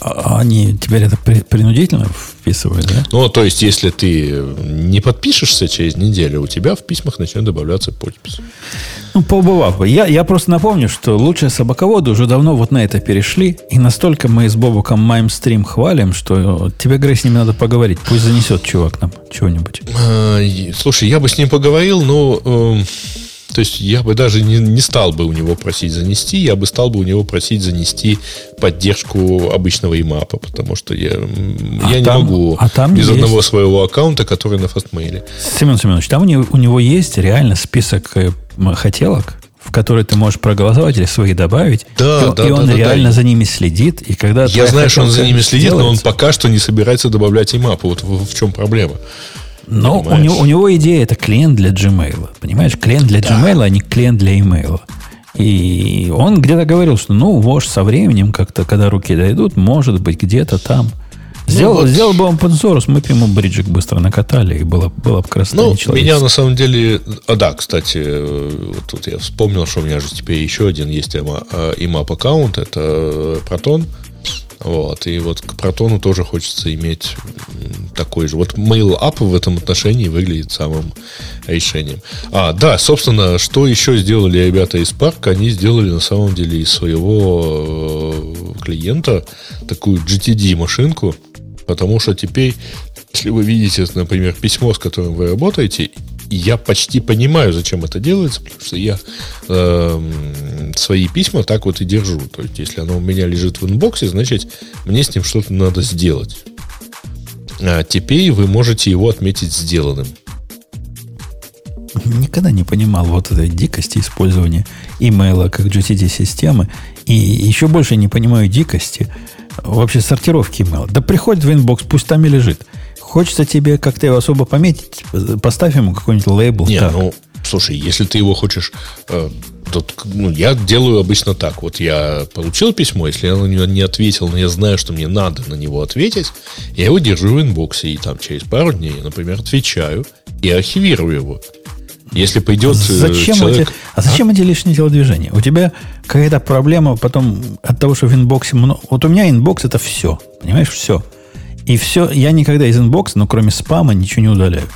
A: А они теперь это принудительно вписывают, да?
C: Ну, то есть, если ты не подпишешься через неделю, у тебя в письмах начнет добавляться подпись.
A: Ну, побывав бы. Я, я просто напомню, что лучшие собаководы уже давно вот на это перешли. И настолько мы с Бобуком Маймстрим хвалим, что тебе, Грей, с ними надо поговорить. Пусть занесет чувак нам чего-нибудь.
C: А, слушай, я бы с ним поговорил, но... Э, то есть я бы даже не, не стал бы у него просить занести, я бы стал бы у него просить занести поддержку обычного имапа, потому что я, а я там, не могу
A: а там
C: без есть. одного своего аккаунта, который на фастмейле.
A: Семен Семенович, там у него, у него есть реально список э, хотелок, в которые ты можешь проголосовать или свои добавить.
C: Да,
A: и,
C: да,
A: и он
C: да,
A: реально
C: да.
A: за ними следит. И когда
C: Я знаю, что он за ними следит, делается, но он пока что не собирается добавлять имапы. Вот в, в чем проблема.
A: Но у него, у него идея это клиент для Gmail. Понимаешь, клиент для Gmail, а не клиент для email. И он где-то говорил, что ну, вож со временем, как-то, когда руки дойдут, может быть, где-то там. Сделал, ну, вот. сделал бы он подзорус, мы бы ему бриджик быстро накатали, и было, было бы красота
C: Ну, меня на самом деле... А, да, кстати, вот тут я вспомнил, что у меня же теперь еще один есть IMAP аккаунт, это Proton. Вот, и вот к протону тоже хочется иметь такой же. Вот Mail Up в этом отношении выглядит самым решением. А, да, собственно, что еще сделали ребята из Spark? Они сделали на самом деле из своего э, клиента такую GTD-машинку, потому что теперь, если вы видите, например, письмо, с которым вы работаете, я почти понимаю, зачем это делается, потому что я э, свои письма так вот и держу. То есть, если оно у меня лежит в инбоксе, значит, мне с ним что-то надо сделать. А теперь вы можете его отметить сделанным.
A: Никогда не понимал вот этой дикости использования email'а как GTD-системы. И еще больше не понимаю дикости вообще сортировки email'а. Да приходит в inbox, пусть там и лежит. Хочется тебе как-то его особо пометить, поставь ему какой-нибудь лейбл.
C: Не, так. ну, слушай, если ты его хочешь... Э, тут, ну, я делаю обычно так. Вот я получил письмо, если я на него не ответил, но я знаю, что мне надо на него ответить, я его держу в inbox'е, и там через пару дней, например, отвечаю и архивирую его. Если пойдет
A: а зачем человек... Эти, а зачем а? эти лишние телодвижения? У тебя какая-то проблема потом от того, что в inbox'е много... Вот у меня inbox это все. Понимаешь, все. И все, я никогда из inbox'а, ну, кроме спама, ничего не удаляю.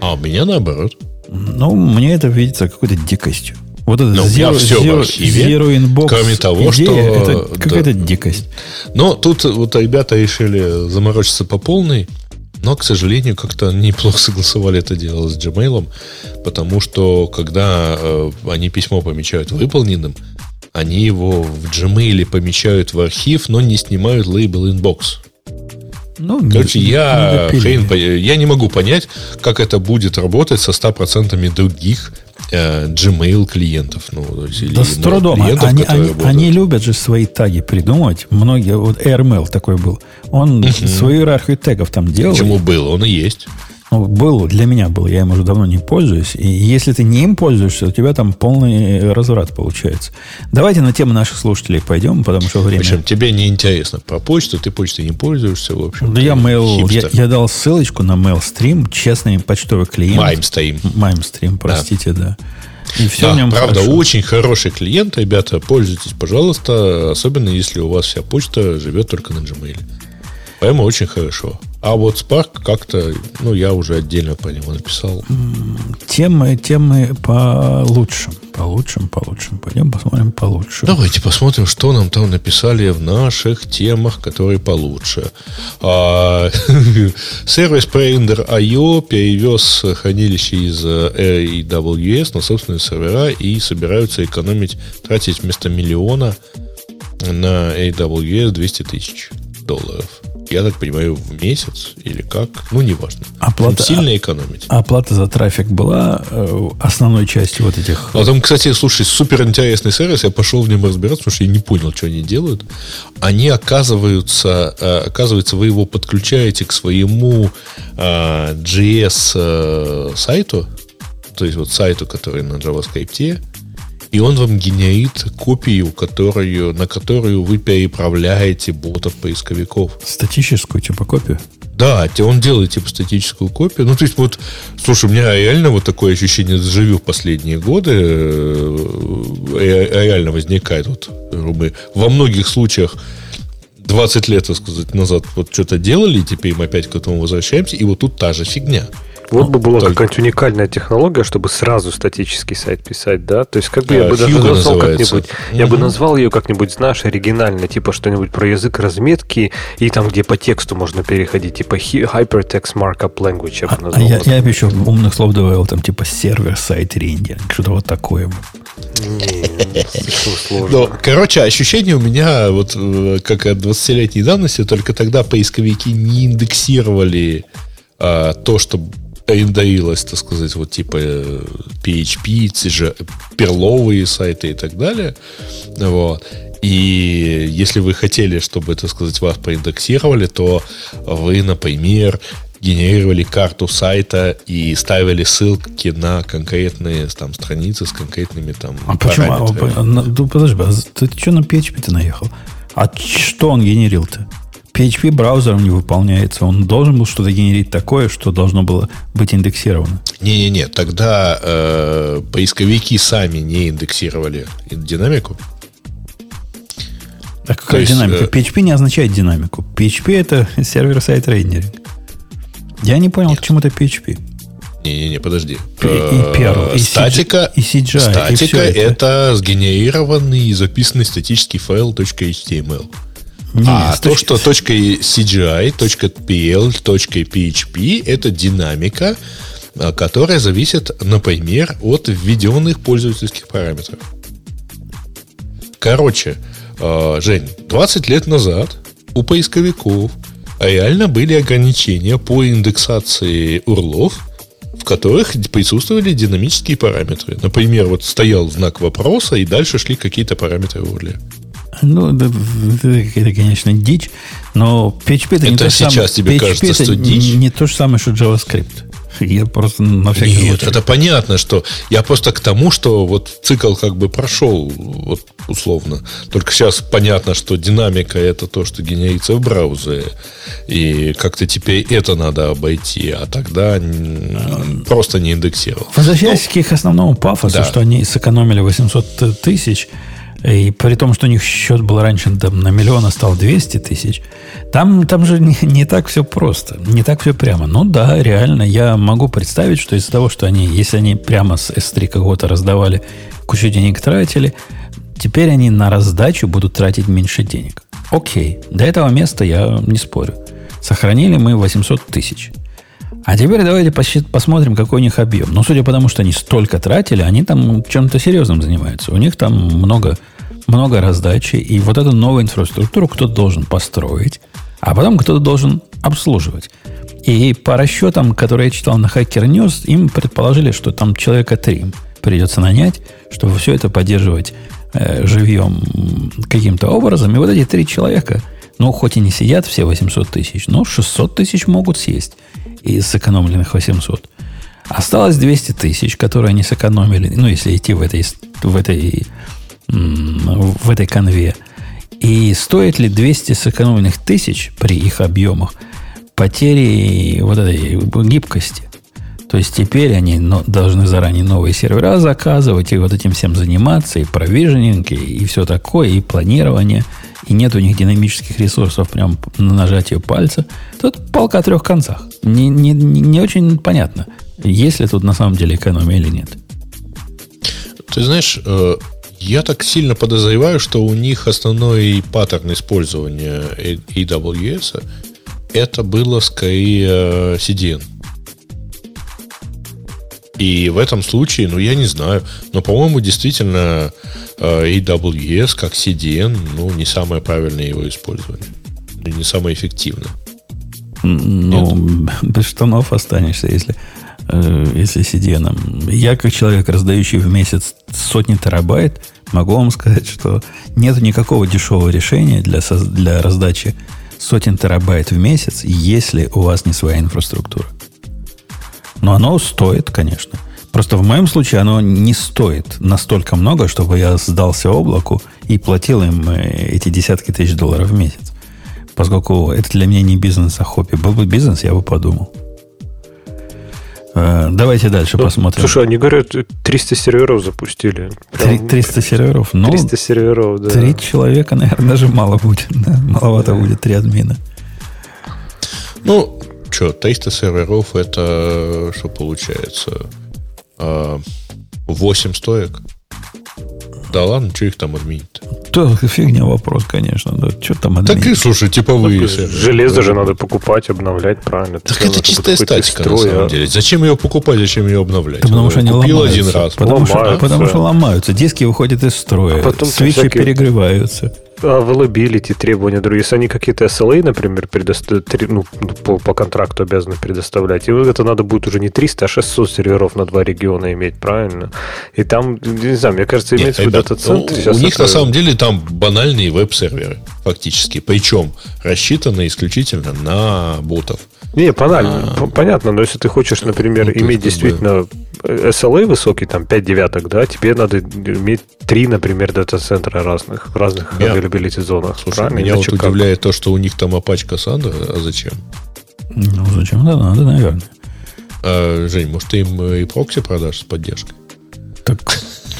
C: А у меня наоборот.
A: Ну, мне это видится какой-то дикостью. Вот это
C: Но
A: zero,
C: все
A: zero,
C: в архиве,
A: zero inbox
C: кроме того,
A: идея,
C: что...
A: Это какая-то да. дикость.
C: Но тут вот ребята решили заморочиться по полной, но, к сожалению, как-то неплохо согласовали это дело с Gmail, потому что, когда э, они письмо помечают выполненным, они его в Gmail помечают в архив, но не снимают лейбл inbox. Ну, Короче, не, я, не хрен, я не могу понять, как это будет работать со 100% других Gmail клиентов. Ну,
A: да с трудом. Клиентов, они, они, они любят же свои таги придумывать. Многие, вот AirMail такой был. Он угу. свою иерархию тегов там делал.
C: Почему был? Он и есть.
A: Ну, был, для меня был, я им уже давно не пользуюсь. И если ты не им пользуешься, у тебя там полный разврат получается. Давайте на тему наших слушателей пойдем, потому что время...
C: Причем тебе не интересно про почту, ты почтой не пользуешься, в общем.
A: Да я mail, я, я дал ссылочку на MailStream, честный почтовый клиент.
C: MimeStream.
A: MimeStream, простите, да. да. И все
C: да,
A: в нем
C: правда,
A: хорошо.
C: очень хороший клиент, ребята, пользуйтесь, пожалуйста, особенно если у вас вся почта живет только на Gmail. Поэтому очень хорошо. А вот Spark как-то, ну, я уже отдельно по нему написал.
A: Темы, темы получше. Получше, получше. Пойдем посмотрим получше.
C: Давайте посмотрим, что нам там написали в наших темах, которые получше. А, сервис Pander.io перевез хранилище из AWS на собственные сервера и собираются экономить, тратить вместо миллиона на AWS 200 тысяч долларов. Я так понимаю, в месяц или как. Ну, неважно.
A: Оплата,
C: сильно экономить.
A: Оплата за трафик была э, основной частью вот этих...
C: А там, кстати, слушай, супер интересный сервис. Я пошел в нем разбираться, потому что я не понял, что они делают. Они, оказываются, э, оказывается, вы его подключаете к своему э, JS-сайту, то есть вот сайту, который на JavaScript, и он вам генерит копию, которую, на которую вы переправляете ботов поисковиков.
A: Статическую типа копию?
C: Да, он делает типа статическую копию. Ну, то есть, вот, слушай, у меня реально вот такое ощущение живу в последние годы. Э, реально возникает вот мы во многих случаях 20 лет, так сказать, назад вот что-то делали, и теперь мы опять к этому возвращаемся, и вот тут та же фигня.
B: Вот бы была Только... какая-нибудь уникальная технология, чтобы сразу статический сайт писать, да? То есть, как бы я бы даже назвал как-нибудь, mm-hmm. я бы назвал ее как-нибудь, знаешь, оригинально, типа что-нибудь про язык разметки, и там, где по тексту можно переходить, типа Hypertext Markup Language, я бы
A: а, назвал. А, я, я бы еще умных слов добавил, там, типа сервер-сайт рендеринг, что-то вот такое.
C: Ну, короче, ощущение у меня, вот э, как от 20-летней давности, только тогда поисковики не индексировали а, то, что рендерилось, так сказать, вот типа PHP, те же перловые сайты и так далее. Вот. И если вы хотели, чтобы, так сказать, вас проиндексировали, то вы, например, генерировали карту сайта и ставили ссылки на конкретные там страницы с конкретными там
A: а почему? А, ну, подожди, а ты что на PHP ты наехал? А что он генерил-то? PHP браузером не выполняется. Он должен был что-то генерить такое, что должно было быть индексировано.
C: Не-не-не, тогда э, поисковики сами не индексировали динамику.
A: А какая есть, динамика? Э... PHP не означает динамику. PHP это сервер-сайт рендеринг. Я не понял, Нет. к чему это PHP.
C: Не-не-не, подожди.
A: И, и Perl,
C: и статика,
A: и CGI,
C: статика и это. это сгенерированный и записанный статический файл .html. Не, а то, что .cgi, .pl, .php – это динамика, а, которая зависит, например, от введенных пользовательских параметров. Короче, а, Жень, 20 лет назад у поисковиков реально были ограничения по индексации урлов, в которых присутствовали динамические параметры. Например, вот стоял знак вопроса, и дальше шли какие-то параметры в
A: Ну, это, это, конечно, дичь, но PHP это, это не то же самое.
C: тебе PHP кажется, это что дичь?
A: Не, не то же самое, что JavaScript. Я просто на всякий
C: Нет, случай. это понятно, что я просто к тому, что вот цикл как бы прошел, вот условно. Только сейчас понятно, что динамика это то, что генерится в браузере. И как-то теперь это надо обойти, а тогда просто не индексировал.
A: Возвращаясь ну, к их основному пафосу, да. что они сэкономили 800 тысяч, и при том, что у них счет был раньше там, на миллион, а стал 200 тысяч, там, там же не, не так все просто, не так все прямо. Ну да, реально, я могу представить, что из-за того, что они, если они прямо с S3 кого-то раздавали, кучу денег тратили, теперь они на раздачу будут тратить меньше денег. Окей, до этого места я не спорю. Сохранили мы 800 тысяч. А теперь давайте посмотрим, какой у них объем. Но судя по тому, что они столько тратили, они там чем-то серьезным занимаются. У них там много много раздачи, и вот эту новую инфраструктуру кто-то должен построить, а потом кто-то должен обслуживать. И по расчетам, которые я читал на Hacker News, им предположили, что там человека три придется нанять, чтобы все это поддерживать э, живьем каким-то образом. И вот эти три человека, ну, хоть и не сидят все 800 тысяч, но 600 тысяч могут съесть из сэкономленных 800. Осталось 200 тысяч, которые они сэкономили, ну, если идти в этой, в этой в этой конве. И стоит ли 200 сэкономленных тысяч при их объемах потери вот этой гибкости? То есть теперь они должны заранее новые сервера заказывать и вот этим всем заниматься, и провиженинг, и, и все такое, и планирование, и нет у них динамических ресурсов прям на нажатие пальца. Тут палка о трех концах. Не, не, не очень понятно, есть ли тут на самом деле экономия или нет.
C: Ты знаешь, э, я так сильно подозреваю, что у них основной паттерн использования AWS это было скорее э, CDN. И в этом случае, ну, я не знаю, но, по-моему, действительно э, AWS как CDN, ну, не самое правильное его использование. Не самое эффективное.
A: Ну, Нет? без штанов останешься, если, э, если CDN. Я, как человек, раздающий в месяц сотни терабайт, могу вам сказать, что нет никакого дешевого решения для, для раздачи сотен терабайт в месяц, если у вас не своя инфраструктура. Но оно стоит, конечно. Просто в моем случае оно не стоит настолько много, чтобы я сдался облаку и платил им э, эти десятки тысяч долларов в месяц. Поскольку это для меня не бизнес, а хобби. Был бы бизнес, я бы подумал. Э, давайте дальше ну, посмотрим.
B: Слушай, они говорят, 300 серверов запустили.
A: Прям... 300 серверов?
B: Ну, 300 серверов, да.
A: Три человека, наверное, даже мало будет. Да? Маловато да. будет, три админа.
C: Ну, что, 300 серверов, это что получается? 8 а, стоек? Да ладно, что их там админить?
A: То фигня вопрос, конечно. Да, что там
C: админить? Так и, слушай, типовые ну,
B: Железо же надо покупать, обновлять, правильно?
C: Так это чистая статика, строй, на самом а... деле. Зачем ее покупать, зачем ее обновлять?
A: Да потому что они
C: Купил
A: ломаются.
C: один раз.
A: Потому, что, потому что ломаются. Диски выходят из строя. А потом свечи всякие... перегреваются
B: availability требования другие. Если они какие-то SLA, например, ну, по, по контракту обязаны предоставлять, и это надо будет уже не 300, а 600 серверов на два региона иметь, правильно? И там, не знаю, мне кажется, имеется в виду дата-центр.
C: У, у них это... на самом деле там банальные веб-серверы, фактически. Причем рассчитаны исключительно на ботов.
B: Не, банально, а, понятно, но если ты хочешь, например, ну, иметь действительно SLA высокий, там 5 девяток, да, тебе надо иметь 3, например, дата-центра разных, в разных меня, availability зонах.
C: Слушай, правильно? меня Иначе вот как? удивляет то, что у них там Apache Cassandra, а зачем?
A: Ну, зачем? Да, надо, наверное.
C: А, Жень, может, ты им и прокси продашь с поддержкой?
A: Так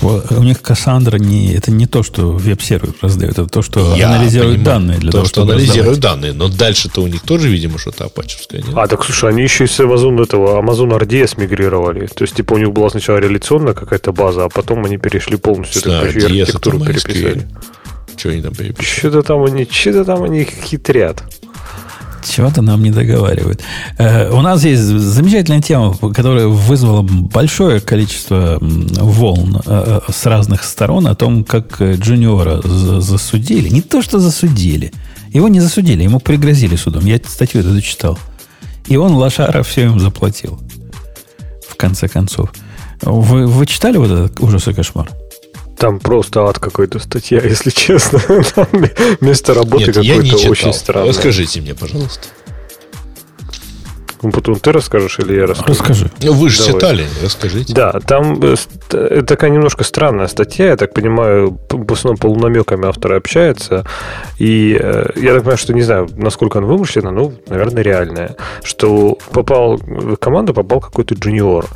A: у них Кассандра не, это не то, что веб-сервер раздает, это то, что Я анализирует понимаю, данные для
C: то,
A: того,
C: что чтобы анализирует раздавать. данные. Но дальше-то у них тоже, видимо, что-то апачевское, нет?
B: А, так слушай, они еще из Amazon этого Amazon RDS мигрировали. То есть, типа, у них была сначала реляционная какая-то база, а потом они перешли полностью
C: да, эту архитектуру переписали. Что они там переписали?
B: Что-то там они, что-то там они хитрят.
A: Чего-то нам не договаривают. Э, у нас есть замечательная тема, которая вызвала большое количество волн э, э, с разных сторон о том, как Джуниора засудили. Не то, что засудили. Его не засудили, ему пригрозили судом. Я статью эту читал. И он, лошара, все им заплатил. В конце концов. Вы, вы читали вот этот ужас и кошмар?
B: Там просто ад какой-то статья, если честно. Там место работы какое-то очень странное.
C: Расскажите мне, пожалуйста.
B: Ну, потом ты расскажешь или я расскажу?
A: Расскажи.
C: Ну, вы же Давай. читали, расскажите.
B: Да, там э, это такая немножко странная статья, я так понимаю, в основном полунамеками автор общается, и э, я так понимаю, что не знаю, насколько она вымышлена, ну, наверное, реальная, что попал в команду, попал какой-то джуниор,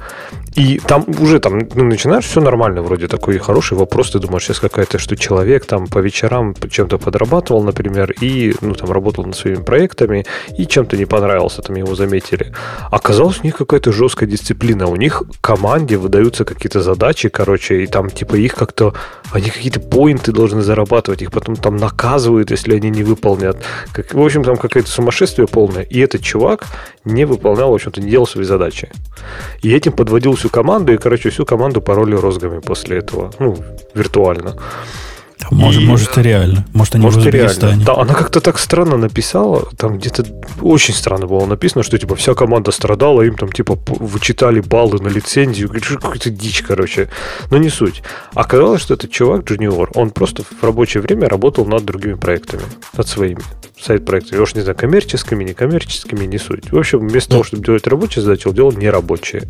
B: и там уже там ну, начинаешь все нормально, вроде такой хороший вопрос, ты думаешь, сейчас какая-то, что человек там по вечерам чем-то подрабатывал, например, и ну там работал над своими проектами, и чем-то не понравился, там его заметили. Оказалось, у них какая-то жесткая дисциплина, у них команде выдаются какие-то задачи, короче, и там типа их как-то, они какие-то поинты должны зарабатывать, их потом там наказывают, если они не выполнят. Как, в общем, там какое-то сумасшествие полное. И этот чувак не выполнял, в общем-то, не делал свои задачи. И этим подводил всю команду, и, короче, всю команду пароли розгами после этого. Ну, виртуально.
A: Может, и... может, и реально. Может, они может, в Узбекистане.
B: Да, она как-то так странно написала. Там где-то очень странно было написано, что типа вся команда страдала, им там типа вычитали баллы на лицензию. Какая-то дичь, короче. Но не суть. Оказалось, что этот чувак, джуниор, он просто в рабочее время работал над другими проектами. Над своими сайт-проектами. Я уж не знаю, коммерческими, некоммерческими, не суть. В общем, вместо ну, того, чтобы делать рабочие задачи, он делал нерабочие.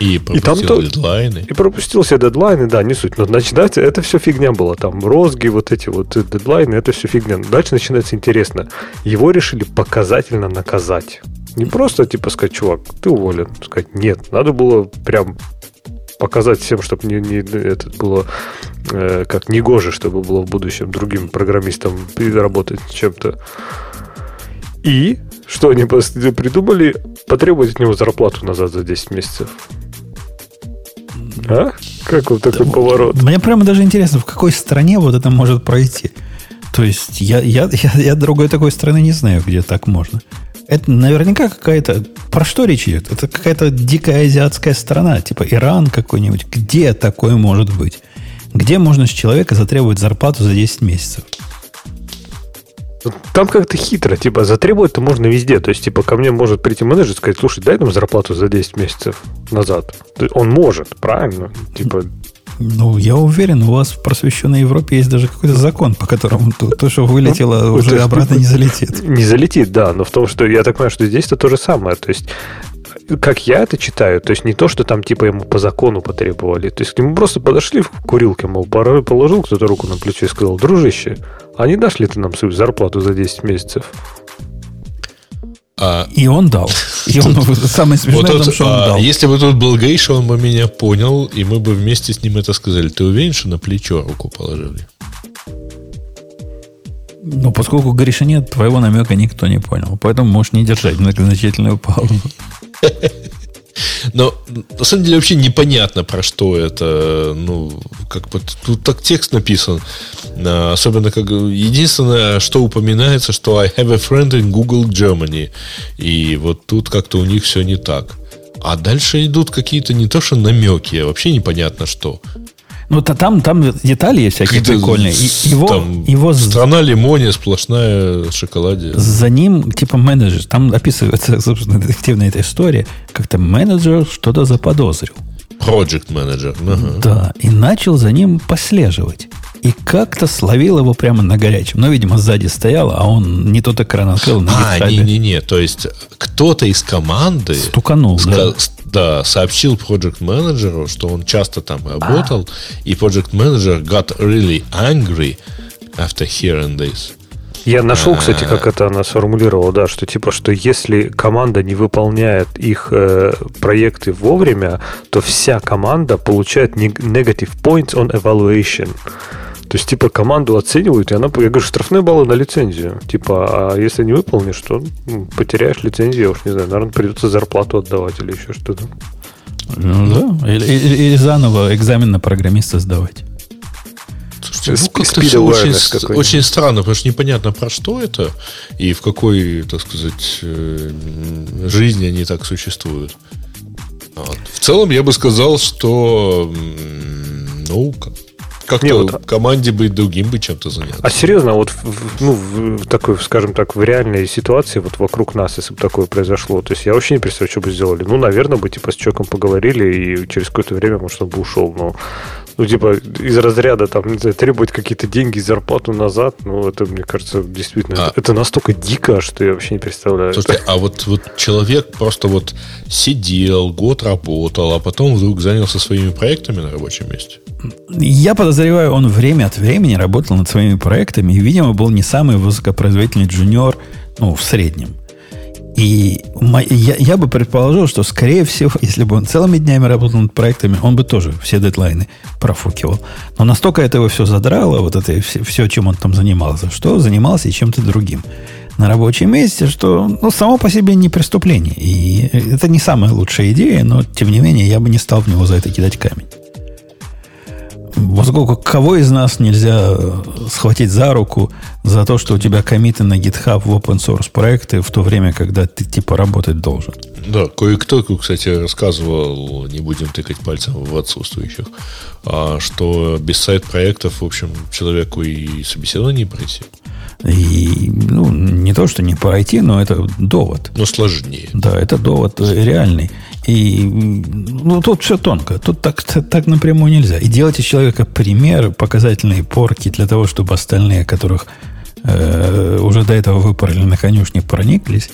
C: И пропустил и там дедлайны.
B: И пропустил все дедлайны, да, не суть. Но начинается, это все фигня была. Там розги, вот эти вот дедлайны, это все фигня. Дальше начинается интересно. Его решили показательно наказать. Не просто, типа, сказать, чувак, ты уволен. Сказать, нет, надо было прям показать всем, чтобы не, не, это было э, как негоже, чтобы было в будущем другим программистам работать чем-то. И что они придумали? Потребовать от него зарплату назад за 10 месяцев. А? Как вот такой да, поворот?
A: Мне прямо даже интересно, в какой стране вот это может пройти. То есть я, я, я, я другой такой страны не знаю, где так можно. Это наверняка какая-то... Про что речь идет? Это какая-то дикая азиатская страна, типа Иран какой-нибудь. Где такое может быть? Где можно с человека затребовать зарплату за 10 месяцев?
B: Там как-то хитро, типа, затребовать-то можно везде. То есть, типа, ко мне может прийти менеджер и сказать, слушай, дай нам зарплату за 10 месяцев назад. Он может, правильно? Типа,
A: ну, я уверен, у вас в просвещенной Европе есть даже какой-то закон, по которому то, то что вылетело, ну, уже обратно не залетит.
B: Не залетит, да, но в том, что я так понимаю, что здесь-то то же самое. То есть, как я это читаю, то есть не то, что там типа ему по закону потребовали. То есть к нему просто подошли в курилке, мол, положил кто-то руку на плечо и сказал, дружище, а не дашь ли ты нам свою зарплату за 10 месяцев?
A: А, и он дал. И он самое смешное вот том, что он а, дал.
C: Если бы тут был Гейша, он бы меня понял, и мы бы вместе с ним это сказали. Ты уверен, что на плечо руку положили?
A: Ну, поскольку Гриша нет, твоего намека никто не понял. Поэтому можешь не держать многозначительную паузу.
C: Но на самом деле вообще непонятно, про что это. Ну, как бы тут так текст написан. А, особенно как единственное, что упоминается, что I have a friend in Google Germany. И вот тут как-то у них все не так. А дальше идут какие-то не то что намеки, а вообще непонятно что.
A: Ну, то там, там детали есть всякие Какие-то прикольные. И, его,
C: там его... Страна лимония, сплошная шоколаде.
A: За ним, типа, менеджер. Там описывается, собственно, детективная эта история. Как-то менеджер что-то заподозрил.
C: Project менеджер.
A: Ага. Да, и начал за ним послеживать. И как-то словил его прямо на горячем. Но, видимо, сзади стоял, а он не тот экран открыл. На
C: а, не-не-не. То есть, кто-то из команды...
A: Стуканул, ска-
C: да да, сообщил project менеджеру, что он часто там работал, а. и project менеджер got really angry after hearing this.
B: Я нашел, кстати, как это она сформулировала, да, что типа, что если команда не выполняет их э, проекты вовремя, то вся команда получает negative points on evaluation. То есть, типа, команду оценивают, и она, я говорю, штрафные баллы на лицензию. Типа, а если не выполнишь, то ну, потеряешь лицензию, я уж не знаю, наверное, придется зарплату отдавать или еще что-то.
A: Ну да, или, или, или заново экзамен на программиста сдавать.
C: Слушайте, ну, как-то все очень, очень странно, потому что непонятно, про что это и в какой, так сказать, э, жизни они так существуют. Вот. В целом, я бы сказал, что ну, как-то не, вот, команде быть другим бы чем-то заняться.
B: А серьезно, вот в, ну, в такой, скажем так, в реальной ситуации, вот вокруг нас, если бы такое произошло, то есть я вообще не представляю, что бы сделали. Ну, наверное, бы типа с человеком поговорили, и через какое-то время, может, он бы ушел. Но ну, типа, из разряда, там, не знаю, требовать какие-то деньги, зарплату назад, ну, это, мне кажется, действительно, а, это, настолько дико, что я вообще не представляю.
C: Слушайте, а вот, вот человек просто вот сидел, год работал, а потом вдруг занялся своими проектами на рабочем месте?
A: Я подозреваю, он время от времени работал над своими проектами и, видимо, был не самый высокопроизводительный джуниор, ну, в среднем. И я, я бы предположил, что, скорее всего, если бы он целыми днями работал над проектами, он бы тоже все дедлайны профукивал. Но настолько это его все задрало, вот это все, все чем он там занимался, что занимался и чем-то другим на рабочем месте, что ну, само по себе не преступление. И это не самая лучшая идея, но, тем не менее, я бы не стал в него за это кидать камень. Поскольку кого из нас нельзя схватить за руку за то, что у тебя комиты на GitHub в open source проекты в то время, когда ты типа работать должен?
C: Да, кое-кто, кстати, рассказывал, не будем тыкать пальцем в отсутствующих, а, что без сайт-проектов, в общем, человеку и собеседование пройти.
A: И, ну, не то, что не пройти, но это довод.
C: Но сложнее.
A: Да, это довод реальный. И ну, тут все тонко. Тут так, так напрямую нельзя. И делать из человека пример, показательные порки для того, чтобы остальные, которых э, уже до этого выпорли на конюшне, прониклись,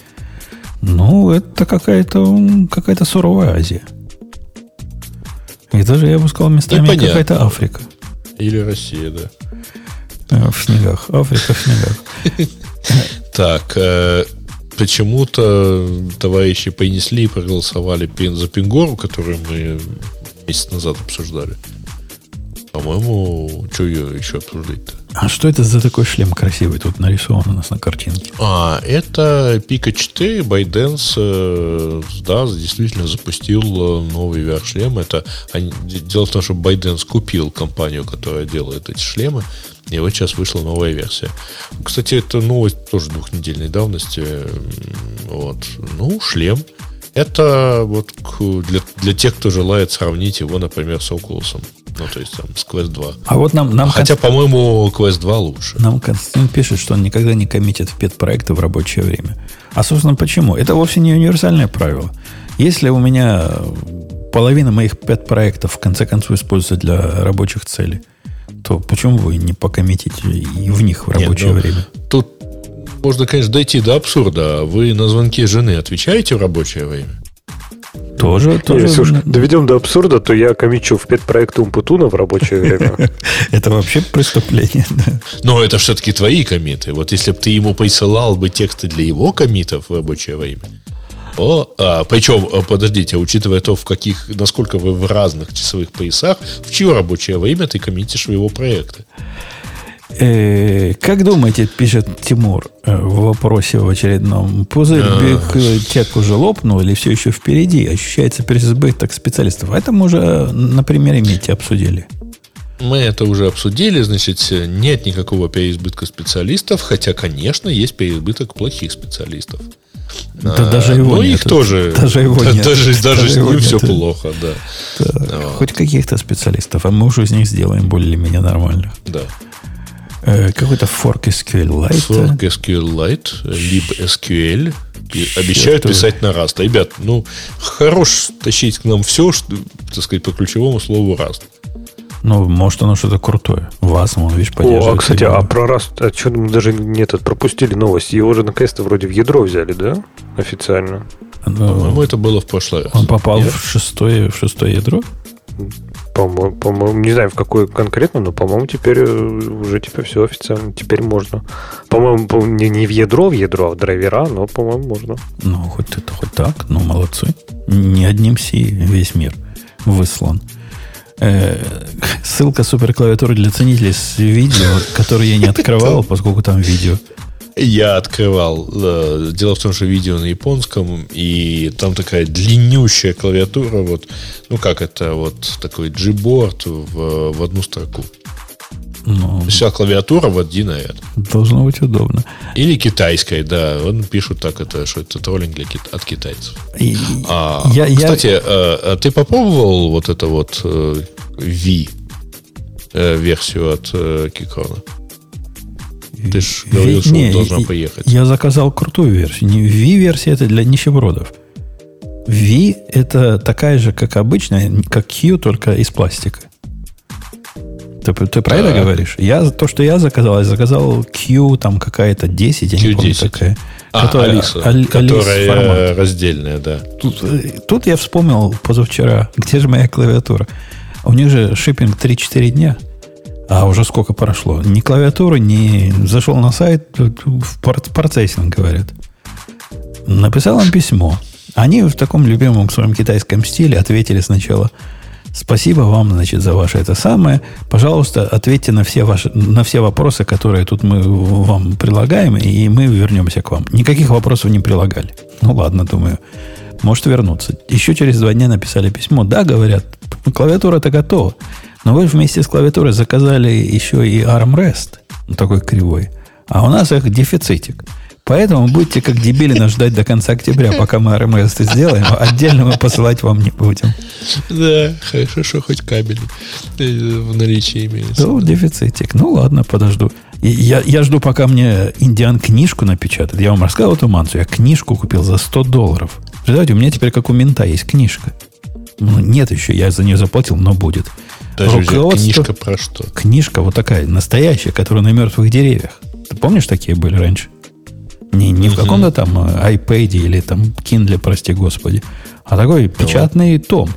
A: ну, это какая-то какая суровая Азия. И даже, я бы сказал, местами какая-то Африка.
C: Или Россия, да.
A: Э, в снегах. Африка в снегах.
C: Так, э, почему-то товарищи понесли и проголосовали за Пингору, которую мы месяц назад обсуждали. По-моему, что ее еще обсуждать-то?
A: А что это за такой шлем красивый тут нарисован у нас на картинке?
C: А, это Pika 4, ByteDance, э, да, действительно запустил э, новый VR-шлем. Это, они, дело в том, что ByteDance купил компанию, которая делает эти шлемы. И вот сейчас вышла новая версия. Кстати, это новость тоже двухнедельной давности. Вот. Ну, шлем. Это вот для, для тех, кто желает сравнить его, например, с Oculus. Ну, то есть там с Quest 2.
A: А вот нам... нам
C: Хотя, Конст... по-моему, Quest 2 лучше.
A: Нам Константин пишет, что он никогда не коммитит в пет-проекты в рабочее время. А, собственно, почему? Это вовсе не универсальное правило. Если у меня половина моих пет-проектов в конце концов используется для рабочих целей, то почему вы не покоммитите и в них в рабочее Нет, ну, время?
C: Можно, конечно, дойти до абсурда. Вы на звонки жены отвечаете в рабочее время?
A: Тоже, тоже.
B: Если уж доведем до абсурда, то я комичу в пет-проект Умпутуна в рабочее время.
A: Это вообще преступление.
C: Но это все-таки твои комиты. Вот если бы ты ему присылал бы тексты для его комитов в рабочее время, о, а, причем, а, подождите, учитывая то, в каких, насколько вы в разных часовых поясах, в чье рабочее время ты коммитишь в его проекты?
A: Э, как думаете, пишет Тимур э, в вопросе в очередном, пузырь Биг Тек уже лопнул или все еще впереди? Ощущается переизбыток специалистов. Это мы уже на примере Мити обсудили.
C: Мы это уже обсудили, значит, нет никакого переизбытка специалистов, хотя, конечно, есть переизбыток плохих специалистов.
A: Да а, даже его
C: но
A: нет.
C: их тоже.
A: Даже его
C: да,
A: нет.
C: Даже, даже, даже с ним все плохо, да.
A: да. Вот. Хоть каких-то специалистов, а мы уже из них сделаем более-менее нормально.
C: Да.
A: Э, какой-то Fork SQL Lite.
C: Fork SQL Lite, LibSQL. Обещают Черт писать на Rust. Ребят, ну, хорош тащить к нам все, что, так сказать, по ключевому слову Rust.
A: Ну, может, оно что-то крутое. Вас, он, видишь,
B: поддерживает. О, а, кстати, а про Rust, а что мы даже не этот, пропустили новость? Его уже наконец-то вроде в ядро взяли, да? Официально.
C: Ну, По-моему, это было в прошлый раз.
A: Он попал Нет? в шестое, в шестое ядро?
B: По-моему, по не знаю в какое конкретно, но, по-моему, теперь э, уже теперь все официально. Теперь можно. По-моему, не, не в ядро, в ядро, а в драйвера, но, по-моему, можно.
A: Ну, хоть это хоть так, ну, молодцы. Не одним си весь мир выслан. Э, ссылка суперклавиатуры для ценителей с видео, который я не открывал, поскольку там видео.
C: Я открывал. Э, дело в том, что видео на японском, и там такая длиннющая клавиатура, вот, ну как это, вот такой Gboard в, в одну строку. Ну, Вся клавиатура в один ряд.
A: Должно быть удобно.
C: Или китайская, да. Он пишут так, это, что это троллинг для, от китайцев. И, а, я, кстати, я... А, ты попробовал вот это вот V э, версию от Кикрона? Ты же говорил, что не, должна поехать.
A: Я заказал крутую версию. Не V-версия это для нищебродов. V это такая же, как обычная, как Q, только из пластика. Ты, ты про это говоришь? Я, то, что я заказал, я заказал Q, там какая-то 10, я Q10. не помню какая.
C: А, которая, Алиса, Али, которая формат. раздельная, да.
A: Тут, тут я вспомнил позавчера, где же моя клавиатура. У них же шиппинг 3-4 дня. А уже сколько прошло? Ни клавиатуры, ни зашел на сайт, в процессинг, говорят. Написал им письмо. Они в таком любимом своем китайском стиле ответили сначала Спасибо вам, значит, за ваше это самое. Пожалуйста, ответьте на все, ваши, на все вопросы, которые тут мы вам прилагаем, и мы вернемся к вам. Никаких вопросов не прилагали. Ну ладно, думаю. Может вернуться. Еще через два дня написали письмо. Да, говорят, клавиатура-то готова. Но вы вместе с клавиатурой заказали еще и armrest, такой кривой. А у нас их дефицитик. Поэтому будете как дебилина ждать до конца октября, пока мы RMS сделаем. Отдельно мы посылать вам не будем.
C: Да, хорошо, хоть кабель э, в наличии имеется.
A: Ну, дефицитик. Ну, ладно, подожду. Я, я жду, пока мне Индиан книжку напечатает. Я вам рассказывал эту мансу. Я книжку купил за 100 долларов. Представляете, у меня теперь, как у мента, есть книжка. Ну, нет еще, я за нее заплатил, но будет.
C: Даже книжка про что?
A: Книжка вот такая, настоящая, которая на мертвых деревьях. Ты помнишь, такие были раньше? Не, не в каком-то там э, iPad или там Kindle, прости господи, а такой печатный том.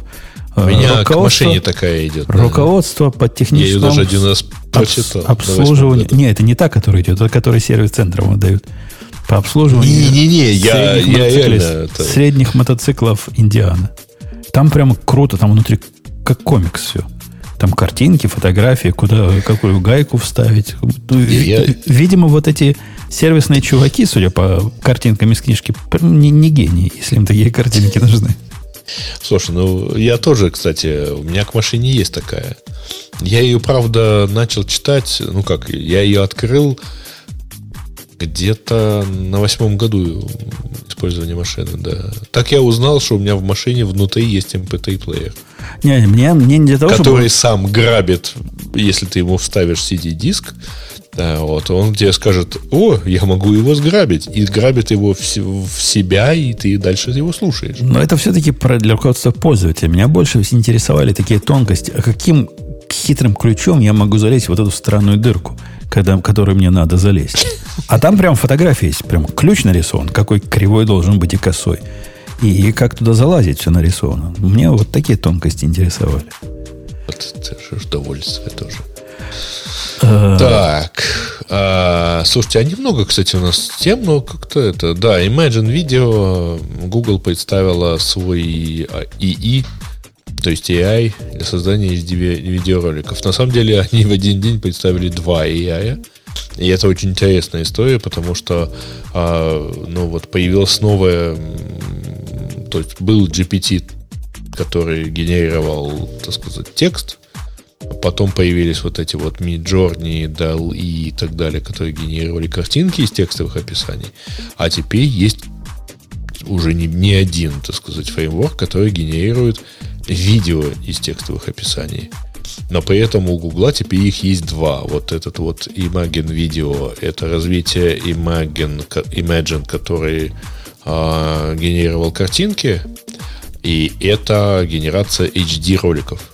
C: У меня к машине такая идет.
A: Руководство да. по техническому... Я
C: ее даже один раз прочитал.
A: Обслуживание... Не, это не та, которая идет, это которая сервис-центром выдают. По обслуживанию...
C: Не-не-не, я, я реально...
A: Средних мотоциклов Индиана. Там прямо круто, там внутри как комикс все. Там картинки, фотографии, куда какую гайку вставить. Я... Видимо, вот эти сервисные чуваки, судя по картинкам из книжки, не, не гении, если им такие картинки нужны.
C: Слушай, ну я тоже, кстати, у меня к машине есть такая. Я ее, правда, начал читать, ну как, я ее открыл где-то на восьмом году использования машины, да. Так я узнал, что у меня в машине внутри есть MP3 плеер.
A: Не, мне, мне не для того,
C: Который чтобы... сам грабит, если ты ему вставишь CD-диск, вот, он тебе скажет, о, я могу его сграбить, и грабит его в, в себя, и ты дальше его слушаешь.
A: Но это все-таки для руководства пользователя. Меня больше интересовали такие тонкости. А каким хитрым ключом я могу залезть в вот эту странную дырку, когда, которой мне надо залезть? А там прям фотография есть, прям ключ нарисован, какой кривой должен быть и косой. И, как туда залазить все нарисовано. Мне вот такие тонкости интересовали.
C: Вот это же удовольствие тоже. Э. Так, а, слушайте, а немного, кстати, у нас тем, но как-то это, да, Imagine Video, Google представила свой ИИ, то есть AI для создания видеороликов. На самом деле они в один день представили два AI, и это очень интересная история, потому что, а, ну вот, появилась новая, то есть был GPT, который генерировал, так сказать, текст, Потом появились вот эти вот Midjourney, DAL и так далее, которые генерировали картинки из текстовых описаний. А теперь есть уже не, не один, так сказать, фреймворк, который генерирует видео из текстовых описаний. Но при этом у Гугла теперь их есть два. Вот этот вот Imagen Video – это развитие Imagen, Imagine, который э, генерировал картинки, и это генерация HD роликов.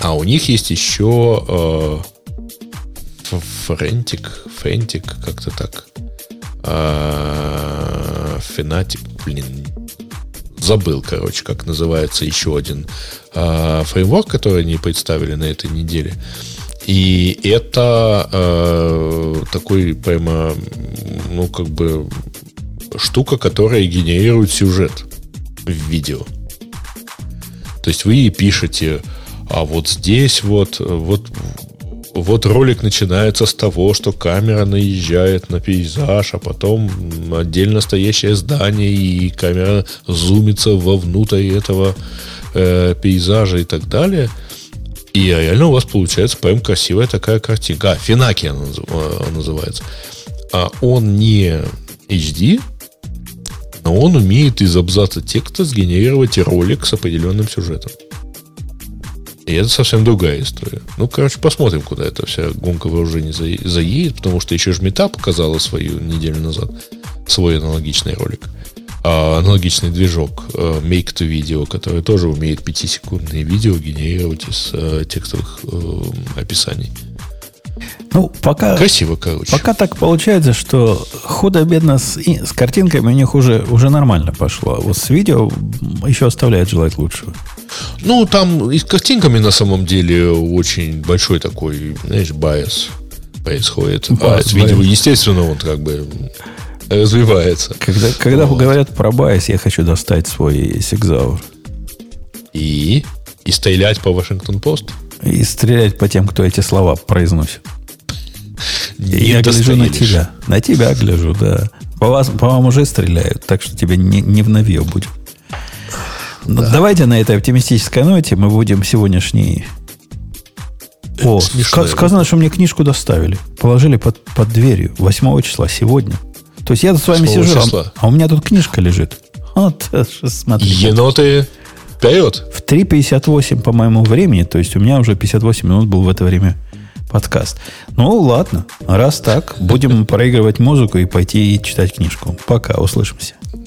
C: А у них есть еще э, Френтик, Френтик, как-то так. Э, Фенатик, блин, забыл, короче, как называется еще один э, фреймворк, который они представили на этой неделе. И это э, такой прямо, ну, как бы штука, которая генерирует сюжет в видео. То есть вы пишете а вот здесь вот, вот, вот ролик начинается с того, что камера наезжает на пейзаж, а потом отдельно стоящее здание, и камера зумится вовнутрь этого э, пейзажа и так далее. И реально у вас получается прям красивая такая картинка. А, Финаки она называется. А он не HD, но он умеет из абзаца текста сгенерировать ролик с определенным сюжетом. И это совсем другая история. Ну, короче, посмотрим, куда эта вся гонка вооружений заедет, потому что еще ж Мета показала свою неделю назад свой аналогичный ролик. А аналогичный движок э, Make to Video, который тоже умеет 5-секундные видео генерировать из э, текстовых э, описаний.
A: Ну, пока...
C: Красиво, короче.
A: Пока так получается, что худо-бедно с, с картинками у них уже, уже нормально пошло. А вот с видео еще оставляет желать лучшего.
C: Ну, там и с картинками на самом деле очень большой такой, знаешь, bias происходит. Bias, а с видео, естественно, он как бы развивается.
A: Когда, когда вот. говорят про bias, я хочу достать свой SIG Sauer.
C: И? И стрелять по Вашингтон-Пост?
A: И стрелять по тем, кто эти слова произносит. Я гляжу на тебя. На тебя гляжу, да. По, вас, по вам уже стреляют, так что тебе не, не в новье будет. Ну, да. Давайте на этой оптимистической ноте мы будем сегодняшний... О, ска- сказано, что мне книжку доставили. Положили под, под дверью 8 числа сегодня. То есть я тут с вами сижу, а, а у меня тут книжка лежит. Вот,
C: смотрите. Еноты вперед.
A: В 3.58 по моему времени, то есть у меня уже 58 минут был в это время подкаст. Ну, ладно. Раз так, будем проигрывать музыку и пойти читать книжку. Пока, услышимся.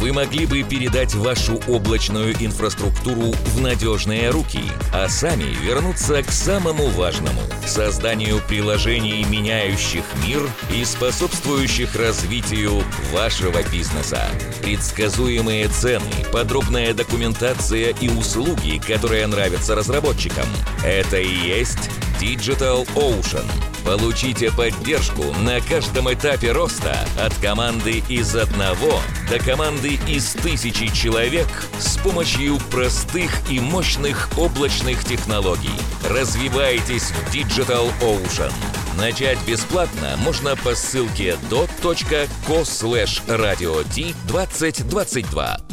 D: вы могли бы передать вашу облачную инфраструктуру в надежные руки, а сами вернуться к самому важному – созданию приложений, меняющих мир и способствующих развитию вашего бизнеса. Предсказуемые цены, подробная документация и услуги, которые нравятся разработчикам – это и есть Digital Ocean. Получите поддержку на каждом этапе роста от команды из одного до команды из тысячи человек с помощью простых и мощных облачных технологий. Развивайтесь в Digital Ocean. Начать бесплатно можно по ссылке dot.co slash radio 2022.